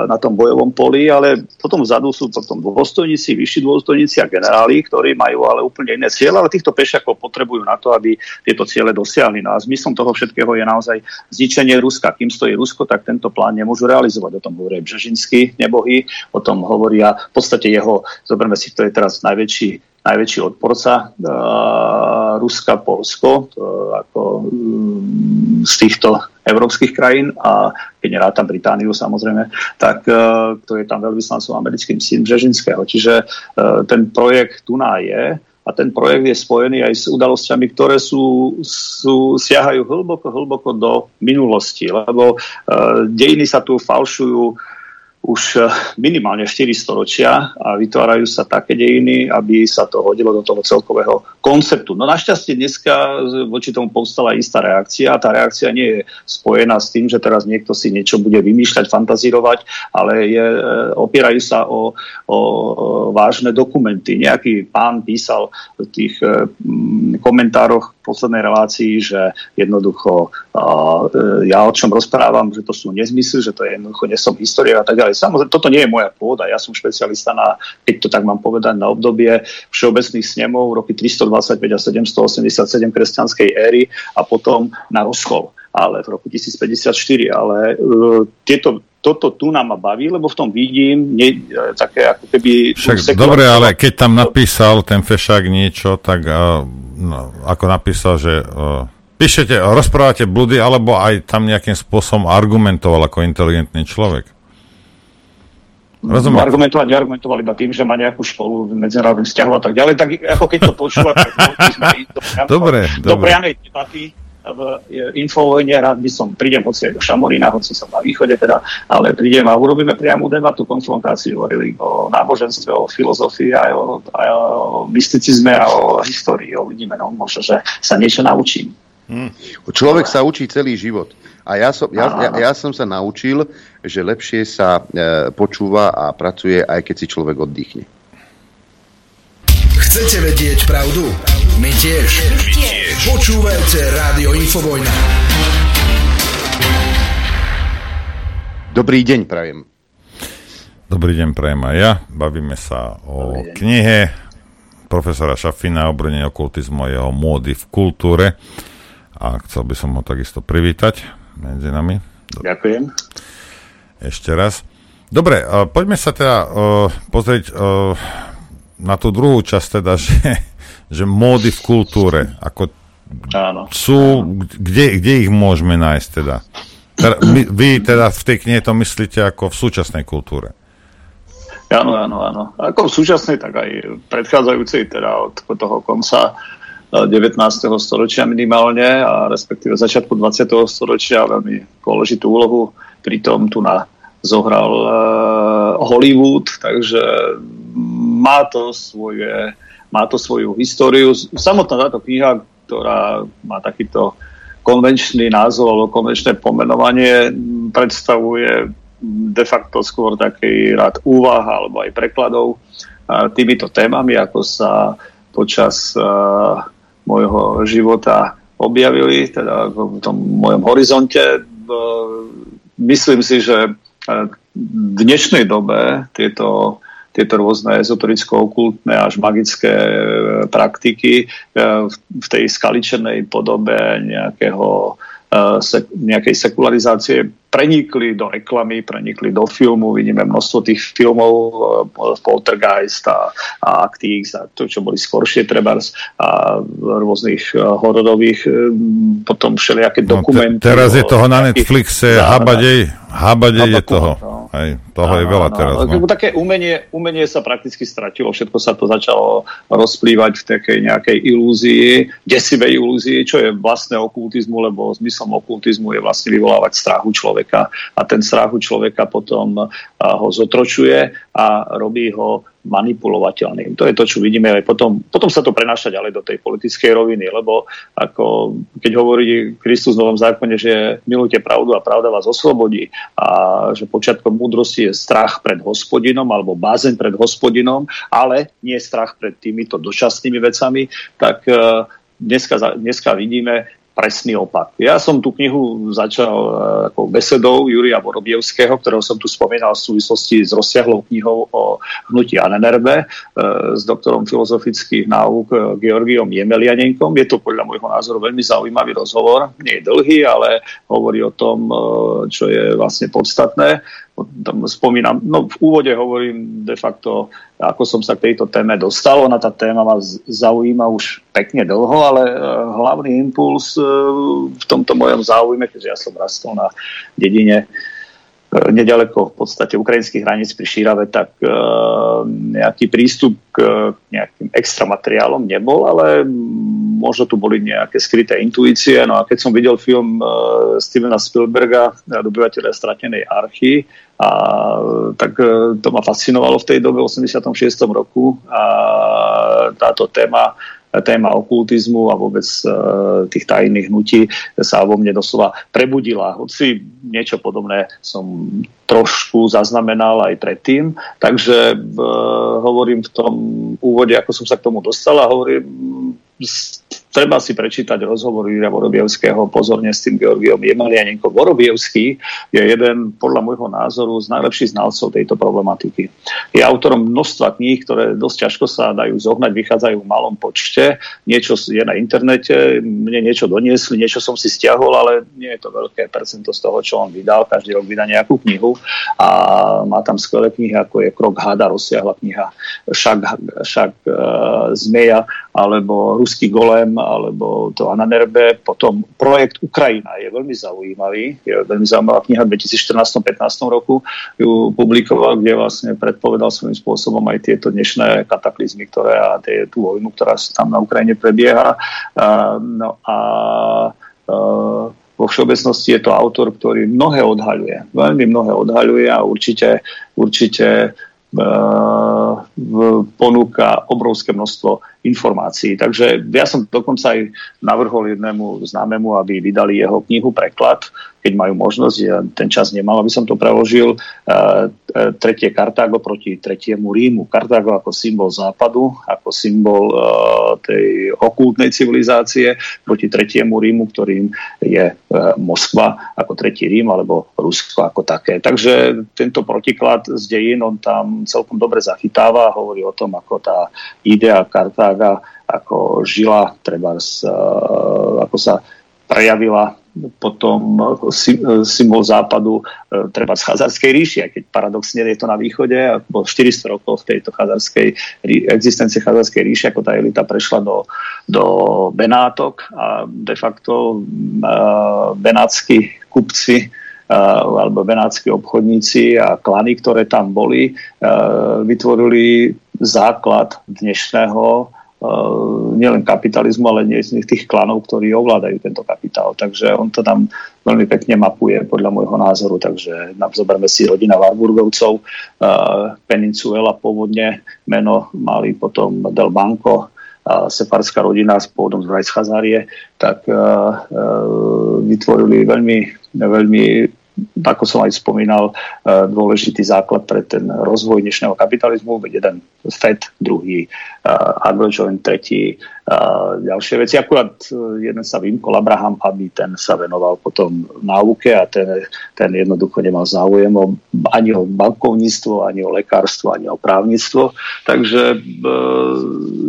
na tom bojovom poli, ale potom vzadu sú potom dôstojníci, vyšší dôstojníci a generáli, ktorí majú ale úplne iné cieľe, ale týchto pešiakov potrebujú na to, aby tieto ciele dosiahli. No a zmyslom toho všetkého je naozaj zničenie Ruska. Kým stojí Rusko, tak tento plán nemôžu realizovať. O tom hovorí Břežinský, nebohy, o tom hovoria v podstate jeho, zoberme si, to je teraz najväčší najväčší odporca uh, Ruska, Polsko, to, ako um, z týchto európskych krajín a keď nerátam Britániu samozrejme, tak uh, to je tam veľvyslancom americkým syn Břežinského. Čiže uh, ten projekt Dunaj je a ten projekt je spojený aj s udalosťami, ktoré sú, sú, siahajú hlboko, hlboko do minulosti, lebo uh, dejiny sa tu falšujú už eh, minimálne 4 storočia a vytvárajú sa také dejiny, aby sa to hodilo do toho celkového konceptu. No našťastie dneska voči tomu povstala istá reakcia a tá reakcia nie je spojená s tým, že teraz niekto si niečo bude vymýšľať, fantazírovať, ale je, eh, opierajú sa o, o vážne dokumenty. Nejaký pán písal v tých eh, komentároch v poslednej relácii, že jednoducho ja o čom rozprávam, že to sú nezmysly, že to je jednoducho nesom história a tak ďalej Samozrejme, toto nie je moja pôda. Ja som špecialista na, keď to tak mám povedať, na obdobie všeobecných snemov roky 325 a 787 kresťanskej éry a potom na rozchol ale v roku 1054. Ale uh, tieto, toto tu nám ma baví, lebo v tom vidím nie, uh, také ako keby... Však dobre, ale keď tam napísal ten Fešák niečo, tak uh, no, ako napísal, že uh, píšete, rozprávate blúdy, alebo aj tam nejakým spôsobom argumentoval ako inteligentný človek. Rozumiem. Argumentovať, neargumentoval iba tým, že má nejakú školu v medzinárodných vzťahoch a tak ďalej, tak ako keď to počúva, tak do, dobre, do priamej debaty v infovojne, rád by som, prídem hoci aj do Šamorína, hoci som na východe teda, ale prídem a urobíme priamu debatu, konfrontáciu o, o náboženstve, o filozofii, aj o, aj o mysticizme a o histórii. Uvidíme, no možno, že sa niečo naučím. Hmm. Človek sa učí celý život. A ja som, ja, ja, ja som sa naučil, že lepšie sa e, počúva a pracuje, aj keď si človek oddychne. Chcete vedieť pravdu? My tiež. My tiež. Počúvajte Rádio Infovojna. Dobrý deň, prajem. Dobrý deň, prajem aj ja. Bavíme sa o knihe profesora Šafina o okultizmu a jeho módy v kultúre. A chcel by som ho takisto privítať medzi nami. Ďakujem. Ešte raz. Dobre, uh, poďme sa teda uh, pozrieť uh, na tú druhú časť, teda, že, že módy v kultúre. Ako Áno. Sú, kde, kde ich môžeme nájsť teda? teda vy teda v tej knihe to myslíte ako v súčasnej kultúre? Áno, áno, áno. Ako v súčasnej, tak aj predchádzajúcej, teda od toho konca 19. storočia minimálne a respektíve začiatku 20. storočia veľmi dôležitú úlohu. Pritom tu na zohral uh, Hollywood, takže má to, svoje, má to svoju históriu. Samotná táto kniha, ktorá má takýto konvenčný názov alebo konvenčné pomenovanie, predstavuje de facto skôr taký rád úvah alebo aj prekladov týmito témami, ako sa počas uh, môjho života objavili, teda v tom mojom horizonte. Myslím si, že v dnešnej dobe tieto tieto rôzne ezotericko-okultné až magické praktiky v tej skaličenej podobe nejakého nejakej sekularizácie prenikli do reklamy, prenikli do filmu, vidíme množstvo tých filmov, uh, Poltergeist a, a Actix a to, čo boli skoršie trebárs a rôznych uh, hororových, potom všelijaké no, dokumenty. Te, teraz je toho na Netflixe, habadej, habadej je toho. No. Hej, toho áno, je veľa áno, teraz. No. Také umenie, umenie sa prakticky stratilo, všetko sa to začalo rozplývať v takej nejakej ilúzii, desivej ilúzii, čo je vlastné okultizmu, lebo zmyslom okultizmu je vlastne vyvolávať strachu človeka a ten strachu človeka potom ho zotročuje a robí ho manipulovateľným. To je to, čo vidíme aj potom. Potom sa to prenáša ďalej do tej politickej roviny, lebo ako, keď hovorí Kristus v Novom zákone, že milujte pravdu a pravda vás oslobodí a že počiatkom múdrosti je strach pred hospodinom alebo bázeň pred hospodinom, ale nie strach pred týmito dočasnými vecami, tak eh, dneska, dneska vidíme, presný opak. Ja som tú knihu začal ako besedou Júria Vorobievského, ktorého som tu spomínal v súvislosti s rozsiahlou knihou o hnutí Anenerbe e, s doktorom filozofických náuk e, Georgiom Jemelianenkom. Je to podľa môjho názoru veľmi zaujímavý rozhovor. Nie je dlhý, ale hovorí o tom, e, čo je vlastne podstatné tam spomínam, no v úvode hovorím de facto, ako som sa k tejto téme dostal. Ona tá téma ma zaujíma už pekne dlho, ale uh, hlavný impuls uh, v tomto mojom záujme, keďže ja som rastol na dedine nedaleko v podstate ukrajinských hraníc pri Šírave, tak nejaký prístup k nejakým extra materiálom nebol, ale možno tu boli nejaké skryté intuície. No a keď som videl film Stevena Spielberga, Dobyvateľe stratenej archy, a tak e, to ma fascinovalo v tej dobe, v 86. roku a táto téma téma okultizmu a vôbec uh, tých tajných hnutí sa vo mne doslova prebudila. Hoci niečo podobné som trošku zaznamenal aj predtým, takže uh, hovorím v tom úvode, ako som sa k tomu dostal a hovorím treba si prečítať rozhovor Júria Vorobievského pozorne s tým Georgiom Jemelianenkom. Vorobievský je jeden, podľa môjho názoru, z najlepších znalcov tejto problematiky. Je autorom množstva kníh, ktoré dosť ťažko sa dajú zohnať, vychádzajú v malom počte. Niečo je na internete, mne niečo doniesli, niečo som si stiahol, ale nie je to veľké percento z toho, čo on vydal. Každý rok vydá nejakú knihu a má tam skvelé knihy, ako je Krok hada, rozsiahla kniha Šak, šak uh, Zmeja alebo Ruský golem alebo to Ananerbe. Potom projekt Ukrajina je veľmi zaujímavý. Je veľmi zaujímavá kniha v 2014-15 roku ju publikoval, kde vlastne predpovedal svojím spôsobom aj tieto dnešné kataklizmy, ktoré a tie, tú vojnu, ktorá tam na Ukrajine prebieha. Uh, no a uh, vo všeobecnosti je to autor, ktorý mnohé odhaľuje. Veľmi mnohé odhaľuje a určite, určite uh, ponúka obrovské množstvo informácií. Takže ja som dokonca aj navrhol jednému známemu, aby vydali jeho knihu Preklad, keď majú možnosť, ja ten čas nemal, aby som to preložil, e, e, tretie Kartágo proti tretiemu Rímu. Kartágo ako symbol západu, ako symbol e, tej okultnej civilizácie proti tretiemu Rímu, ktorým je Moskva ako tretí Rím alebo Rusko ako také. Takže tento protiklad z dejín on tam celkom dobre zachytáva hovorí o tom, ako tá idea Kartága Praga ako žila, treba z, ako sa prejavila potom symbol západu e, treba z Chazarskej ríši, aj keď paradoxne je to na východe, a po 400 rokov v tejto chazarskej, existencie Chazarskej ríši, ako tá elita prešla do, do Benátok a de facto benátsky kupci alebo benátsky obchodníci a klany, ktoré tam boli, vytvorili základ dnešného nielen kapitalizmu, ale nie z tých klanov, ktorí ovládajú tento kapitál. Takže on to tam veľmi pekne mapuje podľa môjho názoru. Takže zoberme si rodina Warburgovcov, uh, Peninsuela pôvodne, meno mali potom Del Banco, sefarská rodina s pôvodom z Rajschazárie, tak vytvorili veľmi, veľmi ako som aj spomínal, dôležitý základ pre ten rozvoj dnešného kapitalizmu. Veď jeden FED, druhý uh, Joint, tretí uh, ďalšie veci. Akurát uh, jeden sa vymkol, Abraham aby ten sa venoval potom náuke a ten, ten jednoducho nemal záujem o, ani o bankovníctvo, ani o lekárstvo, ani o právnictvo. Takže uh,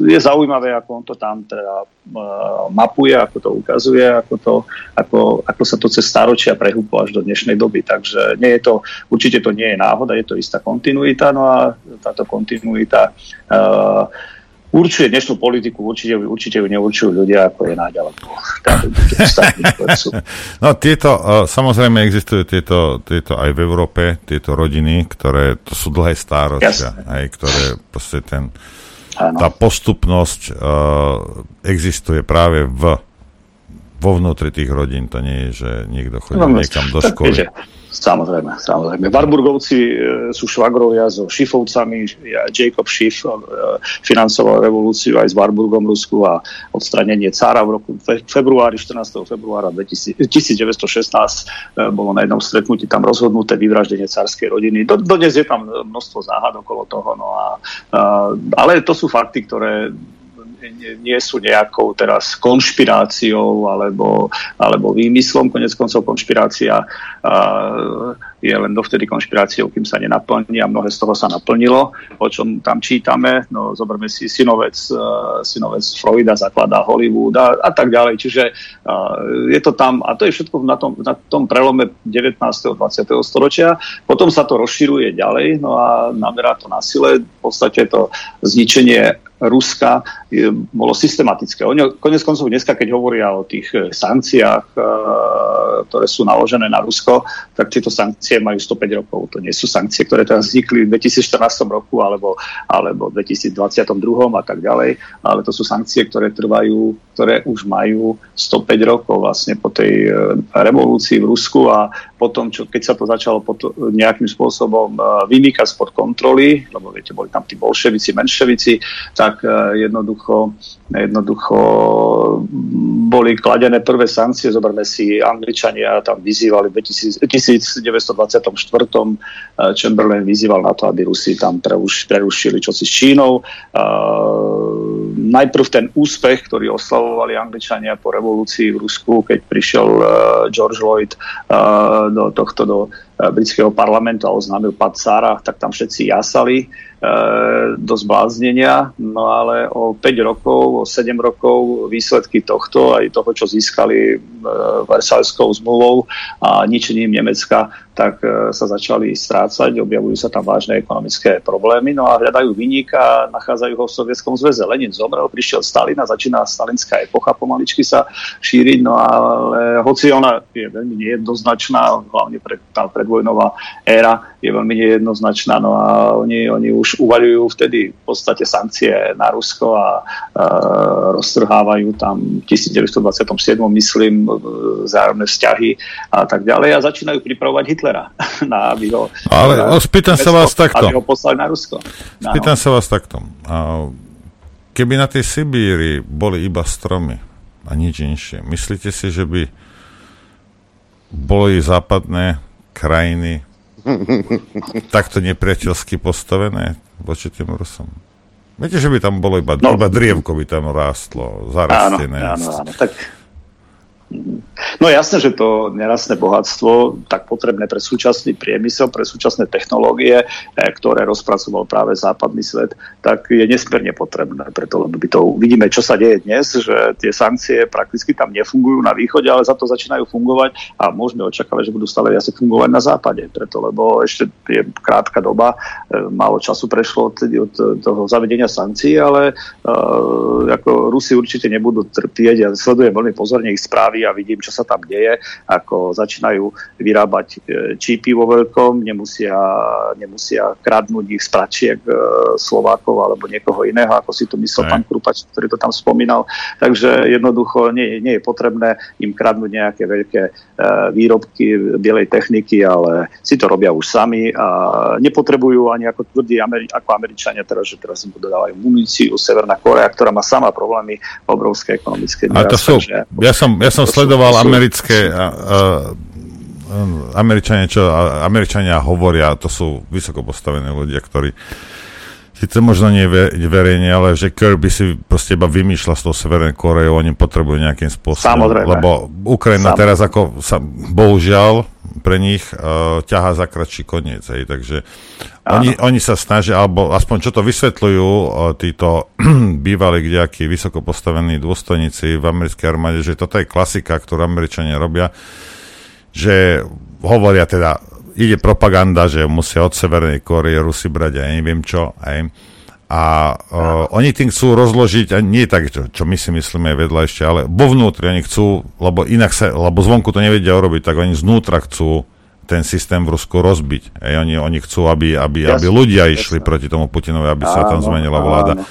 je zaujímavé, ako on to tam teda uh, mapuje, ako to ukazuje, ako, to, ako, ako sa to cez staročia prehúplo až do dnešnej doby. Takže nie je to, určite to nie je náhoda, je to istá kontinuita, no a táto kontinuita uh, určuje dnešnú politiku, určite, určite ju neurčujú ľudia, ako je Náď alebo No tieto, samozrejme existujú tieto, tieto aj v Európe, tieto rodiny, ktoré to sú dlhé stáročia, aj ktoré proste ten, ano. tá postupnosť uh, existuje práve v vo vnútri tých rodín, to nie je, že niekto chodí no, niekam do školy. Viete, Samozrejme, samozrejme. Warburgovci e, sú švagrovia so Šifovcami. Jacob Schiff e, financoval revolúciu aj s Warburgom Rusku a odstranenie cára v roku fe, februári, 14. februára 2000, 1916 e, bolo na jednom stretnutí tam rozhodnuté vyvraždenie cárskej rodiny. Do, dodnes je tam množstvo záhad okolo toho. No a, a, ale to sú fakty, ktoré nie, sú nejakou teraz konšpiráciou alebo, alebo výmyslom. Konec koncov konšpirácia je len dovtedy konšpiráciou, kým sa nenaplní a mnohé z toho sa naplnilo. O čom tam čítame, no zoberme si synovec, uh, synovec Freuda zakladá Hollywood a, a tak ďalej. Čiže uh, je to tam, a to je všetko na tom, na tom prelome 19. a 20. storočia. Potom sa to rozširuje ďalej, no a namerá to na sile. V podstate to zničenie Ruska bolo systematické. Oni, konec koncov dneska, keď hovoria o tých sankciách, e, ktoré sú naložené na Rusko, tak tieto sankcie majú 105 rokov. To nie sú sankcie, ktoré teraz vznikli v 2014 roku alebo, alebo v 2022 a tak ďalej, ale to sú sankcie, ktoré trvajú, ktoré už majú 105 rokov vlastne po tej e, revolúcii v Rusku a potom, čo, keď sa to začalo potom nejakým spôsobom vymýkať spod kontroly, lebo viete, boli tam tí bolševici, menševici, tak jednoducho jednoducho boli kladené prvé sankcie, zoberme si, Angličania tam vyzývali v 1924. Chamberlain vyzýval na to, aby Rusi tam prerušili čosi s Čínou. Najprv ten úspech, ktorý oslavovali Angličania po revolúcii v Rusku, keď prišiel George Lloyd do tohto do britského parlamentu a oznámil pad Sára, tak tam všetci jasali. E, do zbláznenia, no ale o 5 rokov, o 7 rokov výsledky tohto, aj toho, čo získali e, Versálskou zmluvou a ničením Nemecka, tak e, sa začali strácať, objavujú sa tam vážne ekonomické problémy, no a hľadajú vyníka, nachádzajú ho v Sovietskom zväze. Lenin zomrel, prišiel Stalin a začína stalinská epocha pomaličky sa šíriť, no ale hoci ona je veľmi nejednoznačná, hlavne pre, tá predvojnová éra je veľmi nejednoznačná, no a oni, oni už už uvaľujú vtedy v podstate sankcie na Rusko a e, roztrhávajú tam v 1927, myslím, zájomné vzťahy a tak ďalej a začínajú pripravovať Hitlera, na, aby ho... Ale na, spýtam sa vás takto. Aby ho poslali na Rusko. No. Spýtam sa vás takto. A keby na tej Sibíri boli iba stromy a nič inšie, myslíte si, že by boli západné krajiny takto nepriateľsky postavené voči tým Rusom. Viete, že by tam bolo iba, no, iba drievko by tam rástlo, zarastené. Áno, áno, áno. Tak No jasné, že to nerastné bohatstvo, tak potrebné pre súčasný priemysel, pre súčasné technológie, e, ktoré rozpracoval práve západný svet, tak je nesmierne potrebné. Preto by to vidíme, čo sa deje dnes, že tie sankcie prakticky tam nefungujú na východe, ale za to začínajú fungovať a môžeme očakávať, že budú stále viac fungovať na západe. Preto, lebo ešte je krátka doba, e, málo času prešlo od, od toho zavedenia sankcií, ale uh, ako Rusi určite nebudú trpieť. Ja sledujem veľmi pozorne ich správy a vidím, čo sa tam deje, ako začínajú vyrábať e, čípy vo veľkom, nemusia, nemusia kradnúť ich z pračiek e, Slovákov alebo niekoho iného, ako si tu myslel pán Krupač, ktorý to tam spomínal. Takže jednoducho nie, nie je potrebné im kradnúť nejaké veľké e, výrobky bielej techniky, ale si to robia už sami a nepotrebujú ani ako tvrdí Ameri- ako Američania teraz, že teraz im dodávajú muníciu Severná Korea, ktorá má sama problémy obrovské ekonomické. A to sú, ja som, ja som sledoval americké... A, a, Američania, čo Američania hovoria, to sú vysoko postavení ľudia, ktorí Sice možno nie verejne, ale že Kirby si proste iba vymýšľa s tou Severnej Koreou, oni potrebujú nejakým spôsobom. Samozrejme. Lebo Ukrajina Samozrejme. teraz ako sa, bohužiaľ, pre nich uh, ťahá za kratší koniec. Hej, takže oni, oni sa snažia, alebo aspoň čo to vysvetľujú uh, títo bývalí kdejakí vysoko postavení dôstojníci v americkej armáde, že toto je klasika, ktorú Američania robia, že hovoria teda, ide propaganda, že musia od Severnej Kórie Rusy brať a ja neviem čo. Hej. A uh, oni tým chcú rozložiť, a nie tak, čo, čo my si myslíme vedľa ešte, ale vo vnútri oni chcú, lebo inak sa, lebo zvonku to nevedia urobiť, tak oni znútra chcú ten systém v Rusku rozbiť. Ej, oni, oni chcú, aby, aby, aby ľudia išli proti tomu Putinovi, aby sa tam Áno, zmenila vláda. áno,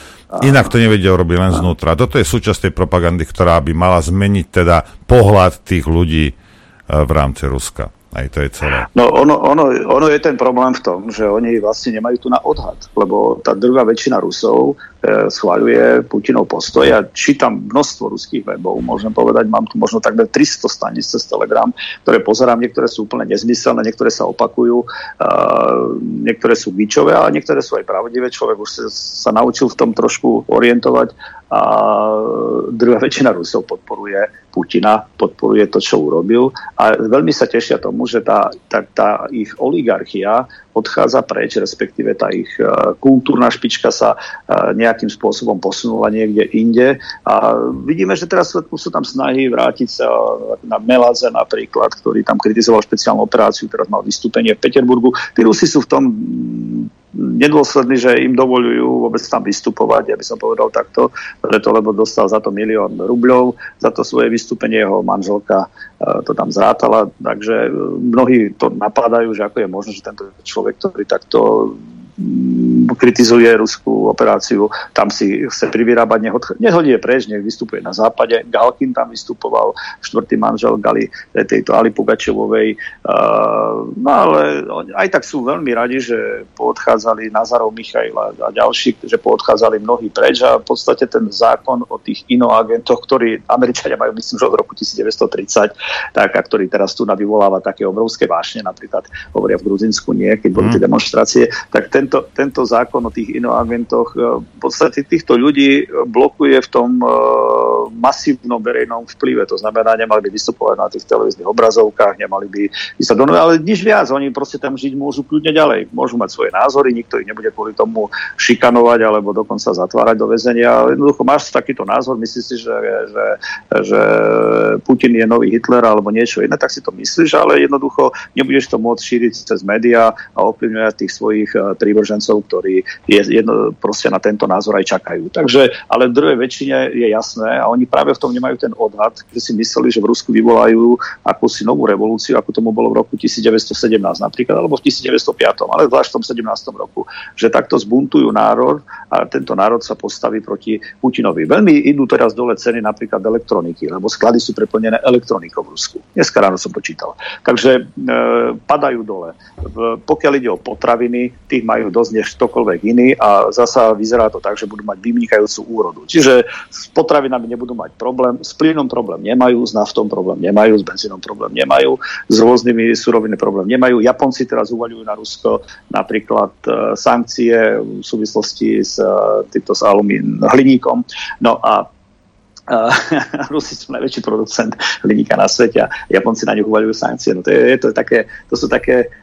Inak to nevedia urobiť len znútra. A toto je súčasť tej propagandy, ktorá by mala zmeniť teda pohľad tých ľudí uh, v rámci Ruska. Aj to je celé. No ono, ono, ono je ten problém v tom, že oni vlastne nemajú tu na odhad, lebo tá druhá väčšina Rusov e, schváľuje Putinov postoj. Ja čítam množstvo ruských webov, môžem povedať, mám tu možno takmer 300 staníc cez Telegram, ktoré pozerám, niektoré sú úplne nezmyselné, niektoré sa opakujú, e, niektoré sú bičové, ale niektoré sú aj pravdivé. Človek už sa, sa naučil v tom trošku orientovať a druhá väčšina Rusov podporuje Putina, podporuje to, čo urobil a veľmi sa tešia tomu, že tá, tá, tá ich oligarchia odchádza preč, respektíve tá ich uh, kultúrna špička sa uh, nejakým spôsobom posunula niekde inde. A vidíme, že teraz sú, tam snahy vrátiť sa na Meladze napríklad, ktorý tam kritizoval špeciálnu operáciu, teraz mal vystúpenie v Peterburgu. Tí Rusi sú v tom nedôslední, že im dovolujú vôbec tam vystupovať, ja by som povedal takto, preto lebo dostal za to milión rubľov, za to svoje vystúpenie jeho manželka to tam zrátala, takže mnohí to napadajú, že ako je možné, že tento človek, ktorý takto kritizuje ruskú operáciu, tam si chce privyrábať, nech, je preč, nech vystupuje na západe. Galkin tam vystupoval, štvrtý manžel Gali, tejto Ali Pugačevovej. Uh, no ale aj tak sú veľmi radi, že poodchádzali Nazarov Michaila a ďalší, že poodchádzali mnohí preč a v podstate ten zákon o tých inoagentoch, ktorí Američania majú, myslím, že od roku 1930, tak, a ktorý teraz tu vyvoláva také obrovské vášne, napríklad hovoria v Gruzinsku nie, keď boli tie demonstrácie, tak ten tento, tento zákon o tých inoagentoch v podstate týchto ľudí blokuje v tom masívnom verejnom vplyve. To znamená, nemali by vystupovať na tých televíznych obrazovkách, nemali by sa do ale nič viac. Oni proste tam žiť môžu kľudne ďalej. Môžu mať svoje názory, nikto ich nebude kvôli tomu šikanovať alebo dokonca zatvárať do väzenia. Jednoducho máš takýto názor, myslíš si, že, že, že Putin je nový Hitler alebo niečo iné, tak si to myslíš, ale jednoducho nebudeš to môcť šíriť cez médiá a ovplyvňovať tých svojich prívržencov, ktorí je, jedno, proste na tento názor aj čakajú. Takže, ale v druhej väčšine je jasné a oni práve v tom nemajú ten odhad, že si mysleli, že v Rusku vyvolajú akúsi novú revolúciu, ako tomu bolo v roku 1917 napríklad, alebo v 1905, ale zvlášť v tom 17. roku, že takto zbuntujú národ a tento národ sa postaví proti Putinovi. Veľmi idú teraz dole ceny napríklad elektroniky, lebo sklady sú preplnené elektronikou v Rusku. Dneska ráno som počítal. Takže e, padajú dole. V, pokiaľ ide o potraviny, tých majú dosť než ktokoľvek iný a zasa vyzerá to tak, že budú mať vynikajúcu úrodu. Čiže s potravinami nebudú mať problém, s plynom problém nemajú, s naftom problém nemajú, s benzínom problém nemajú, s rôznymi suroviny problém nemajú. Japonci teraz uvaľujú na Rusko napríklad e, sankcie v súvislosti s e, týmto s alumín hliníkom. No a Uh, Rusi sú najväčší producent hliníka na svete a Japonci na ňu uvaľujú sankcie. No to, je, je to, také, to sú také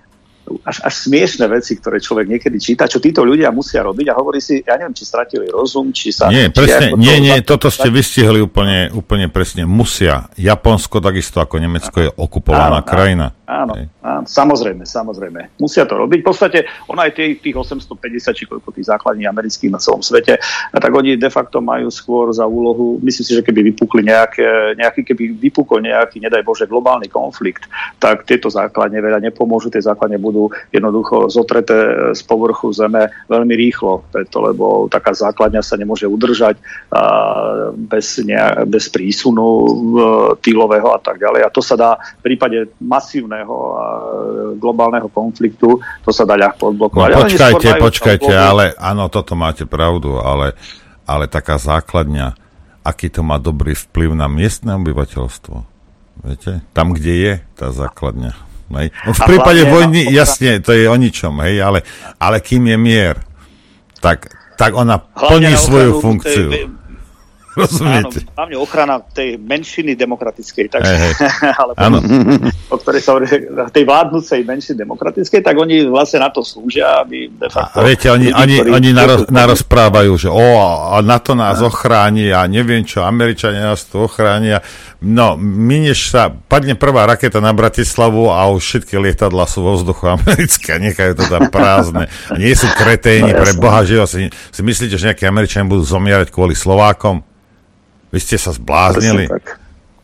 až, až smiešne veci, ktoré človek niekedy číta, čo títo ľudia musia robiť a hovorí si, ja neviem, či stratili rozum, či sa... Nie, presne, nie, nie, toto ste vystihli úplne, úplne presne. Musia. Japonsko, takisto ako Nemecko, je okupovaná áno, krajina. Áno, áno, samozrejme, samozrejme. Musia to robiť. V podstate, ona aj tých, tých 850, či koľko tých základní amerických na celom svete, a tak oni de facto majú skôr za úlohu, myslím si, že keby vypukli nejaké, nejaký, keby vypukol nejaký, nedaj Bože, globálny konflikt, tak tieto základne veľa nepomôžu, tie základne budú jednoducho zotreté z povrchu zeme veľmi rýchlo, preto, lebo taká základňa sa nemôže udržať bez, ne, bez prísunu týlového a tak ďalej. A to sa dá v prípade masívneho a globálneho konfliktu, to sa dá ľahko odblokovať. No, počkajte, počkajte, ale áno, toto máte pravdu, ale, ale taká základňa, aký to má dobrý vplyv na miestne obyvateľstvo. Viete? Tam, kde je tá základňa. Hej. No v prípade hlavne, vojny, no, jasne, to je o ničom, hej, ale, ale kým je mier, tak, tak ona plní svoju funkciu. Tej, Rozumiete? Áno, hlavne ochrana tej menšiny demokratickej, takže, hey, hey. alebo o ktorej sa tej vládnúcej menšiny demokratickej, tak oni vlastne na to slúžia, aby de facto... A viete, oni, oni, oni naro, narozprávajú, že o, a na to nás ochráni a neviem čo, Američania nás tu ochránia. No, minieš sa, padne prvá raketa na Bratislavu a už všetky lietadla sú vo vzduchu americké nechajú to tam prázdne. A nie sú kreténi no, pre Boha, že si, si myslíte, že nejakí Američania budú zomierať kvôli Slovákom? Vy ste sa zbláznili.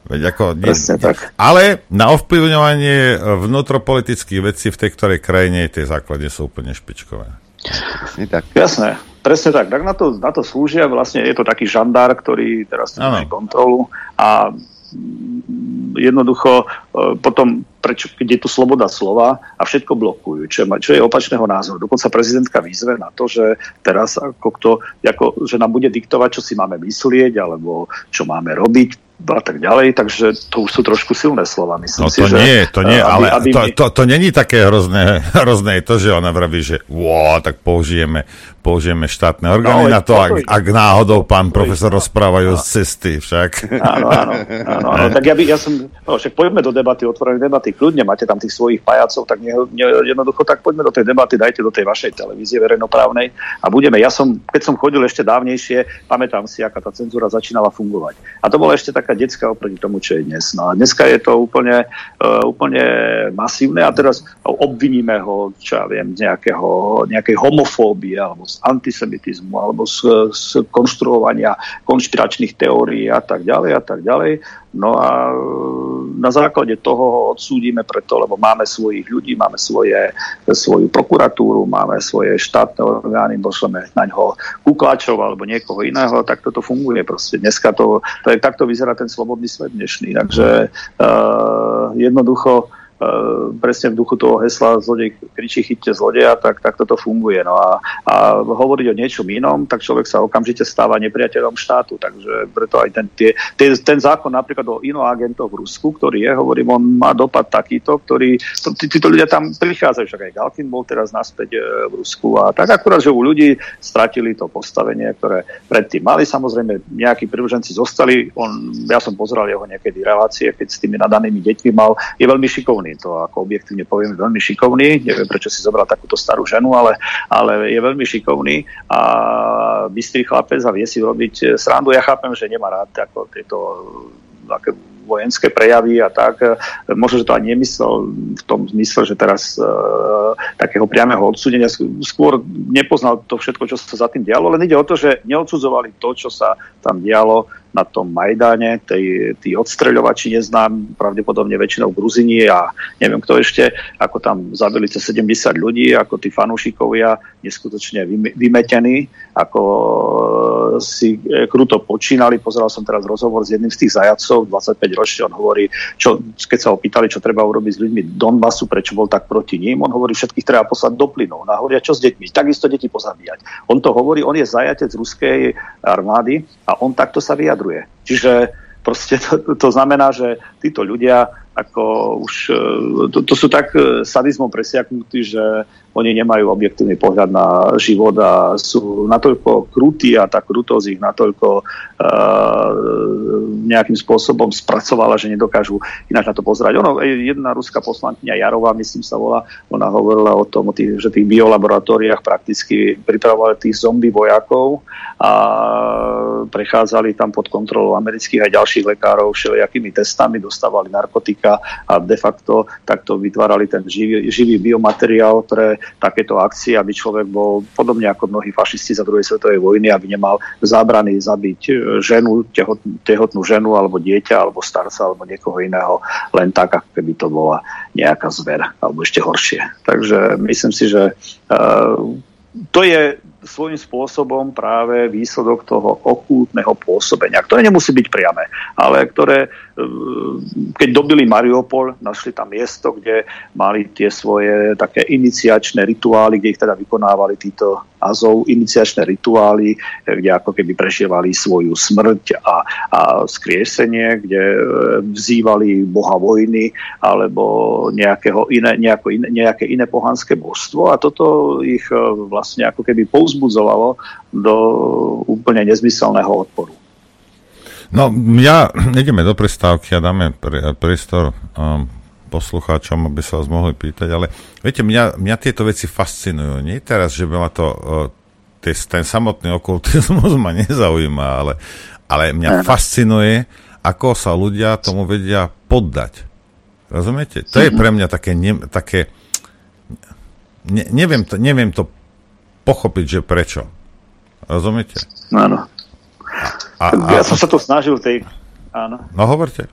Veď ako, nie, tak. Ale na ovplyvňovanie vnútropolitických vecí v tej ktorej krajine tie základy sú úplne špičkové. Presne tak. Jasné, presne tak. Tak na to, na to slúžia, vlastne je to taký žandár, ktorý teraz má kontrolu a jednoducho e, potom, prečo, keď je tu sloboda slova a všetko blokujú, čo, čo je opačného názoru. Dokonca prezidentka vyzve na to, že teraz ako kto, ako, že nám bude diktovať, čo si máme myslieť, alebo čo máme robiť, a tak ďalej, takže to už sú trošku silné slova, myslím no si, to že... nie, to nie, aby, ale aby to, to, to není také hrozné, hrozné to, že ona vraví, že wow, tak použijeme, použijeme štátne orgány no, na to, ak, ak náhodou pán profesor rozprávajú z cesty však. Áno, áno, áno, áno. tak ja, by, ja som, no, však poďme do debaty, otvorené debaty, kľudne máte tam tých svojich pajacov, tak ne, ne, jednoducho tak poďme do tej debaty, dajte do tej vašej televízie verejnoprávnej a budeme, ja som, keď som chodil ešte dávnejšie, pamätám si, aká tá cenzúra začínala fungovať. A to bola ešte tak taká detská oproti tomu, čo je dnes. No a dneska je to úplne, uh, úplne masívne a teraz obviníme ho, čo ja viem, z nejakého, nejakej homofóbie alebo z antisemitizmu alebo z, z konštruovania konšpiračných teórií a tak ďalej a tak ďalej. No a na základe toho ho odsúdime preto, lebo máme svojich ľudí, máme svoje, svoju prokuratúru, máme svoje štátne orgány, pošleme na ňo kuklačov alebo niekoho iného, tak toto funguje proste. Dneska to, to je, takto vyzerá ten slobodný svet dnešný. Takže uh, jednoducho Uh, presne v duchu toho hesla zlodej kričí chytte zlodeja, tak, tak toto funguje. No a, a hovoriť o niečom inom, tak človek sa okamžite stáva nepriateľom štátu. Takže preto aj ten, tie, tie, ten zákon napríklad o inoagentoch v Rusku, ktorý je, hovorím, on má dopad takýto, ktorý, to, tí, títo ľudia tam prichádzajú, však aj Galkin bol teraz naspäť e, v Rusku a tak akurát, že u ľudí stratili to postavenie, ktoré predtým mali. Samozrejme, nejakí privrženci zostali. On, ja som pozeral jeho niekedy relácie, keď s tými nadanými deťmi mal, je veľmi šikovný šikovný, to ako objektívne poviem, veľmi šikovný, neviem prečo si zobral takúto starú ženu, ale, ale je veľmi šikovný a bystrý chlapec a vie si robiť srandu. Ja chápem, že nemá rád ako tieto aké vojenské prejavy a tak. Možno, že to ani nemyslel v tom zmysle, že teraz e, takého priameho odsúdenia skôr nepoznal to všetko, čo sa za tým dialo, len ide o to, že neodsudzovali to, čo sa tam dialo na tom Majdáne, tej, tí odstreľovači neznám, pravdepodobne väčšinou Gruzini a neviem kto ešte, ako tam zabili cez 70 ľudí, ako tí fanúšikovia neskutočne vymetení, ako e, si e, kruto počínali. Pozeral som teraz rozhovor s jedným z tých zajacov, 25 ročný, on hovorí, čo, keď sa ho pýtali, čo treba urobiť s ľuďmi Donbasu, prečo bol tak proti ním, on hovorí, všetkých treba poslať do plynov. No a hovoria, čo s deťmi? Takisto deti pozabíjať. On to hovorí, on je zajatec ruskej armády a on takto sa vyjadruje. Čiže proste to, to znamená, že títo ľudia ako už, e, to, to sú tak sadizmom presiaknutí, že oni nemajú objektívny pohľad na život a sú natoľko krutí a tá krutosť ich natoľko uh, nejakým spôsobom spracovala, že nedokážu ináč na to pozerať. Ono, jedna ruská poslankyňa Jarová, myslím sa volá, ona hovorila o tom, o tých, že tých biolaboratóriách prakticky pripravovali tých zombie vojakov a prechádzali tam pod kontrolou amerických a ďalších lekárov všelijakými testami, dostávali narkotika a de facto takto vytvárali ten živý, živý biomateriál pre takéto akcie, aby človek bol podobne ako mnohí fašisti za druhej svetovej vojny, aby nemal zábrany zabiť e, ženu, tehotnú ženu alebo dieťa alebo starca alebo niekoho iného len tak, ako keby to bola nejaká zver alebo ešte horšie. Takže myslím si, že uh, to je svojím spôsobom práve výsledok toho okultného pôsobenia, ktoré nemusí byť priame, ale ktoré keď dobili Mariupol, našli tam miesto, kde mali tie svoje také iniciačné rituály, kde ich teda vykonávali títo Azov, iniciačné rituály, kde ako keby prežívali svoju smrť a, a skriesenie, kde e, vzývali boha vojny alebo nejakého iné, nejako iné, nejaké iné pohanské božstvo a toto ich e, vlastne ako keby pouzbudzovalo do úplne nezmyselného odporu. No, ja, ideme do prestávky a dáme priestor um, poslucháčom, aby sa vás mohli pýtať, ale viete, mňa, mňa tieto veci fascinujú. Nie teraz, že by ma to, uh, ten samotný okultizmus ma nezaujíma, ale, ale mňa fascinuje, ako sa ľudia tomu vedia poddať. Rozumiete? To je pre mňa také, ne, také ne, neviem, to, neviem to pochopiť, že prečo. Rozumiete? Áno. A, a, ja som sa to snažil tej... Áno. No hovorte.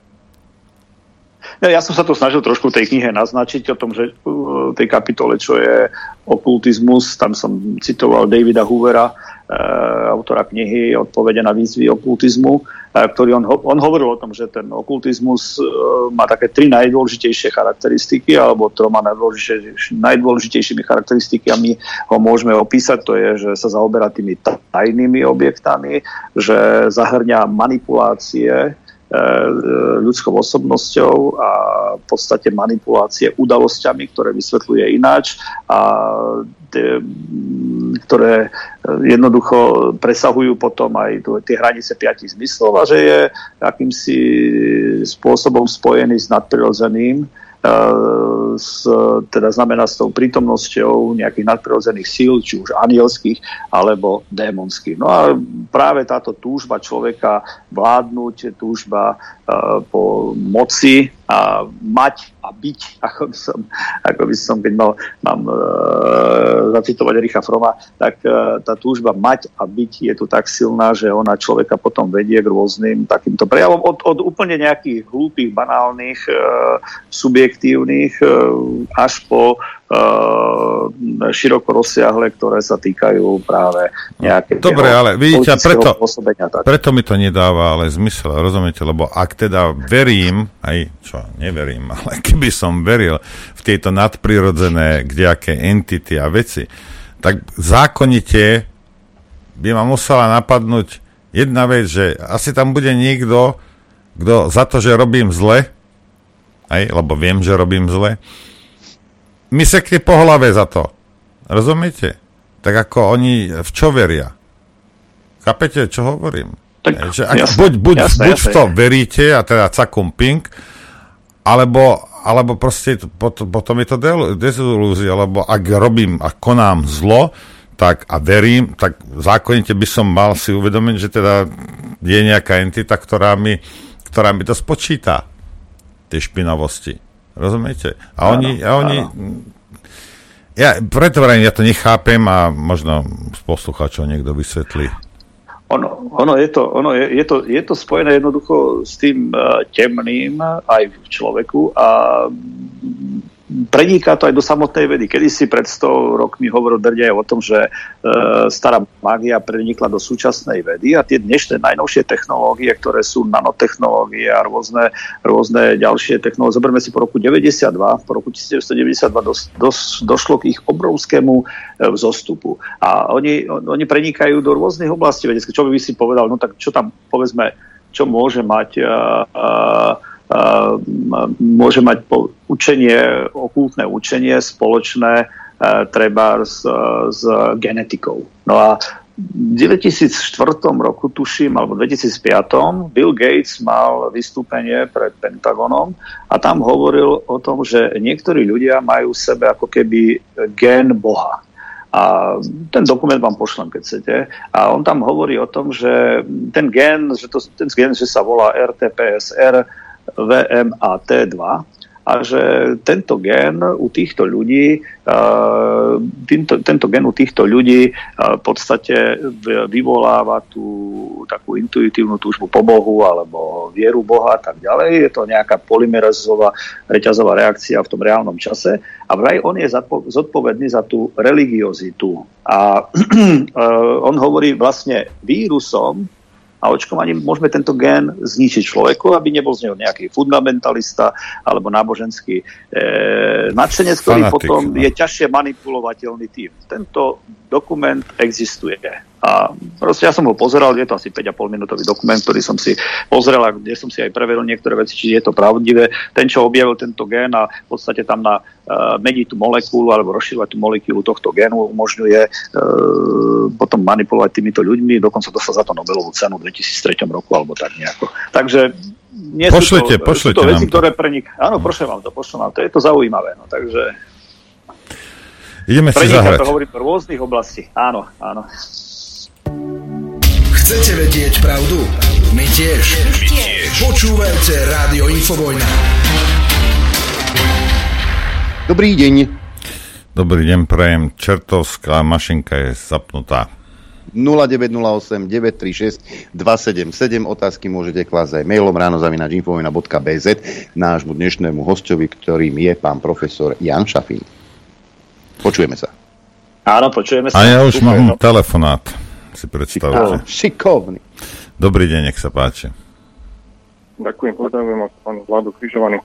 Ja, ja som sa to snažil trošku tej knihe naznačiť o tom, že uh, tej kapitole, čo je okultizmus, tam som citoval Davida Hoovera, uh, autora knihy Odpovede na výzvy okultizmu, ktorý on, on hovoril o tom, že ten okultizmus uh, má také tri najdôležitejšie charakteristiky, alebo troma najdôležitejšími, najdôležitejšími charakteristikami ho môžeme opísať. To je, že sa zaoberá tými tajnými objektami, že zahrňa manipulácie, E, ľudskou osobnosťou a v podstate manipulácie udalosťami, ktoré vysvetľuje ináč a ktoré jednoducho presahujú potom aj tie hranice piatich zmyslov a že je akýmsi spôsobom spojený s nadprirodzeným s, teda znamená s tou prítomnosťou nejakých nadprirodzených síl, či už anielských alebo démonských. No a práve táto túžba človeka vládnuť, túžba uh, po moci a mať a byť, ako by som, ako by som keď mal, mám uh, zacitovať Richa Froma, tak uh, tá túžba mať a byť je tu tak silná, že ona človeka potom vedie k rôznym takýmto prejavom. Od, od úplne nejakých hlúpých, banálnych, uh, subjektívnych uh, až po uh, široko rozsiahle, ktoré sa týkajú práve nejaké. Dobre, ale vidíte, preto, preto mi to nedáva ale zmysel, rozumiete, lebo ak teda verím, aj čo, neverím, ale keby som veril v tieto nadprirodzené kdejaké entity a veci, tak zákonite by ma musela napadnúť jedna vec, že asi tam bude niekto, kto za to, že robím zle, aj, lebo viem, že robím zle, mi sekne po hlave za to. Rozumiete? Tak ako oni v čo veria? Chápete, čo hovorím? Tak, že ak, jasne, buď, buď, jasne, buď jasne. v to veríte a teda cakum ping, alebo, alebo proste pot, potom je to dezilúzia, lebo ak robím a konám zlo, tak a verím, tak zákonite by som mal si uvedomiť, že teda je nejaká entita, ktorá mi, ktorá mi to spočíta, tie špinavosti. Rozumiete? A áno, oni, a oni ja preto ja to nechápem a možno z poslucháčov niekto vysvetlí. Ono, ono, je, to, ono je, je, to, je to spojené jednoducho s tým uh, temným aj v človeku a preniká to aj do samotnej vedy. Kedy si pred 100 rokmi hovoril Drďaj o tom, že e, stará magia prenikla do súčasnej vedy a tie dnešné najnovšie technológie, ktoré sú nanotechnológie a rôzne, rôzne ďalšie technológie. Zoberme si po roku 92, po roku 1992 dos, dos, došlo k ich obrovskému e, vzostupu. A oni, oni prenikajú do rôznych oblastí vedeckých. Čo by si povedal, no tak čo tam povedzme, čo môže mať uh, uh, môže mať učenie, okultné učenie spoločné e, treba s, s genetikou. No a v 2004 roku, tuším, alebo 2005, Bill Gates mal vystúpenie pred Pentagonom a tam hovoril o tom, že niektorí ľudia majú v sebe ako keby gen Boha. A ten dokument vám pošlem, keď chcete. A on tam hovorí o tom, že ten gen, že to, ten gen, že sa volá RTPSR, VMAT2 a že tento gen u týchto ľudí, tento, tento gen u týchto ľudí v podstate vyvoláva tú takú intuitívnu túžbu po Bohu alebo vieru Boha a tak ďalej. Je to nejaká polymerazová reťazová reakcia v tom reálnom čase a vraj on je zodpovedný za tú religiozitu. A on hovorí vlastne vírusom, A očkovaním môžeme tento gén zničiť človeku, aby nebol z neho nejaký fundamentalista alebo náboženský e, nadšenec, ktorý Fanatik, potom no. je ťažšie manipulovateľný tým. Tento dokument existuje. A proste ja som ho pozeral, je to asi 5,5 minútový dokument, ktorý som si pozrel a kde som si aj preveril niektoré veci, či je to pravdivé. Ten, čo objavil tento gén a v podstate tam na uh, mení tú molekúlu alebo rozširovať tú molekúlu tohto génu umožňuje uh, potom manipulovať týmito ľuďmi, dokonca dostal za to Nobelovú cenu v 2003 roku alebo tak nejako. Takže nie pošlite, sú to, pošlite sú to veci, ktoré pre nich... Áno, pošlem vám to, pošlem vám to. Je to zaujímavé. No, takže... Ideme si zahrať. to hovorím o rôznych oblasti. Áno, áno. Chcete vedieť pravdu? My tiež. My tiež. Počúvajte Rádio Infovojna. Dobrý deň. Dobrý deň, prajem. Čertovská mašinka je zapnutá. 0908 936 277. Otázky môžete klásť aj mailom ráno zavinač infovina.bz nášmu dnešnému hostovi, ktorým je pán profesor Jan Šafín. Počujeme sa. Áno, počujeme sa. A ja už mám telefonát si predstavte. Šikovný. Dobrý deň, nech sa páči. Ďakujem, pozdravujem vás, pán Vlado Križovaný.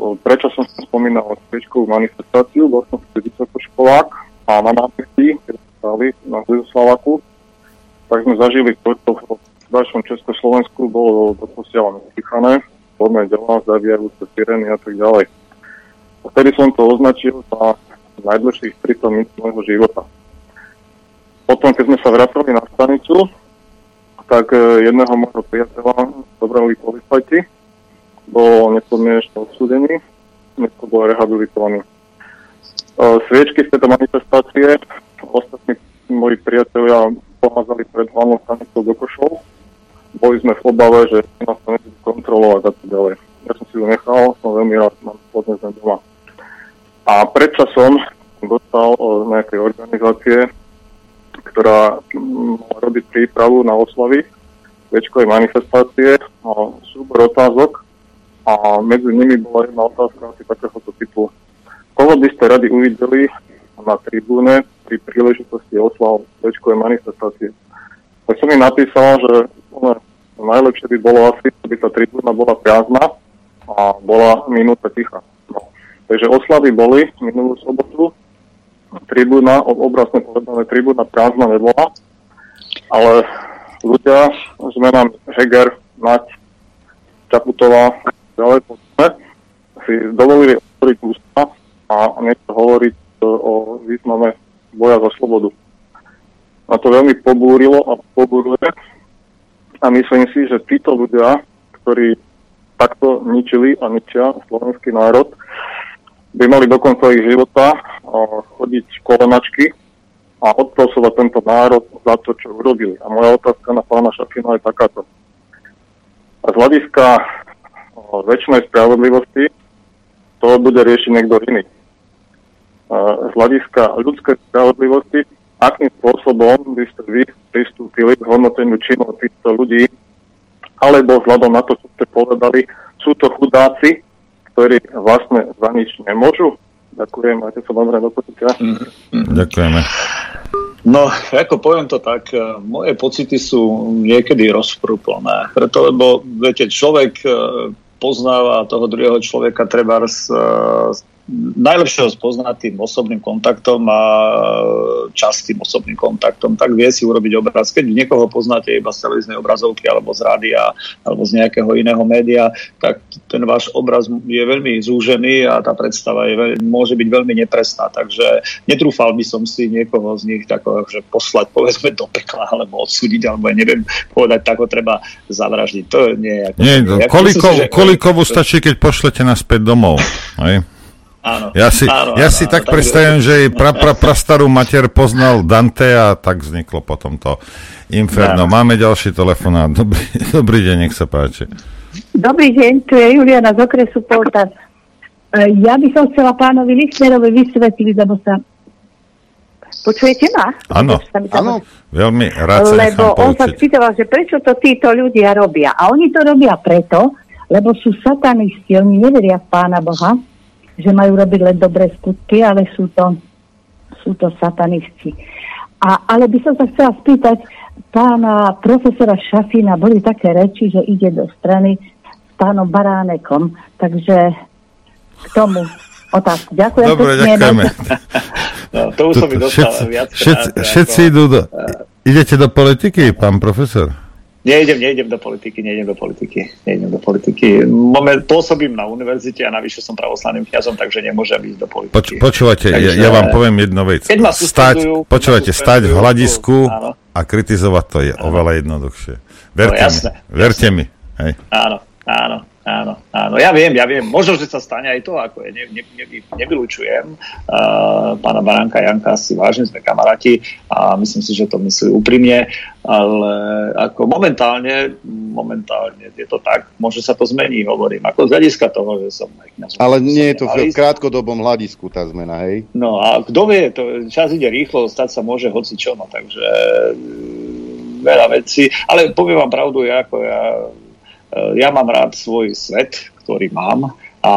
Prečo som sa spomínal o sviečkovú manifestáciu? Bol som vtedy vysokoškolák a na námestí, keď sme stali na Zlizoslavaku, tak sme zažili to, čo v ďalšom Československu bolo doposiaľ nestychané, podné delá, zaviajúce sireny a tak ďalej. A vtedy som to označil za najdlhších 300 minút môjho života potom, keď sme sa vracali na stanicu, tak e, jedného môjho priateľa zobrali policajti, bol nepodmienečne odsúdený, dnesko bol rehabilitovaný. E, sviečky z tejto manifestácie ostatní moji priatelia pomazali pred hlavnou stanicou do košov. Boli sme v obave, že nás to nebudú kontrolovať a tak ďalej. Ja som si to nechal, som veľmi rád, mám podnesť doma. A predčasom dostal od nejakej organizácie ktorá mm, robiť prípravu na oslavy väčkovej manifestácie, súbor otázok a medzi nimi bola jedna otázka asi takéhoto typu. Koho by ste radi uvideli na tribúne pri príležitosti oslav väčkovej manifestácie? Tak som mi napísal, že no, najlepšie by bolo asi, aby tá tribúna bola prázdna a bola minúta ticha. No. Takže oslavy boli minulú sobotu, tribúna, obrazne povedané, tribúna prázdna nebola, ale ľudia, nám Heger, Nať, Čaputová, ďalej poďme, si dovolili otvoriť ústa a niečo hovoriť e, o význame boja za slobodu. A to veľmi pobúrilo a pobúruje. A myslím si, že títo ľudia, ktorí takto ničili a ničia slovenský národ, by mali do konca ich života chodiť kolenačky a odprosovať tento národ za to, čo urobili. A moja otázka na pána Šafina je takáto. A z hľadiska väčšinej spravodlivosti to bude riešiť niekto iný. Z hľadiska ľudskej spravodlivosti, akým spôsobom by ste vy pristúpili k hodnoteniu činov týchto ľudí, alebo vzhľadom na to, čo ste povedali, sú to chudáci, ktorí vlastne za nič nemôžu. Ďakujem, máte sa dobre do počutia. Mm-hmm. Ďakujeme. No, ako poviem to tak, eh, moje pocity sú niekedy rozprúplné. Preto, lebo, viete, človek eh, poznáva toho druhého človeka treba z, najlepšie ho spoznať tým osobným kontaktom a častým osobným kontaktom, tak vie si urobiť obraz. Keď niekoho poznáte iba z televíznej obrazovky alebo z rádia alebo z nejakého iného média, tak ten váš obraz je veľmi zúžený a tá predstava je, môže byť veľmi nepresná. Takže netrúfal by som si niekoho z nich tako, že poslať povedzme do pekla alebo odsúdiť, alebo ja neviem povedať, tak ho treba zavraždiť. To nie je ako... Nie, koliko, kolikovu stačí, keď pošlete naspäť domov. Hej? Áno, ja si, áno, ja áno, si áno, tak predstavím, že jej pra, pra, prastarú mater poznal Dante a tak vzniklo potom to Inferno. Áno. Máme ďalší telefonát. Dobrý, dobrý deň, nech sa páči. Dobrý deň, tu je Juliana z okresu Poltas. E, ja by som chcela pánovi Lichnerovi vysvetliť, lebo sa Počujete ma? Áno, áno, veľmi rád sa Lebo on sa spýtoval, že prečo to títo ľudia robia. A oni to robia preto, lebo sú satanisti, oni neveria v Pána Boha že majú robiť len dobré skutky, ale sú to, sú to satanisti. A, ale by som sa chcela spýtať pána profesora Šafína, boli také reči, že ide do strany s pánom Baránekom, takže k tomu otázku. Ďakujem. Dobre, ďakujeme. No, to už som mi dostal viac. Všetci, všetci idú do... Idete do politiky, pán profesor? Nejdem, nejdem do politiky, nejdem do politiky, nejdem do politiky. Moment, pôsobím na univerzite a navyše som pravoslavným kňazom, takže nemôžem ísť do politiky. Poč, počúvate, takže, ja, ja vám poviem jednu vec. Keď ma stať, počúvate, stať v hľadisku áno. a kritizovať to je áno. oveľa jednoduchšie. Verte no, jasné, mi, verte jasné. mi. Hej. Áno, áno. Áno, áno, ja viem, ja viem. Možno, že sa stane aj to, ako je, ne, ne, ne, nevylučujem. Uh, pána Baránka Janka si vážne, sme kamaráti a myslím si, že to myslí úprimne, ale ako momentálne, momentálne je to tak, môže sa to zmení, hovorím, ako z hľadiska toho, že som aj Ale nie je to v krátkodobom hľadisku tá zmena, hej? No a kto vie, to, čas ide rýchlo, stať sa môže hoci čo, no takže veľa vecí, ale poviem vám pravdu, ja ako ja ja mám rád svoj svet, ktorý mám a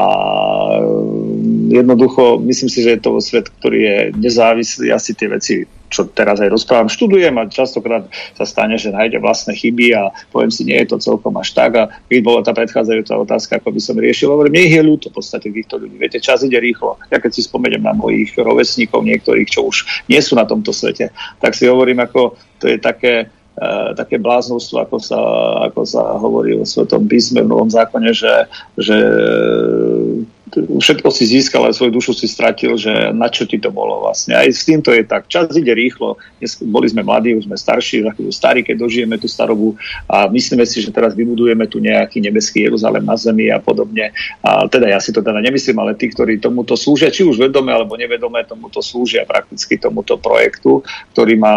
jednoducho myslím si, že je to svet, ktorý je nezávislý. Asi tie veci, čo teraz aj rozprávam, študujem a častokrát sa stane, že nájde vlastné chyby a poviem si, nie je to celkom až tak. A keď bola tá predchádzajúca otázka, ako by som riešil, hovorím, mne ich je ľúto v podstate týchto ľudí. Viete, čas ide rýchlo. Ja keď si spomeniem na mojich rovesníkov, niektorých, čo už nie sú na tomto svete, tak si hovorím, ako to je také, také bláznostvo, ako sa, ako sa hovorí o Svetom písme v Novom zákone, že, že všetko si získal, ale svoju dušu si stratil, že na čo ti to bolo vlastne. Aj s týmto je tak. Čas ide rýchlo. Dnes boli sme mladí, už sme starší, starí, keď dožijeme tú starobu a myslíme si, že teraz vybudujeme tu nejaký nebeský Jeruzalém na zemi a podobne. A teda ja si to teda nemyslím, ale tí, ktorí tomuto slúžia, či už vedome alebo nevedome, tomuto slúžia prakticky tomuto projektu, ktorý má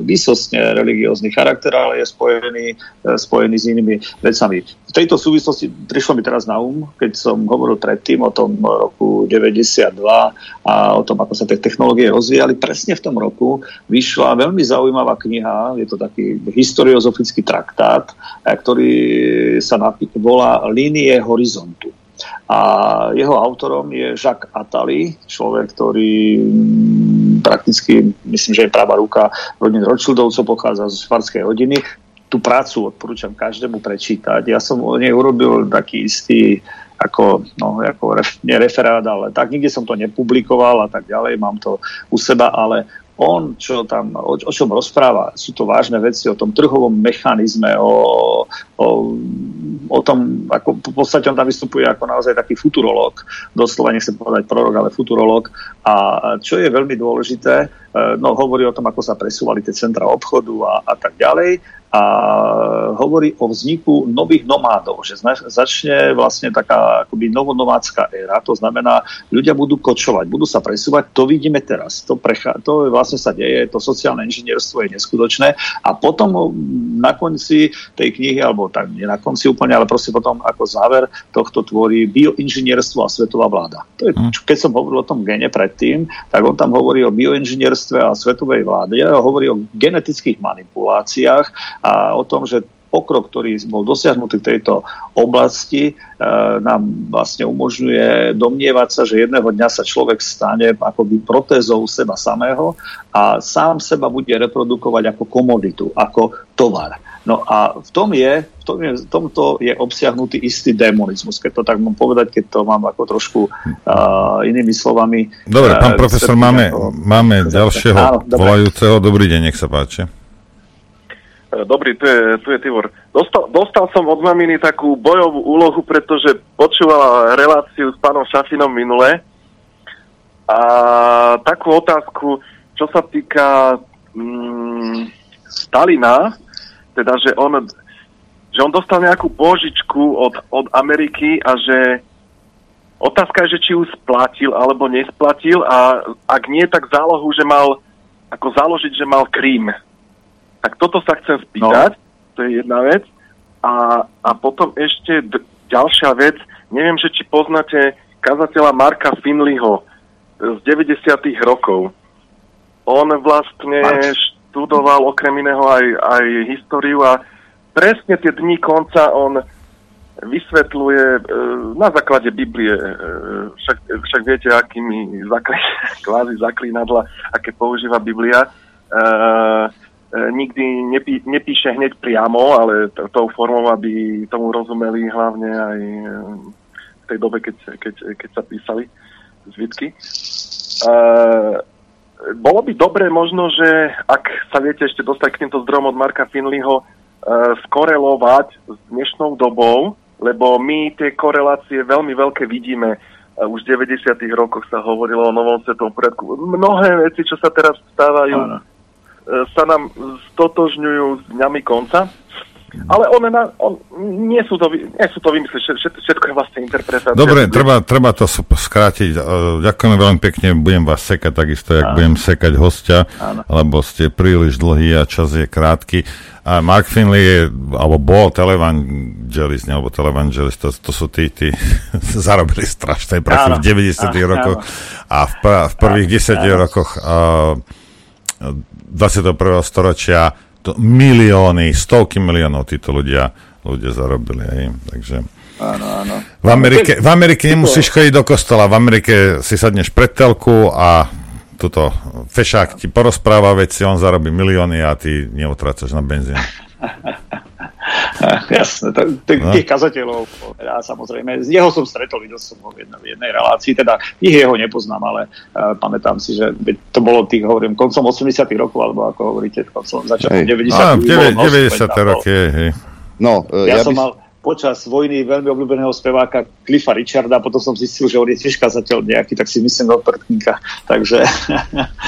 vysostne religiózny charakter, ale je spojený, spojený s inými vecami. V tejto súvislosti prišlo mi teraz na um, keď som hovoril predtým o tom roku 92 a o tom, ako sa tie technológie rozvíjali. Presne v tom roku vyšla veľmi zaujímavá kniha, je to taký historiozofický traktát, ktorý sa volá Línie horizontu. A jeho autorom je Jacques Attali, človek, ktorý mm, prakticky, myslím, že je pravá ruka rodiny Rothschildovcov, pochádza z farskej rodiny. Tú prácu odporúčam každému prečítať. Ja som o nej urobil taký istý ako, no, ako ref, nie referát, ale tak nikde som to nepublikoval a tak ďalej, mám to u seba, ale on, čo tam, o, o čom rozpráva, sú to vážne veci o tom trhovom mechanizme, o, o, o tom, ako v podstate on tam vystupuje ako naozaj taký futurológ, doslova nechcem povedať prorok, ale futurológ. A čo je veľmi dôležité, e, no hovorí o tom, ako sa presúvali tie centra obchodu a, a tak ďalej a hovorí o vzniku nových nomádov, že začne vlastne taká akoby novonomádska éra, to znamená, ľudia budú kočovať, budú sa presúvať, to vidíme teraz, to, prechá, to vlastne sa deje, to sociálne inžinierstvo je neskutočné a potom na konci tej knihy, alebo tak nie na konci úplne, ale proste potom ako záver tohto tvorí bioinžinierstvo a svetová vláda. To je, hm. keď som hovoril o tom gene predtým, tak on tam hovorí o bioinžinierstve a svetovej vláde, hovorí o genetických manipuláciách a o tom, že pokrok, ktorý bol dosiahnutý v tejto oblasti, e, nám vlastne umožňuje domnievať sa, že jedného dňa sa človek stane akoby protézou seba samého a sám seba bude reprodukovať ako komoditu, ako tovar. No a v tom je, v, tom je, v tomto je obsiahnutý istý demonizmus, keď to tak mám povedať, keď to mám ako trošku uh, inými slovami. Dobre, pán uh, profesor, máme, ako... máme ďalšieho Áno, volajúceho. Dobrý deň, nech sa páči. Dobrý, tu je, tu je Tibor. Dostal, dostal som od maminy takú bojovú úlohu, pretože počúvala reláciu s pánom Šafinom minule a takú otázku, čo sa týka mm, Stalina, teda, že on, že on dostal nejakú božičku od, od Ameriky a že otázka je, že či ju splatil alebo nesplatil a ak nie, tak zálohu, že mal ako založiť, že mal Krím. Tak toto sa chcem spýtať, no. to je jedna vec. A, a potom ešte d- ďalšia vec, neviem, že či poznáte kazateľa Marka Finleyho z 90. rokov. On vlastne Marč. študoval okrem iného aj, aj históriu a presne tie dní konca on vysvetľuje e, na základe Biblie, e, však, však viete, akými zakli, kvázi zaklínadla, aké používa Biblia, E, nikdy nepí, nepíše hneď priamo, ale tou formou, aby tomu rozumeli hlavne aj v tej dobe, keď, keď, keď sa písali zvitky. Uh, bolo by dobré možno, že ak sa viete ešte dostať k týmto zdrojom od Marka Finleyho, uh, skorelovať s dnešnou dobou, lebo my tie korelácie veľmi veľké vidíme. Uh, už v 90. rokoch sa hovorilo o novom svetom poriadku. Mnohé veci, čo sa teraz stávajú, uh, sa nám stotožňujú s dňami konca. Ale one na, on, nie, sú to, nie sú to vymysly, všetko, je vlastne interpretácia. Dobre, treba, treba to skrátiť. E, ďakujeme veľmi pekne, budem vás sekať takisto, jak budem sekať hostia, Áno. lebo ste príliš dlhý a čas je krátky. A Mark Finley je, alebo bol televangelist, alebo televangelist, to, to sú tí, tí zarobili strašné prachy v 90 Áno. rokoch a v, v prvých 10 rokoch uh, 21. storočia to milióny, stovky miliónov títo ľudia, ľudia zarobili. Hej. Takže Áno, áno. V Amerike, v Amerike nemusíš chodiť do kostola, v Amerike si sadneš pred telku a tuto fešák ti porozpráva veci, on zarobí milióny a ty neutrácaš na benzín. Jasné, tých, no. tých kazateľov, ja samozrejme, z jeho som stretol, videl som ho v jednej, v jednej relácii, teda ich jeho nepoznám, ale uh, pamätám si, že to bolo tých, hovorím, koncom 80 rokov, alebo ako hovoríte, koncom začiatkom 90 90 roky, hej. No, uh, ja, ja som by... mal počas vojny veľmi obľúbeného speváka Cliffa Richarda, potom som zistil, že on je tiež kazateľ nejaký, tak si myslím do prtníka. Takže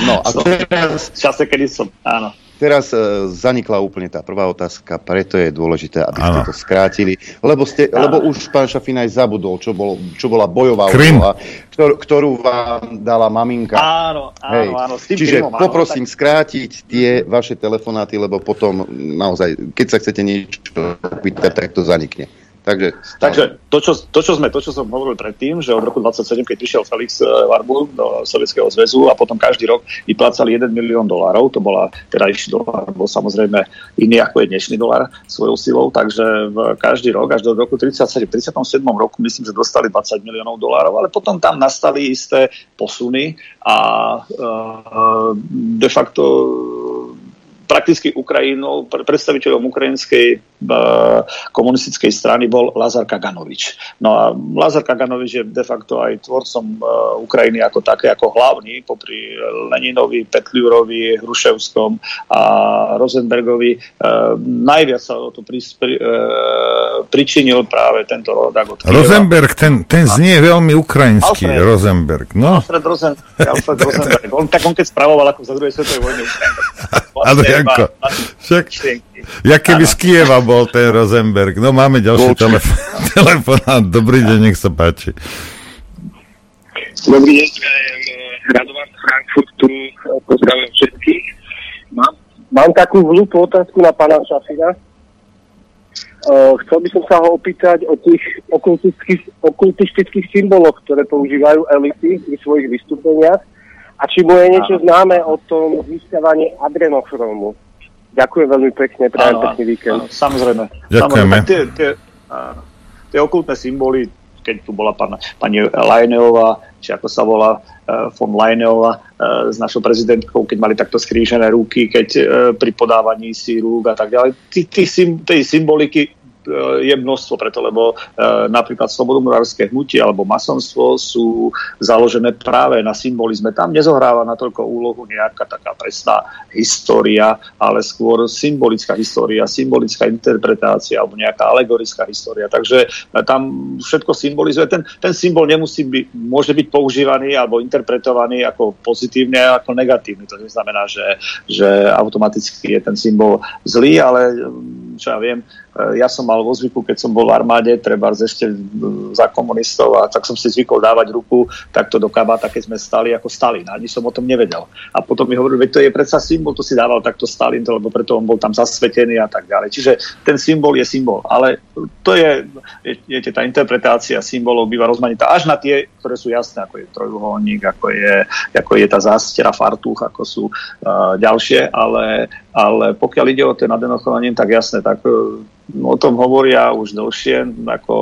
no, a teraz... v čase, kedy som, áno. Teraz e, zanikla úplne tá prvá otázka, preto je dôležité, aby ste to skrátili, lebo, ste, lebo už pán Šafin aj zabudol, čo, bol, čo bola bojová úloha, ktor, ktorú vám dala maminka. Áno, áno, Hej. áno. S tým Čiže áno, poprosím tak... skrátiť tie vaše telefonáty, lebo potom naozaj, keď sa chcete niečo pýtať, tak to zanikne. Takže, Takže to, čo, to, čo sme, to, čo som hovoril predtým, že od roku 27, keď prišiel Felix eh, Warburg do Sovietskeho zväzu a potom každý rok vyplácali 1 milión dolárov, to bola terajší dolár, bol samozrejme iný ako je dnešný dolár svojou silou, takže v každý rok až do roku 37, 37 roku myslím, že dostali 20 miliónov dolárov, ale potom tam nastali isté posuny a uh, de facto prakticky Ukrajinou, predstaviteľom ukrajinskej komunistickej strany bol Lazar Kaganovič. No a Lazar Kaganovič je de facto aj tvorcom Ukrajiny ako také, ako hlavný, popri Leninovi, Petliurovi, Hruševskom a Rosenbergovi. Najviac sa o to pri, pri, pričinil práve tento rodak od Rosenberg, ten, ten znie veľmi ukrajinský, Alfred. Rosenberg. No. Alfred, Rosen, Alfred Rosenberg. On, tak on keď spravoval ako za druhej svetovej vojny Ukrajinu. Janko. Však, ja keby z Kieva bol ten Rosenberg. No máme ďalší telefon, telefonát. Dobrý deň, nech sa páči. Dobrý deň, eh, Radovan z Frankfurtu, pozdravujem všetkých. Mám, mám takú hlúpu otázku na pána Šafina. Uh, chcel by som sa ho opýtať o tých okultistických, okultistických symboloch, ktoré používajú elity pri svojich vystúpeniach a či mu je niečo známe o tom získavaní adrenochromu. Ďakujem veľmi pekne, prajem pekný víkend. Áno, samozrejme. Ďakujeme. Samozrejme, tie, tie, tie okultné symboly, keď tu bola pána, pani Lajneová, či ako sa volá uh, von Lajneová uh, s našou prezidentkou, keď mali takto skrížené ruky, keď uh, pri podávaní si rúk a tak ďalej. Tí symboliky je množstvo preto, lebo e, napríklad slobodomurárske hnutie alebo masonstvo sú založené práve na symbolizme. Tam nezohráva natoľko úlohu nejaká taká presná história, ale skôr symbolická história, symbolická interpretácia alebo nejaká alegorická história. Takže e, tam všetko symbolizuje. Ten, ten symbol nemusí byť, môže byť používaný alebo interpretovaný ako pozitívne ako negatívny. To neznamená, že, že automaticky je ten symbol zlý, ale čo ja viem, e, ja som mal vo zvyku, keď som bol v armáde, treba ešte za komunistov a tak som si zvykol dávať ruku takto do kabáta, keď sme stali ako Stalin. Ani som o tom nevedel. A potom mi hovorili, veď to je predsa symbol, to si dával takto Stalin, lebo preto on bol tam zasvetený a tak ďalej. Čiže ten symbol je symbol. Ale to je, viete, tá interpretácia symbolov býva rozmanitá až na tie, ktoré sú jasné, ako je trojuholník, ako je, ako je tá zástera fartúch, ako sú uh, ďalšie, ale ale pokiaľ ide o ten adenochronín, tak jasne, tak e, o tom hovoria už dlhšie, ako,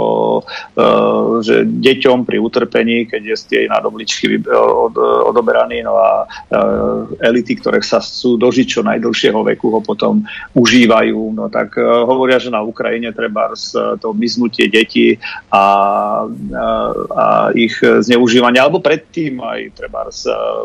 uh, že deťom pri utrpení, keď je tie nadobličky od, odoberaní, no a uh, elity, ktoré sa chcú dožiť čo najdlhšieho veku, ho potom užívajú, no tak uh, hovoria, že na Ukrajine treba to miznutie detí a, a, a ich zneužívanie, alebo predtým aj treba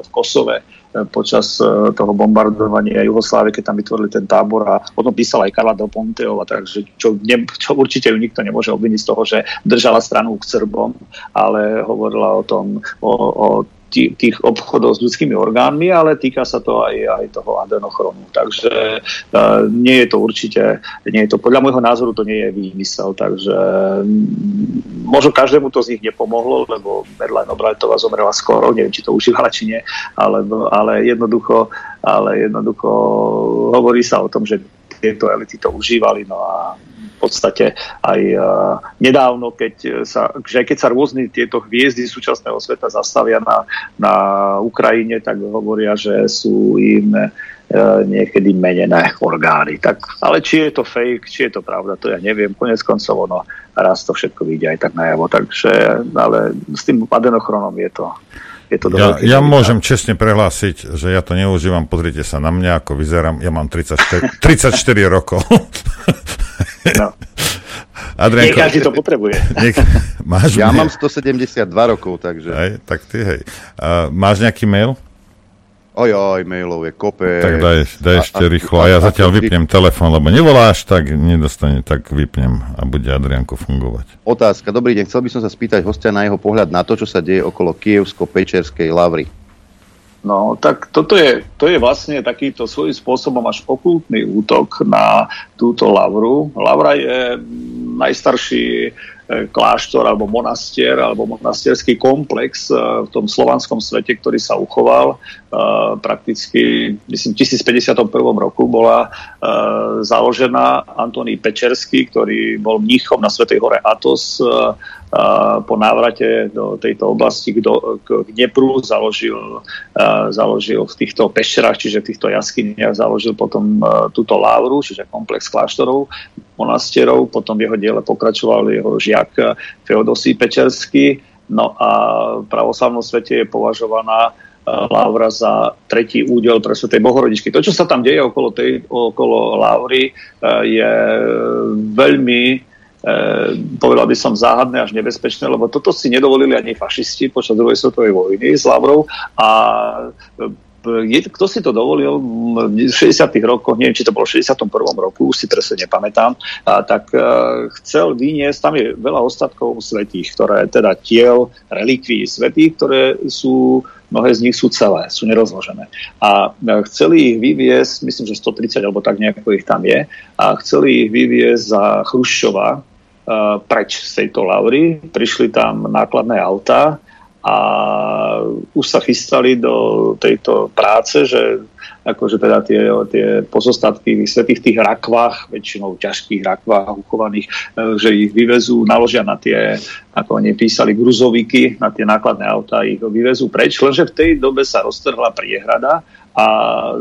v Kosove počas e, toho bombardovania Jugoslávie, keď tam vytvorili ten tábor a o tom písala aj Karla Del Ponteova, takže čo, ne, čo určite ju nikto nemôže obviniť z toho, že držala stranu k Srbom, ale hovorila o tom, o, o tých obchodov s ľudskými orgánmi, ale týka sa to aj, aj toho adenochronu. Takže uh, nie je to určite, nie je to, podľa môjho názoru to nie je výmysel, takže um, možno každému to z nich nepomohlo, lebo Medline Obrajtová zomrela skoro, neviem, či to užívala, či nie, ale, ale jednoducho, ale jednoducho hovorí sa o tom, že tieto elity to užívali, no a podstate aj uh, nedávno, keď sa, že keď sa rôzne tieto hviezdy súčasného sveta zastavia na, na Ukrajine, tak hovoria, že sú im uh, niekedy menené orgány. Tak, ale či je to fake, či je to pravda, to ja neviem. Konec koncov ono raz to všetko vyjde aj tak najavo. Takže, ale s tým adenochronom je to, je to ja, ja môžem čestne prehlásiť, že ja to neužívam. Pozrite sa na mňa, ako vyzerám. Ja mám 34, 34 rokov. No. Adrianko, nie každý to potrebuje. Nie, máš ja mail? mám 172 rokov, takže... Aj, tak ty, hej. Uh, máš nejaký mail? Oj, mailov je kope. Tak daj, daj ešte a, rýchlo. A ja zatiaľ vypnem telefón, lebo nevoláš, tak nedostane, tak vypnem a bude Adrianko fungovať. Otázka. Dobrý deň. Chcel by som sa spýtať hostia na jeho pohľad na to, čo sa deje okolo Kievsko-Pečerskej lavry. No, tak toto je, to je vlastne takýto svojím spôsobom až okultný útok na túto lavru. Lavra je najstarší kláštor alebo monastier alebo monastierský komplex eh, v tom slovanskom svete, ktorý sa uchoval. Eh, prakticky, myslím, v 1051 roku bola eh, založená Antoný Pečerský, ktorý bol mníchom na Svetej hore Atos po návrate do tejto oblasti k, do, k Dnepru založil, založil v týchto pešerách, čiže v týchto jaskyniach založil potom túto lávru, čiže komplex kláštorov, monastierov, potom v jeho diele pokračoval jeho žiak Feodosí Pečerský, no a v pravoslavnom svete je považovaná Lávra za tretí údel pre Svetej Bohorodičky. To, čo sa tam deje okolo, tej, okolo Lávry, je veľmi Eh, povedal by som záhadné až nebezpečné, lebo toto si nedovolili ani fašisti počas druhej svetovej vojny s Lavrou a eh, je, kto si to dovolil v 60. rokoch, neviem, či to bolo v 61. roku, už si presne nepamätám, a, tak a, eh, chcel vyniesť, tam je veľa ostatkov svetých, ktoré teda tiel, relikví svetých, ktoré sú mnohé z nich sú celé, sú nerozložené. A chceli ich vyviesť, myslím, že 130 alebo tak nejako ich tam je, a chceli ich vyviesť za Chruščova, preč z tejto lavry. Prišli tam nákladné autá a už sa chystali do tejto práce, že akože teda tie, tie pozostatky svetých tých rakvách, väčšinou ťažkých rakvách uchovaných, e, že ich vyvezú, naložia na tie, ako oni písali, gruzoviky, na tie nákladné autá, ich vyvezú preč, lenže v tej dobe sa roztrhla priehrada a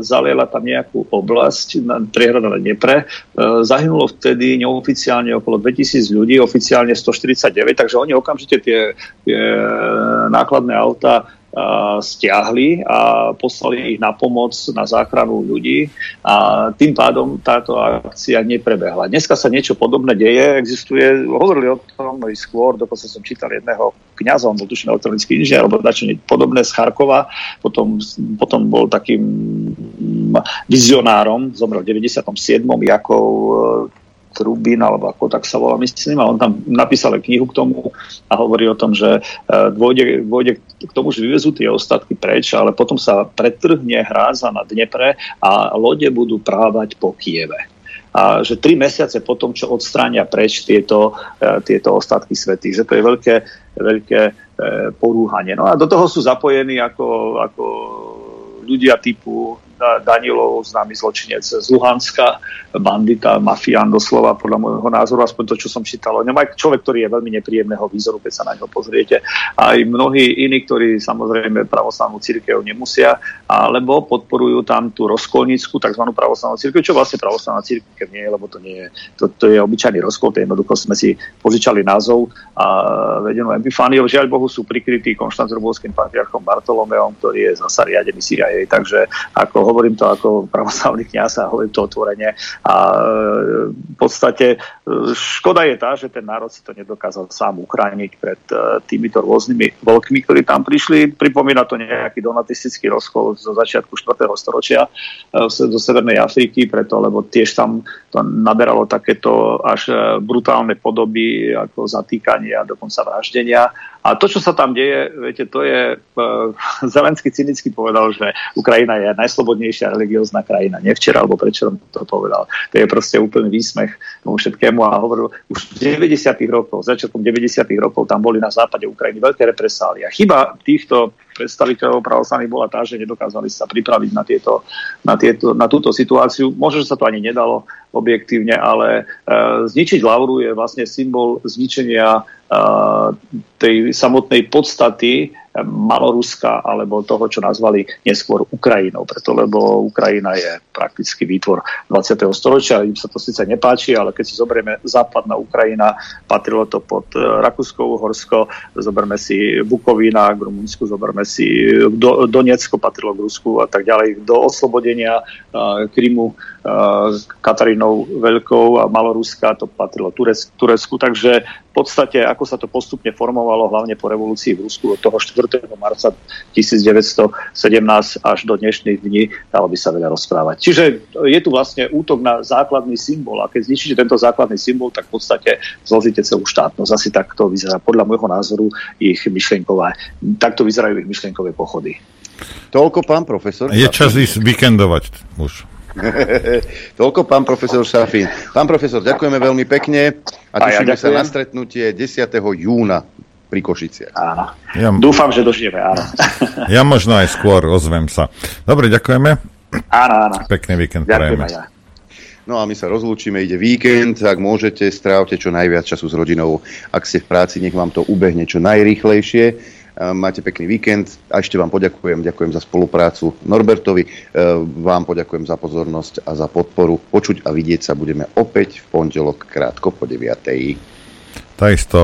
zaliela tam nejakú oblasť, priehrada na. E, zahynulo vtedy neoficiálne okolo 2000 ľudí, oficiálne 149, takže oni okamžite tie, tie nákladné auta stiahli a poslali ich na pomoc, na záchranu ľudí a tým pádom táto akcia neprebehla. Dneska sa niečo podobné deje, existuje, hovorili o tom aj skôr, dokonca som čítal jedného kniaza, on bol tuším elektronický inžinier, alebo dačo podobné z Charkova, potom, potom bol takým vizionárom, zomrel v 97. Jakov Trubin, alebo ako tak sa volá, myslím, a on tam napísal knihu k tomu a hovorí o tom, že e, dôjde, dôjde k tomu, že vyvezú tie ostatky preč, ale potom sa pretrhne hráza na Dnepre a lode budú právať po Kieve a že tri mesiace potom, čo odstránia preč tieto, e, tieto ostatky svetých, že to je veľké, veľké e, porúhanie. No a do toho sú zapojení ako, ako ľudia typu Danilov, známy zločinec z Luhanska, bandita, mafián doslova, podľa môjho názoru, aspoň to, čo som čítal o ňom. Aj človek, ktorý je veľmi nepríjemného výzoru, keď sa na ňo pozriete. Aj mnohí iní, ktorí samozrejme pravoslavnú církev nemusia, alebo podporujú tam tú rozkolnickú, tzv. pravoslavnú církev, čo vlastne pravoslavná církev nie je, lebo to nie je, to, to je obyčajný rozkol, to jednoducho sme si požičali názov a vedenú Epifániou. Žiaľ Bohu sú prikrytí konštantinopolským patriarchom Bartolomeom, ktorý je zasa riadený CIA. Takže ako hovorím to ako pravoslavný kniaz a hovorím to otvorene. A e, v podstate e, škoda je tá, že ten národ si to nedokázal sám uchrániť pred e, týmito rôznymi voľkmi, ktorí tam prišli. Pripomína to nejaký donatistický rozkol zo začiatku 4. storočia do Severnej Afriky, preto lebo tiež tam to naberalo takéto až brutálne podoby ako zatýkania, dokonca vraždenia. A to, čo sa tam deje, viete, to je, uh, Zelensky cynicky povedal, že Ukrajina je najslobodnejšia religiózna krajina. Nie včera, alebo prečo to povedal. To je proste úplný výsmech tomu všetkému a hovoril, už v 90. rokoch, začiatkom 90. rokov tam boli na západe Ukrajiny veľké represálie. Chyba týchto predstaviteľov pravoslavných bola tá, že nedokázali sa pripraviť na, tieto, na, tieto, na túto situáciu. Možno, že sa to ani nedalo objektívne, ale uh, zničiť Lauru je vlastne symbol zničenia uh, tej samotnej podstaty Maloruska alebo toho, čo nazvali neskôr Ukrajinou, preto lebo Ukrajina je prakticky výtvor 20. storočia, im sa to síce nepáči, ale keď si zoberieme západná Ukrajina, patrilo to pod e, Rakúsko-Uhorsko, zoberme si Bukovina k Rumunsku, zoberme si do, Donecko, patrilo k Rusku a tak ďalej, do oslobodenia uh, Krymu uh, Katarínou Veľkou a Maloruska, to patrilo Turecku, takže v podstate, ako sa to postupne formovalo, hlavne po revolúcii v Rusku od toho 4. marca 1917 až do dnešných dní, dalo by sa veľa rozprávať. Čiže je tu vlastne útok na základný symbol a keď zničíte tento základný symbol, tak v podstate zlozíte celú štátnosť. Asi takto vyzerá podľa môjho názoru ich myšlienkové, takto vyzerajú ich myšlienkové pochody. Toľko pán profesor. Je čas ísť víkendovať už. Toľko pán profesor Šafín. Pán profesor, ďakujeme veľmi pekne a tešíme ja sa na stretnutie 10. júna pri Košice. Áno. Ja, Dúfam, že dožijeme, áno. ja možno aj skôr ozvem sa. Dobre, ďakujeme. Áno, áno. Pekný víkend prajeme. Ja. No a my sa rozlúčime, ide víkend, ak môžete, strávte čo najviac času s rodinou. Ak ste v práci, nech vám to ubehne čo najrýchlejšie Máte pekný víkend a ešte vám poďakujem, ďakujem za spoluprácu Norbertovi, vám poďakujem za pozornosť a za podporu. Počuť a vidieť sa budeme opäť v pondelok krátko po 9. Takisto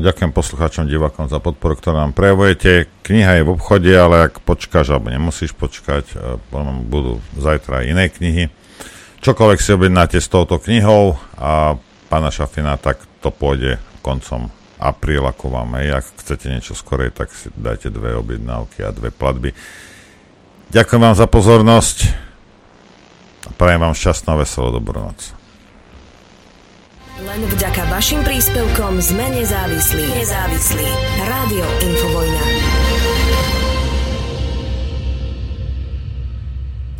ďakujem poslucháčom, divákom za podporu, ktorú nám prejavujete. Kniha je v obchode, ale ak počkáš alebo nemusíš počkať, budú zajtra iné knihy. Čokoľvek si objednáte s touto knihou a pána Šafina, tak to pôjde koncom apríl, ako vám aj, ak chcete niečo skorej, tak si dajte dve objednávky a dve platby. Ďakujem vám za pozornosť a prajem vám šťastnú a veselú dobrú noc. Len vďaka vašim príspevkom sme nezávislí. Nezávislí. Rádio Infovojna.